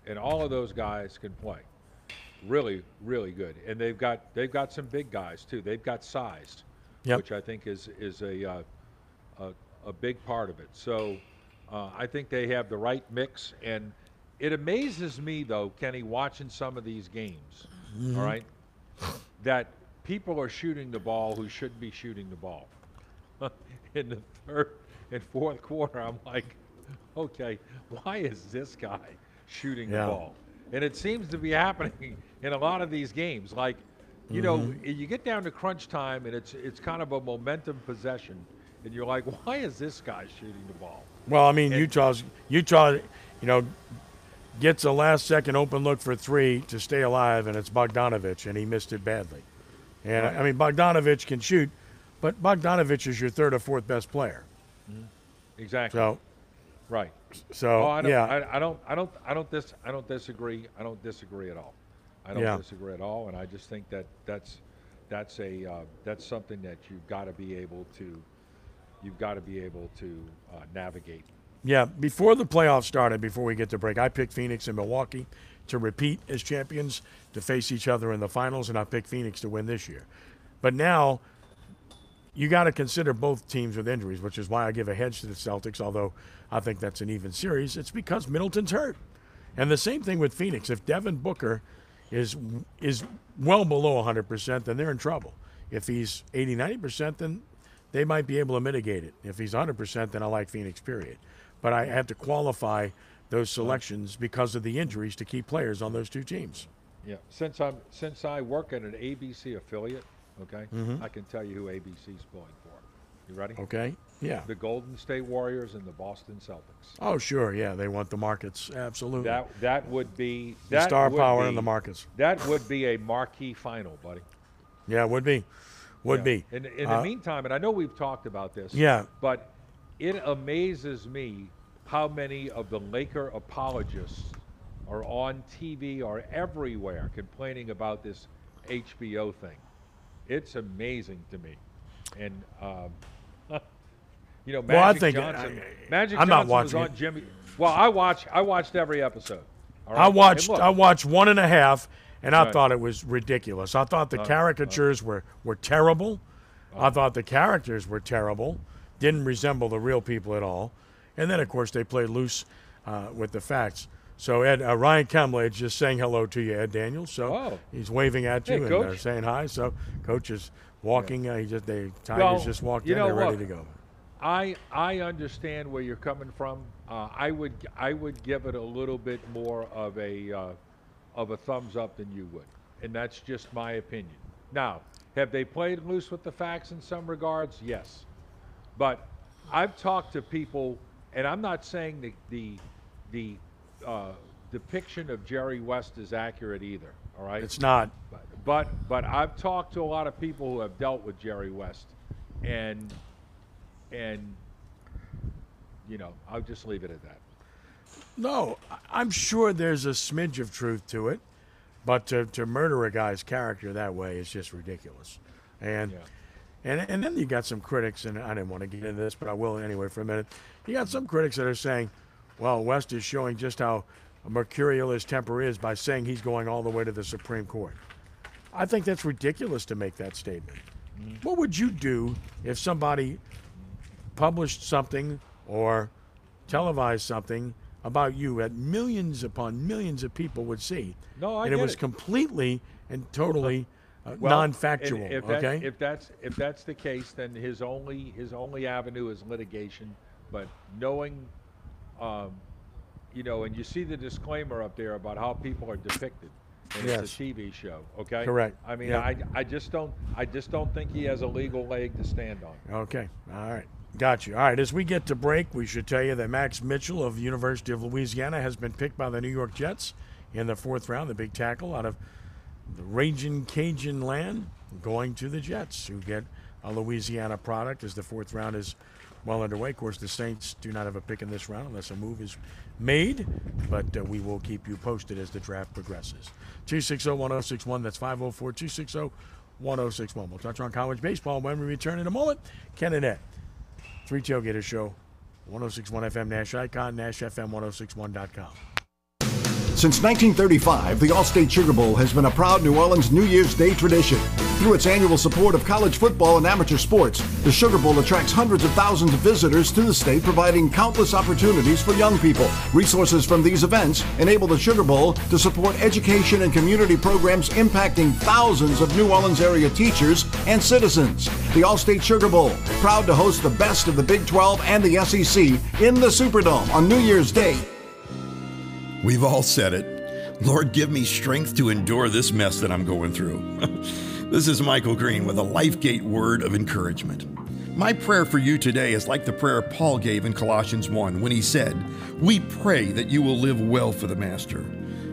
[SPEAKER 3] and all of those guys can play. Really, really good. And they've got they've got some big guys too. They've got size,
[SPEAKER 2] Yep.
[SPEAKER 3] which I think is is a uh, a, a big part of it. So uh, I think they have the right mix. And it amazes me though, Kenny, watching some of these games.
[SPEAKER 2] Mhm.
[SPEAKER 3] all right, that people are shooting the ball who shouldn't be shooting the ball. In the third and fourth quarter, I'm like, okay, why is this guy shooting
[SPEAKER 2] Yeah.
[SPEAKER 3] the ball? And it seems to be happening in a lot of these games. Like, you know,
[SPEAKER 2] Mhm.
[SPEAKER 3] you get down to crunch time, and it's it's kind of a momentum possession, and you're like, why is this guy shooting the ball?
[SPEAKER 2] Well, I mean, Utah's Utah, you know, gets a last second open look for three to stay alive, and it's Bogdanovich, and he missed it badly. And
[SPEAKER 3] Right.
[SPEAKER 2] I mean, Bogdanovich can shoot, but Bogdanovich is your third or fourth best player.
[SPEAKER 3] Exactly.
[SPEAKER 2] So,
[SPEAKER 3] Right.
[SPEAKER 2] So,
[SPEAKER 3] Oh, I don't,
[SPEAKER 2] yeah.
[SPEAKER 3] I, I don't, I don't, I don't dis, I don't disagree. I don't disagree at all. I don't
[SPEAKER 2] Yeah.
[SPEAKER 3] disagree at all, and I just think that that's that's a uh, that's something that you've got to be able to you've got to be able to uh, navigate.
[SPEAKER 2] Yeah, before the playoffs started, before we get to break, I picked Phoenix and Milwaukee to repeat as champions to face each other in the finals, and I picked Phoenix to win this year. But now, you got to consider both teams with injuries, which is why I give a hedge to the Celtics, although I think that's an even series. It's because Middleton's hurt. And the same thing with Phoenix. If Devin Booker is is well below 100%, then they're in trouble. If he's 80, 90%, then they might be able to mitigate it. If he's 100%, then I like Phoenix, period. But I have to qualify those selections because of the injuries to key players on those two teams.
[SPEAKER 3] Yeah. Since I'm since I work at an ABC affiliate, okay,
[SPEAKER 2] Mhm.
[SPEAKER 3] I can tell you who ABC's pulling for. You ready?
[SPEAKER 2] Okay. Yeah.
[SPEAKER 3] The Golden State Warriors and the Boston Celtics.
[SPEAKER 2] Oh, sure. Yeah, they want the markets. Absolutely.
[SPEAKER 3] That that would be
[SPEAKER 2] The star power
[SPEAKER 3] be-
[SPEAKER 2] in the markets.
[SPEAKER 3] That would be a marquee final, buddy.
[SPEAKER 2] yeah, would be. Would
[SPEAKER 3] Yeah.
[SPEAKER 2] be.
[SPEAKER 3] In, in
[SPEAKER 2] Uh,
[SPEAKER 3] the meantime, and I know we've talked about this.
[SPEAKER 2] Yeah.
[SPEAKER 3] But it amazes me how many of the Laker apologists are on TV or everywhere complaining about this HBO thing. It's amazing to me. And um, you know, Magic
[SPEAKER 2] Well, I think-
[SPEAKER 3] Johnson.
[SPEAKER 2] I-
[SPEAKER 3] Magic
[SPEAKER 2] I'm not
[SPEAKER 3] Johnson was
[SPEAKER 2] watching
[SPEAKER 3] on
[SPEAKER 2] it.
[SPEAKER 3] Jimmy. Well, I watch. I watched every episode. right?
[SPEAKER 2] I watched I watched one and a half, and I
[SPEAKER 3] Right.
[SPEAKER 2] thought it was ridiculous. I thought the
[SPEAKER 3] Uh, uh.
[SPEAKER 2] caricatures were were terrible. I thought the characters were terrible. Didn't resemble the real people at all. And then, of course, they played loose uh, with the facts. So Ed uh, Ryan Kemley just saying hello to you, Ed Daniels. So
[SPEAKER 3] Oh.
[SPEAKER 2] he's waving at
[SPEAKER 3] Hey,
[SPEAKER 2] you and uh, saying hi. So coach is walking. Uh, he just they Tigers
[SPEAKER 3] Well,
[SPEAKER 2] just walked in.
[SPEAKER 3] know
[SPEAKER 2] They're ready
[SPEAKER 3] what?
[SPEAKER 2] to go.
[SPEAKER 3] I I understand where you're coming from. Uh, I would I would give it a little bit more of a uh, of a thumbs up than you would, and that's just my opinion. Now, have they played loose with the facts in some regards? Yes, but I've talked to people, and I'm not saying the the the uh, depiction of Jerry West is accurate either. All right,
[SPEAKER 2] It's not.
[SPEAKER 3] but, but but I've talked to a lot of people who have dealt with Jerry West, and and you know I'll just leave it at that.
[SPEAKER 2] No, I'm sure there's a smidge of truth to it, but to, to murder a guy's character that way is just ridiculous. And and and then you got some critics, and I didn't want to get into this, but I will anyway for a minute. You got some critics that are saying, "Well, West is showing just how mercurial his temper is by saying he's going all the way to the Supreme Court." I think that's ridiculous to make that statement. What would you do if somebody published something or televised something about you that millions upon millions of people would see.
[SPEAKER 3] No, I
[SPEAKER 2] and it
[SPEAKER 3] get
[SPEAKER 2] was
[SPEAKER 3] it.
[SPEAKER 2] completely and totally uh,
[SPEAKER 3] Well,
[SPEAKER 2] non-factual.
[SPEAKER 3] and If, that-
[SPEAKER 2] okay.
[SPEAKER 3] if that's if that's the case, then his only his only avenue is litigation. But knowing, um, you know, and you see the disclaimer up there about how people are depicted. And
[SPEAKER 2] Yes.
[SPEAKER 3] It's a TV show, okay?
[SPEAKER 2] Correct.
[SPEAKER 3] I mean,
[SPEAKER 2] Yeah.
[SPEAKER 3] I, I just don't I just don't think he has a legal leg to stand on.
[SPEAKER 2] Okay. All right. Got you. All right. As we get to break, we should tell you that Max Mitchell of University of Louisiana has been picked by the New York Jets in the fourth round, the big tackle out of the Raging Cajun land, going to the Jets, who get a Louisiana product as the fourth round is well underway. Of course, the Saints do not have a pick in this round unless a move is made, but uh, we will keep you posted as the draft progresses. 260 1061, that's 504 260 1061. We'll touch on college baseball when we return in a moment. Ken and Three Tailgater Show, 1061 FM Nash Icon, Nash NashFM1061.com.
[SPEAKER 1] Since 1935, the Allstate Sugar Bowl has been a proud New Orleans New Year's Day tradition. Through its annual support of college football and amateur sports, the Sugar Bowl attracts hundreds of thousands of visitors to the state, providing countless opportunities for young people. Resources from these events enable the Sugar Bowl to support education and community programs impacting thousands of New Orleans area teachers and citizens. The Allstate Sugar Bowl, proud to host the best of the Big 12 and the SEC in the Superdome on New Year's Day.
[SPEAKER 25] We've all said it. Lord, give me strength to endure this mess that I'm going through. this is Michael Green with a LifeGate word of encouragement. My prayer for you today is like the prayer Paul gave in Colossians 1 when he said, We pray that you will live well for the Master,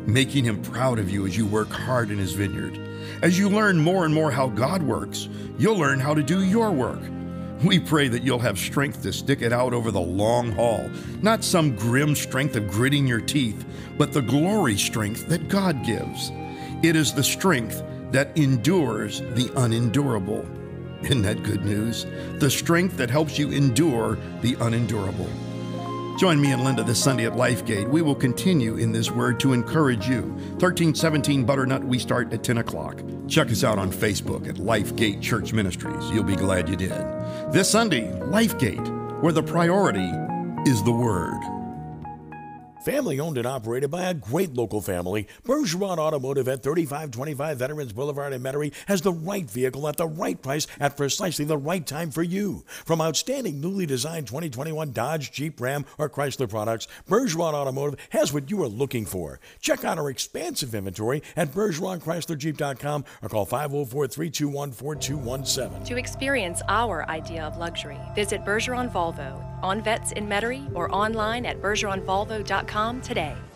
[SPEAKER 25] making him proud of you as you work hard in his vineyard. As you learn more and more how God works, you'll learn how to do your work. We pray that you'll have strength to stick it out over the long haul, not some grim strength of gritting your teeth, but the glory strength that God gives. It is the strength that endures the unendurable. Isn't that good news? The strength that helps you endure the unendurable. Join me and Linda this Sunday at LifeGate. We will continue in this word to encourage you. 1317 Butternut, we start at 10 o'clock. Check us out on Facebook at LifeGate Church Ministries. You'll be glad you did. This Sunday, LifeGate, where the priority is the Word.
[SPEAKER 6] Family owned and operated by a great local family, Bergeron Automotive at 3525 Veterans Boulevard in Metairie has the right vehicle at the right price at precisely the right time for you. From outstanding newly designed 2021 Dodge, Jeep, Ram, or Chrysler products, Bergeron Automotive has what you are looking for. Check out our expansive inventory at BergeronChryslerJeep.com or call 504 321 4217.
[SPEAKER 11] To experience our idea of luxury, visit Bergeron Volvo on Vets in Metairie or online at bergeronvolvo.com today.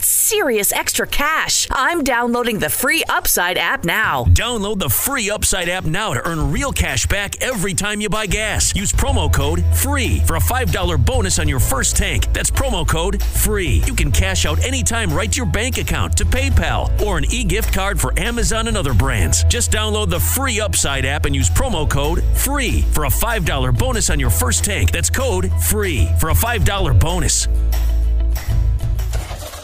[SPEAKER 16] serious extra cash. I'm downloading the free Upside app now.
[SPEAKER 17] Download the free Upside app now to earn real cash back every time you buy gas. Use promo code FREE for a $5 bonus on your first tank. That's promo code FREE. You can cash out anytime right to your bank account, to PayPal, or an e gift card for Amazon and other brands. Just download the free Upside app and use promo code FREE for a $5 bonus on your first tank. That's code FREE for a $5 bonus.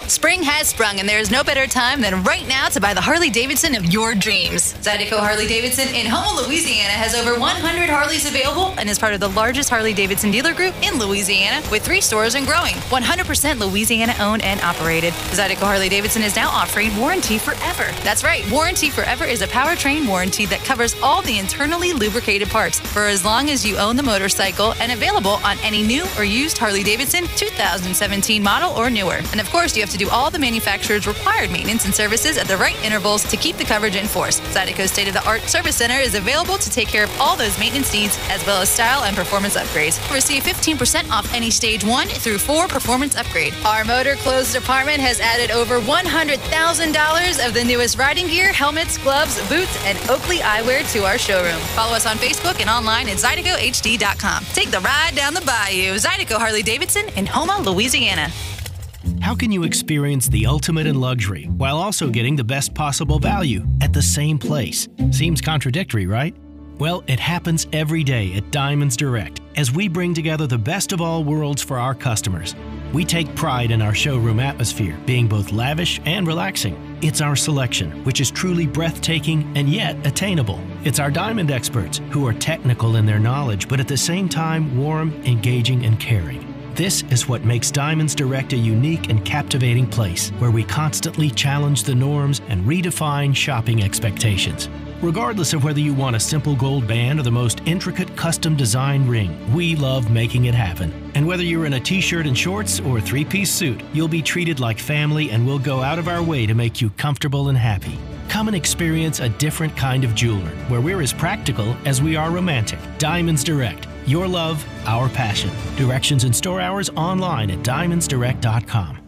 [SPEAKER 26] Spring has sprung, and there is no better time than right now to buy the Harley Davidson of your dreams. Zydeco Harley Davidson in Houma, Louisiana has over 100 Harleys available and is part of the largest Harley Davidson dealer group in Louisiana with three stores and growing. 100% Louisiana owned and operated. Zydeco Harley Davidson is now offering Warranty Forever. That's right, Warranty Forever is a powertrain warranty that covers all the internally lubricated parts for as long as you own the motorcycle and available on any new or used Harley Davidson 2017 model or newer. And of course, you have to to do all the manufacturer's required maintenance and services at the right intervals to keep the coverage in force. Zydeco's state of the art service center is available to take care of all those maintenance needs as well as style and performance upgrades. Receive 15% off any stage one through four performance upgrade. Our motor clothes department has added over $100,000 of the newest riding gear, helmets, gloves, boots, and Oakley eyewear to our showroom. Follow us on Facebook and online at ZydecoHD.com. Take the ride down the bayou. Zydeco Harley Davidson in Houma, Louisiana.
[SPEAKER 13] How can you experience the ultimate in luxury while also getting the best possible value at the same place? Seems contradictory, right? Well, it happens every day at Diamonds Direct as we bring together the best of all worlds for our customers. We take pride in our showroom atmosphere being both lavish and relaxing. It's our selection, which is truly breathtaking and yet attainable. It's our diamond experts who are technical in their knowledge, but at the same time warm, engaging, and caring. This is what makes Diamonds Direct a unique and captivating place where we constantly challenge the norms and redefine shopping expectations. Regardless of whether you want a simple gold band or the most intricate custom design ring, we love making it happen. And whether you're in a t shirt and shorts or a three piece suit, you'll be treated like family and we'll go out of our way to make you comfortable and happy. Come and experience a different kind of jeweler where we're as practical as we are romantic. Diamonds Direct. Your love, our passion. Directions and store hours online at diamondsdirect.com.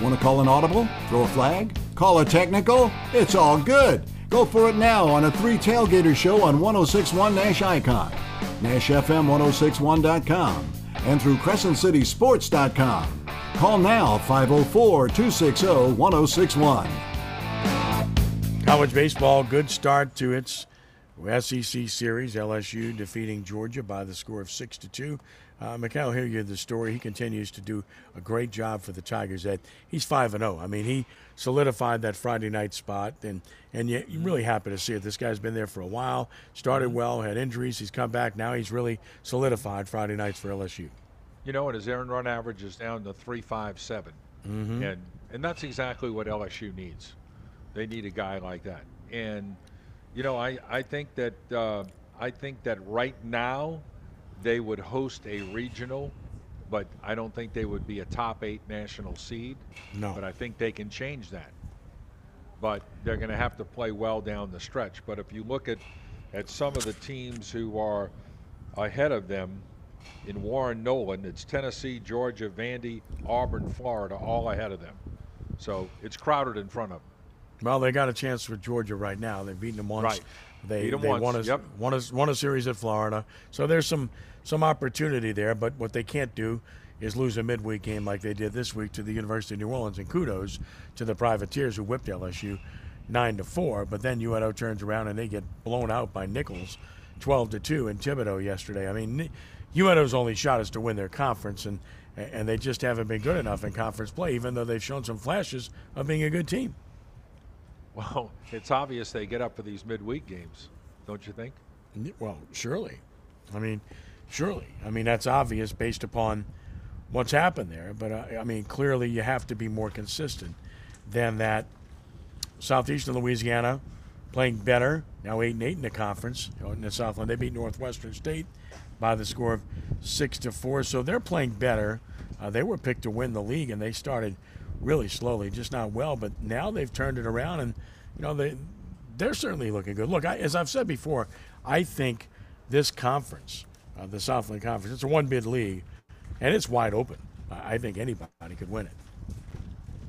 [SPEAKER 1] Want to call an audible? Throw a flag? Call a technical? It's all good. Go for it now on a Three Tailgater show on 1061 Nash Icon, NashFM1061.com, and through CrescentCitySports.com. Call now 504 260 1061.
[SPEAKER 2] College baseball, good start to its SEC series. LSU defeating Georgia by the score of six to two. Uh, Ma'Khail, hear you the story. He continues to do a great job for the Tigers. That he's five and zero. I mean, he solidified that Friday night spot, and and you're really happy to see it. This guy's been there for a while. Started well, had injuries. He's come back. Now he's really solidified Friday nights for LSU.
[SPEAKER 3] You know, and his earned run average is down to three five seven,
[SPEAKER 2] Mhm.
[SPEAKER 3] and and that's exactly what LSU needs. They need a guy like that, and you know, I I think that uh, I think that right now they would host a regional, but I don't think they would be a top eight national seed.
[SPEAKER 2] No.
[SPEAKER 3] But I think they can change that. But they're going to have to play well down the stretch. But if you look at at some of the teams who are ahead of them in Warren Nolan, it's Tennessee, Georgia, Vandy, Auburn, Florida, all ahead of them. So it's crowded in front of them.
[SPEAKER 2] Well, they got a chance with Georgia right now. They've beaten them once.
[SPEAKER 3] Right.
[SPEAKER 2] They, they
[SPEAKER 3] once,
[SPEAKER 2] won a,
[SPEAKER 3] yep.
[SPEAKER 2] won, a, won a series at Florida. So there's some some opportunity there. But what they can't do is lose a midweek game like they did this week to the University of New Orleans. And kudos to the Privateers who whipped LSU nine to four. But then UNO turns around and they get blown out by Nicholls, twelve to two in Thibodaux yesterday. I mean, UNO's only shot is to win their conference, and and they just haven't been good enough in conference play, even though they've shown some flashes of being a good team.
[SPEAKER 3] Well, it's obvious they get up for these midweek games, don't you think?
[SPEAKER 2] Well, surely. I mean, surely. I mean, that's obvious based upon what's happened there. But uh, I mean, clearly you have to be more consistent than that. Southeastern Louisiana playing better now, eight and eight in the conference. In the Southland, they beat Northwestern State by the score of six to four. So they're playing better. Uh, they were picked to win the league, and they started really slowly, just not well. But now they've turned it around, and you know they they're certainly looking good. Look, I, as I've said before, I think this conference, uh, the Southland Conference, it's a one bid league, and it's wide open. I, I think anybody could win it.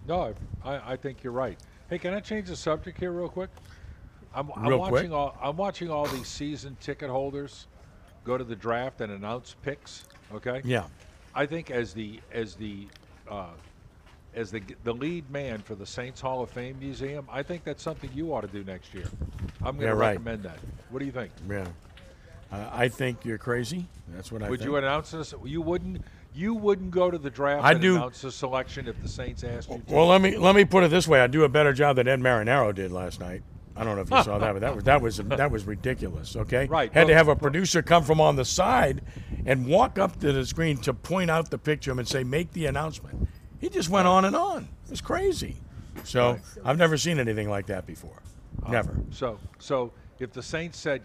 [SPEAKER 3] No, I, I think you're right. Hey, can I change the subject here real quick? I'm, I'm
[SPEAKER 2] Real
[SPEAKER 3] watching
[SPEAKER 2] quick?
[SPEAKER 3] all I'm watching all these season ticket holders go to the draft and announce picks. Okay.
[SPEAKER 2] Yeah.
[SPEAKER 3] I think as the as the uh, as the the lead man for the Saints Hall of Fame Museum, I think that's something you ought to do next year. I'm going
[SPEAKER 2] Yeah,
[SPEAKER 3] to
[SPEAKER 2] right.
[SPEAKER 3] recommend that. What do you think?
[SPEAKER 2] Yeah. Uh, I think you're crazy. That's what I
[SPEAKER 3] Would
[SPEAKER 2] think.
[SPEAKER 3] you announce this? You wouldn't. You wouldn't go to the draft
[SPEAKER 2] I
[SPEAKER 3] and
[SPEAKER 2] do-
[SPEAKER 3] announce the selection if the Saints asked you to.
[SPEAKER 2] Well, let me let me put it this way: I do a better job than Ed Marinaro did last night. I don't know if you saw that, but that was that was that was ridiculous. Okay,
[SPEAKER 3] Right,
[SPEAKER 2] Had to have a producer come from on the side and walk up to the screen to point out the picture and say, "Make the announcement." He just went on and on. It was crazy. So I've never seen anything like that before.
[SPEAKER 3] Uh,
[SPEAKER 2] Never.
[SPEAKER 3] So, so if the Saints said,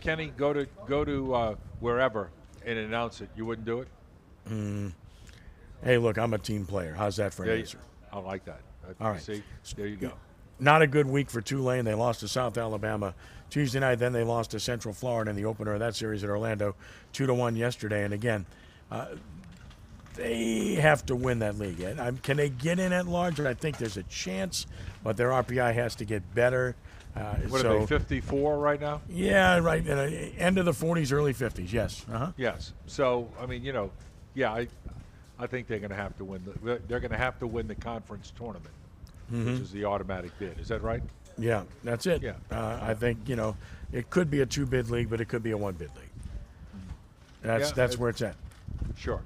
[SPEAKER 3] Kenny, go to go to uh, wherever and announce it, you wouldn't do it.
[SPEAKER 2] Mm. Hey, look, I'm a team player. How's that for an answer?
[SPEAKER 3] I like that. Uh,
[SPEAKER 2] All right.
[SPEAKER 3] See, there you go.
[SPEAKER 2] Not a good week for Tulane. They lost to South Alabama Tuesday night. Then they lost to Central Florida in the opener of that series at Orlando, two to one yesterday. And again, uh, they have to win that league. Um, can they get in at large? I think there's a chance, but their RPI has to get better. Uh,
[SPEAKER 3] What
[SPEAKER 2] so,
[SPEAKER 3] are they, 54 right now?
[SPEAKER 2] Yeah, right. End of the 40s, early 50s. Yes. Uh-huh.
[SPEAKER 3] Yes. So I mean, you know, yeah, I, I think they're going to have to win. The, they're going to have to win the conference tournament,
[SPEAKER 2] Mhm.
[SPEAKER 3] which is the automatic bid. Is that right?
[SPEAKER 2] Yeah, that's it.
[SPEAKER 3] Yeah.
[SPEAKER 2] Uh, I think you know it could be a two bid league, but it could be a one bid league. That's
[SPEAKER 3] Yeah,
[SPEAKER 2] that's
[SPEAKER 3] it-
[SPEAKER 2] where it's at.
[SPEAKER 3] Sure.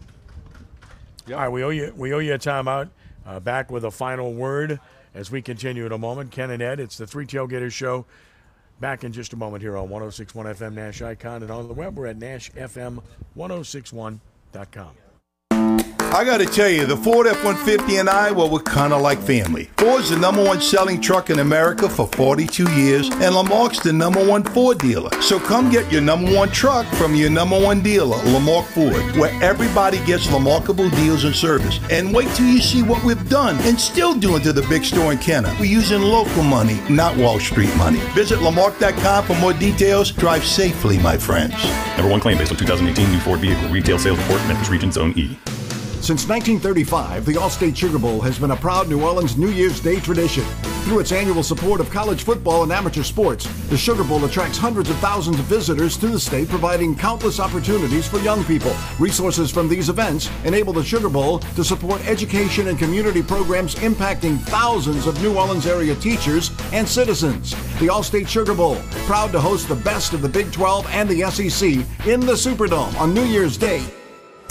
[SPEAKER 2] All right, we owe you we owe you a timeout. Uh, back with a final word as we continue in a moment. Ken and Ed, it's the Three Tailgaters Show. Back in just a moment here on 1061 FM Nash Icon and on the web we're at nashfm1061.com.
[SPEAKER 27] I got to tell you, the Ford F 150 and I, well, we're kind of like family. Ford's the number one selling truck in America for 42 years, and Lamarque's the number one Ford dealer. So come get your number one truck from your number one dealer, Lamarque Ford, where everybody gets remarkable deals and service. And wait till you see what we've done and still doing to the big store in Kenner. We're using local money, not Wall Street money. Visit Lamarque.com for more details. Drive safely, my friends.
[SPEAKER 28] Number one claim based on 2018 new Ford vehicle retail sales report, Memphis Region Zone E.
[SPEAKER 1] Since 1935, the Allstate Sugar Bowl has been a proud New Orleans New Year's Day tradition. Through its annual support of college football and amateur sports, the Sugar Bowl attracts hundreds of thousands of visitors to the state, providing countless opportunities for young people. Resources from these events enable the Sugar Bowl to support education and community programs impacting thousands of New Orleans area teachers and citizens. The Allstate Sugar Bowl, proud to host the best of the Big 12 and the SEC in the Superdome on New Year's Day.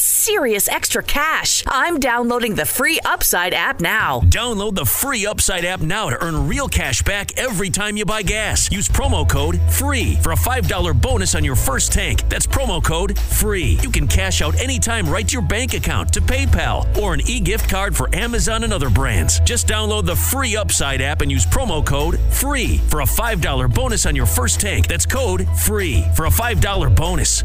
[SPEAKER 16] serious extra cash. I'm downloading the free Upside app now.
[SPEAKER 17] Download the free Upside app now to earn real cash back every time you buy gas. Use promo code FREE for a $5 bonus on your first tank. That's promo code FREE. You can cash out anytime right to your bank account, to PayPal, or an e gift card for Amazon and other brands. Just download the free Upside app and use promo code FREE for a $5 bonus on your first tank. That's code FREE for a $5 bonus.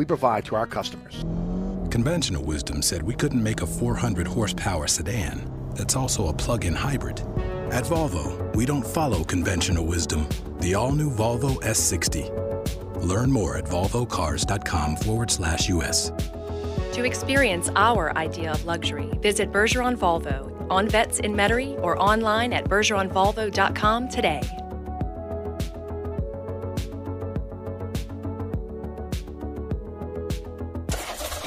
[SPEAKER 29] provide to our customers.
[SPEAKER 30] Conventional wisdom said we couldn't make a 400 horsepower sedan that's also a plug in hybrid. At Volvo, we don't follow conventional wisdom. The all new Volvo S60. Learn more at volvocars.com forward slash US.
[SPEAKER 31] To experience our idea of luxury, visit Bergeron Volvo on Vets in Metairie or online at bergeronvolvo.com today.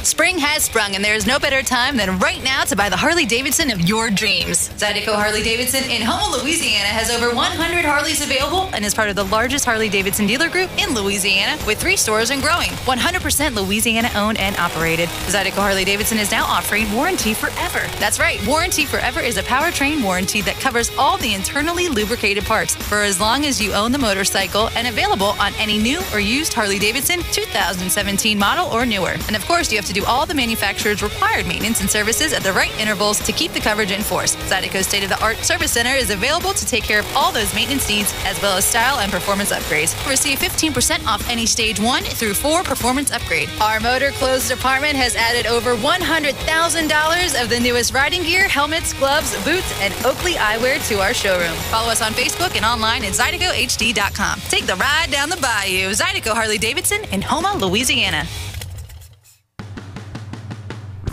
[SPEAKER 26] Spring has sprung, and there is no better time than right now to buy the Harley Davidson of your dreams. Zydeco Harley Davidson in Houma, Louisiana has over 100 Harleys available and is part of the largest Harley Davidson dealer group in Louisiana with three stores and growing. 100% Louisiana owned and operated. Zydeco Harley Davidson is now offering Warranty Forever. That's right, Warranty Forever is a powertrain warranty that covers all the internally lubricated parts for as long as you own the motorcycle and available on any new or used Harley Davidson 2017 model or newer. And of course, you have to do all the manufacturer's required maintenance and services at the right intervals to keep the coverage in force. Zydeco's state of the art service center is available to take care of all those maintenance needs as well as style and performance upgrades. Receive 15% off any stage one through four performance upgrade. Our motor clothes department has added over $100,000 of the newest riding gear, helmets, gloves, boots, and Oakley eyewear to our showroom. Follow us on Facebook and online at ZydecoHD.com. Take the ride down the bayou. Zydeco Harley Davidson in Houma, Louisiana.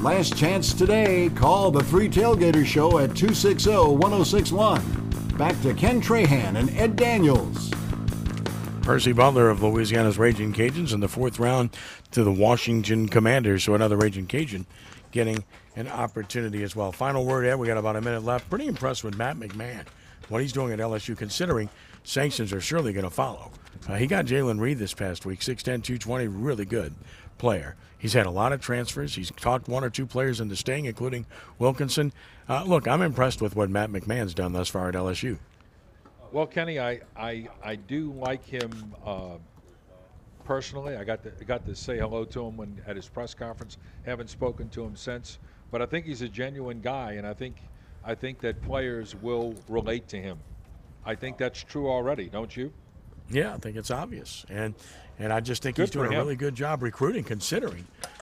[SPEAKER 1] Last chance today. Call the Three Tailgater Show at 260 1061. Back to Ken Trahan and Ed Daniels.
[SPEAKER 2] Percy Butler of Louisiana's Raging Cajuns in the fourth round to the Washington Commanders. So another Raging Cajun getting an opportunity as well. Final word, Ed. We got about a minute left. Pretty impressed with Matt McMahon, what he's doing at LSU, considering sanctions are surely going to follow. Uh, he got Jalen Reed this past week, 6'10", 220, really good player. He's had a lot of transfers. He's talked one or two players into staying, including Wilkinson. Uh, look, I'm impressed with what Matt McMahon's done thus far at LSU.
[SPEAKER 3] Well, Kenny, I, I, I do like him uh, personally. I got to, got to say hello to him when at his press conference. Haven't spoken to him since, but I think he's a genuine guy, and I think I think that players will relate to him. I think that's true already, don't you?
[SPEAKER 2] Yeah, I think it's obvious, and and I just think
[SPEAKER 3] Good
[SPEAKER 2] he's doing a really good job recruiting, considering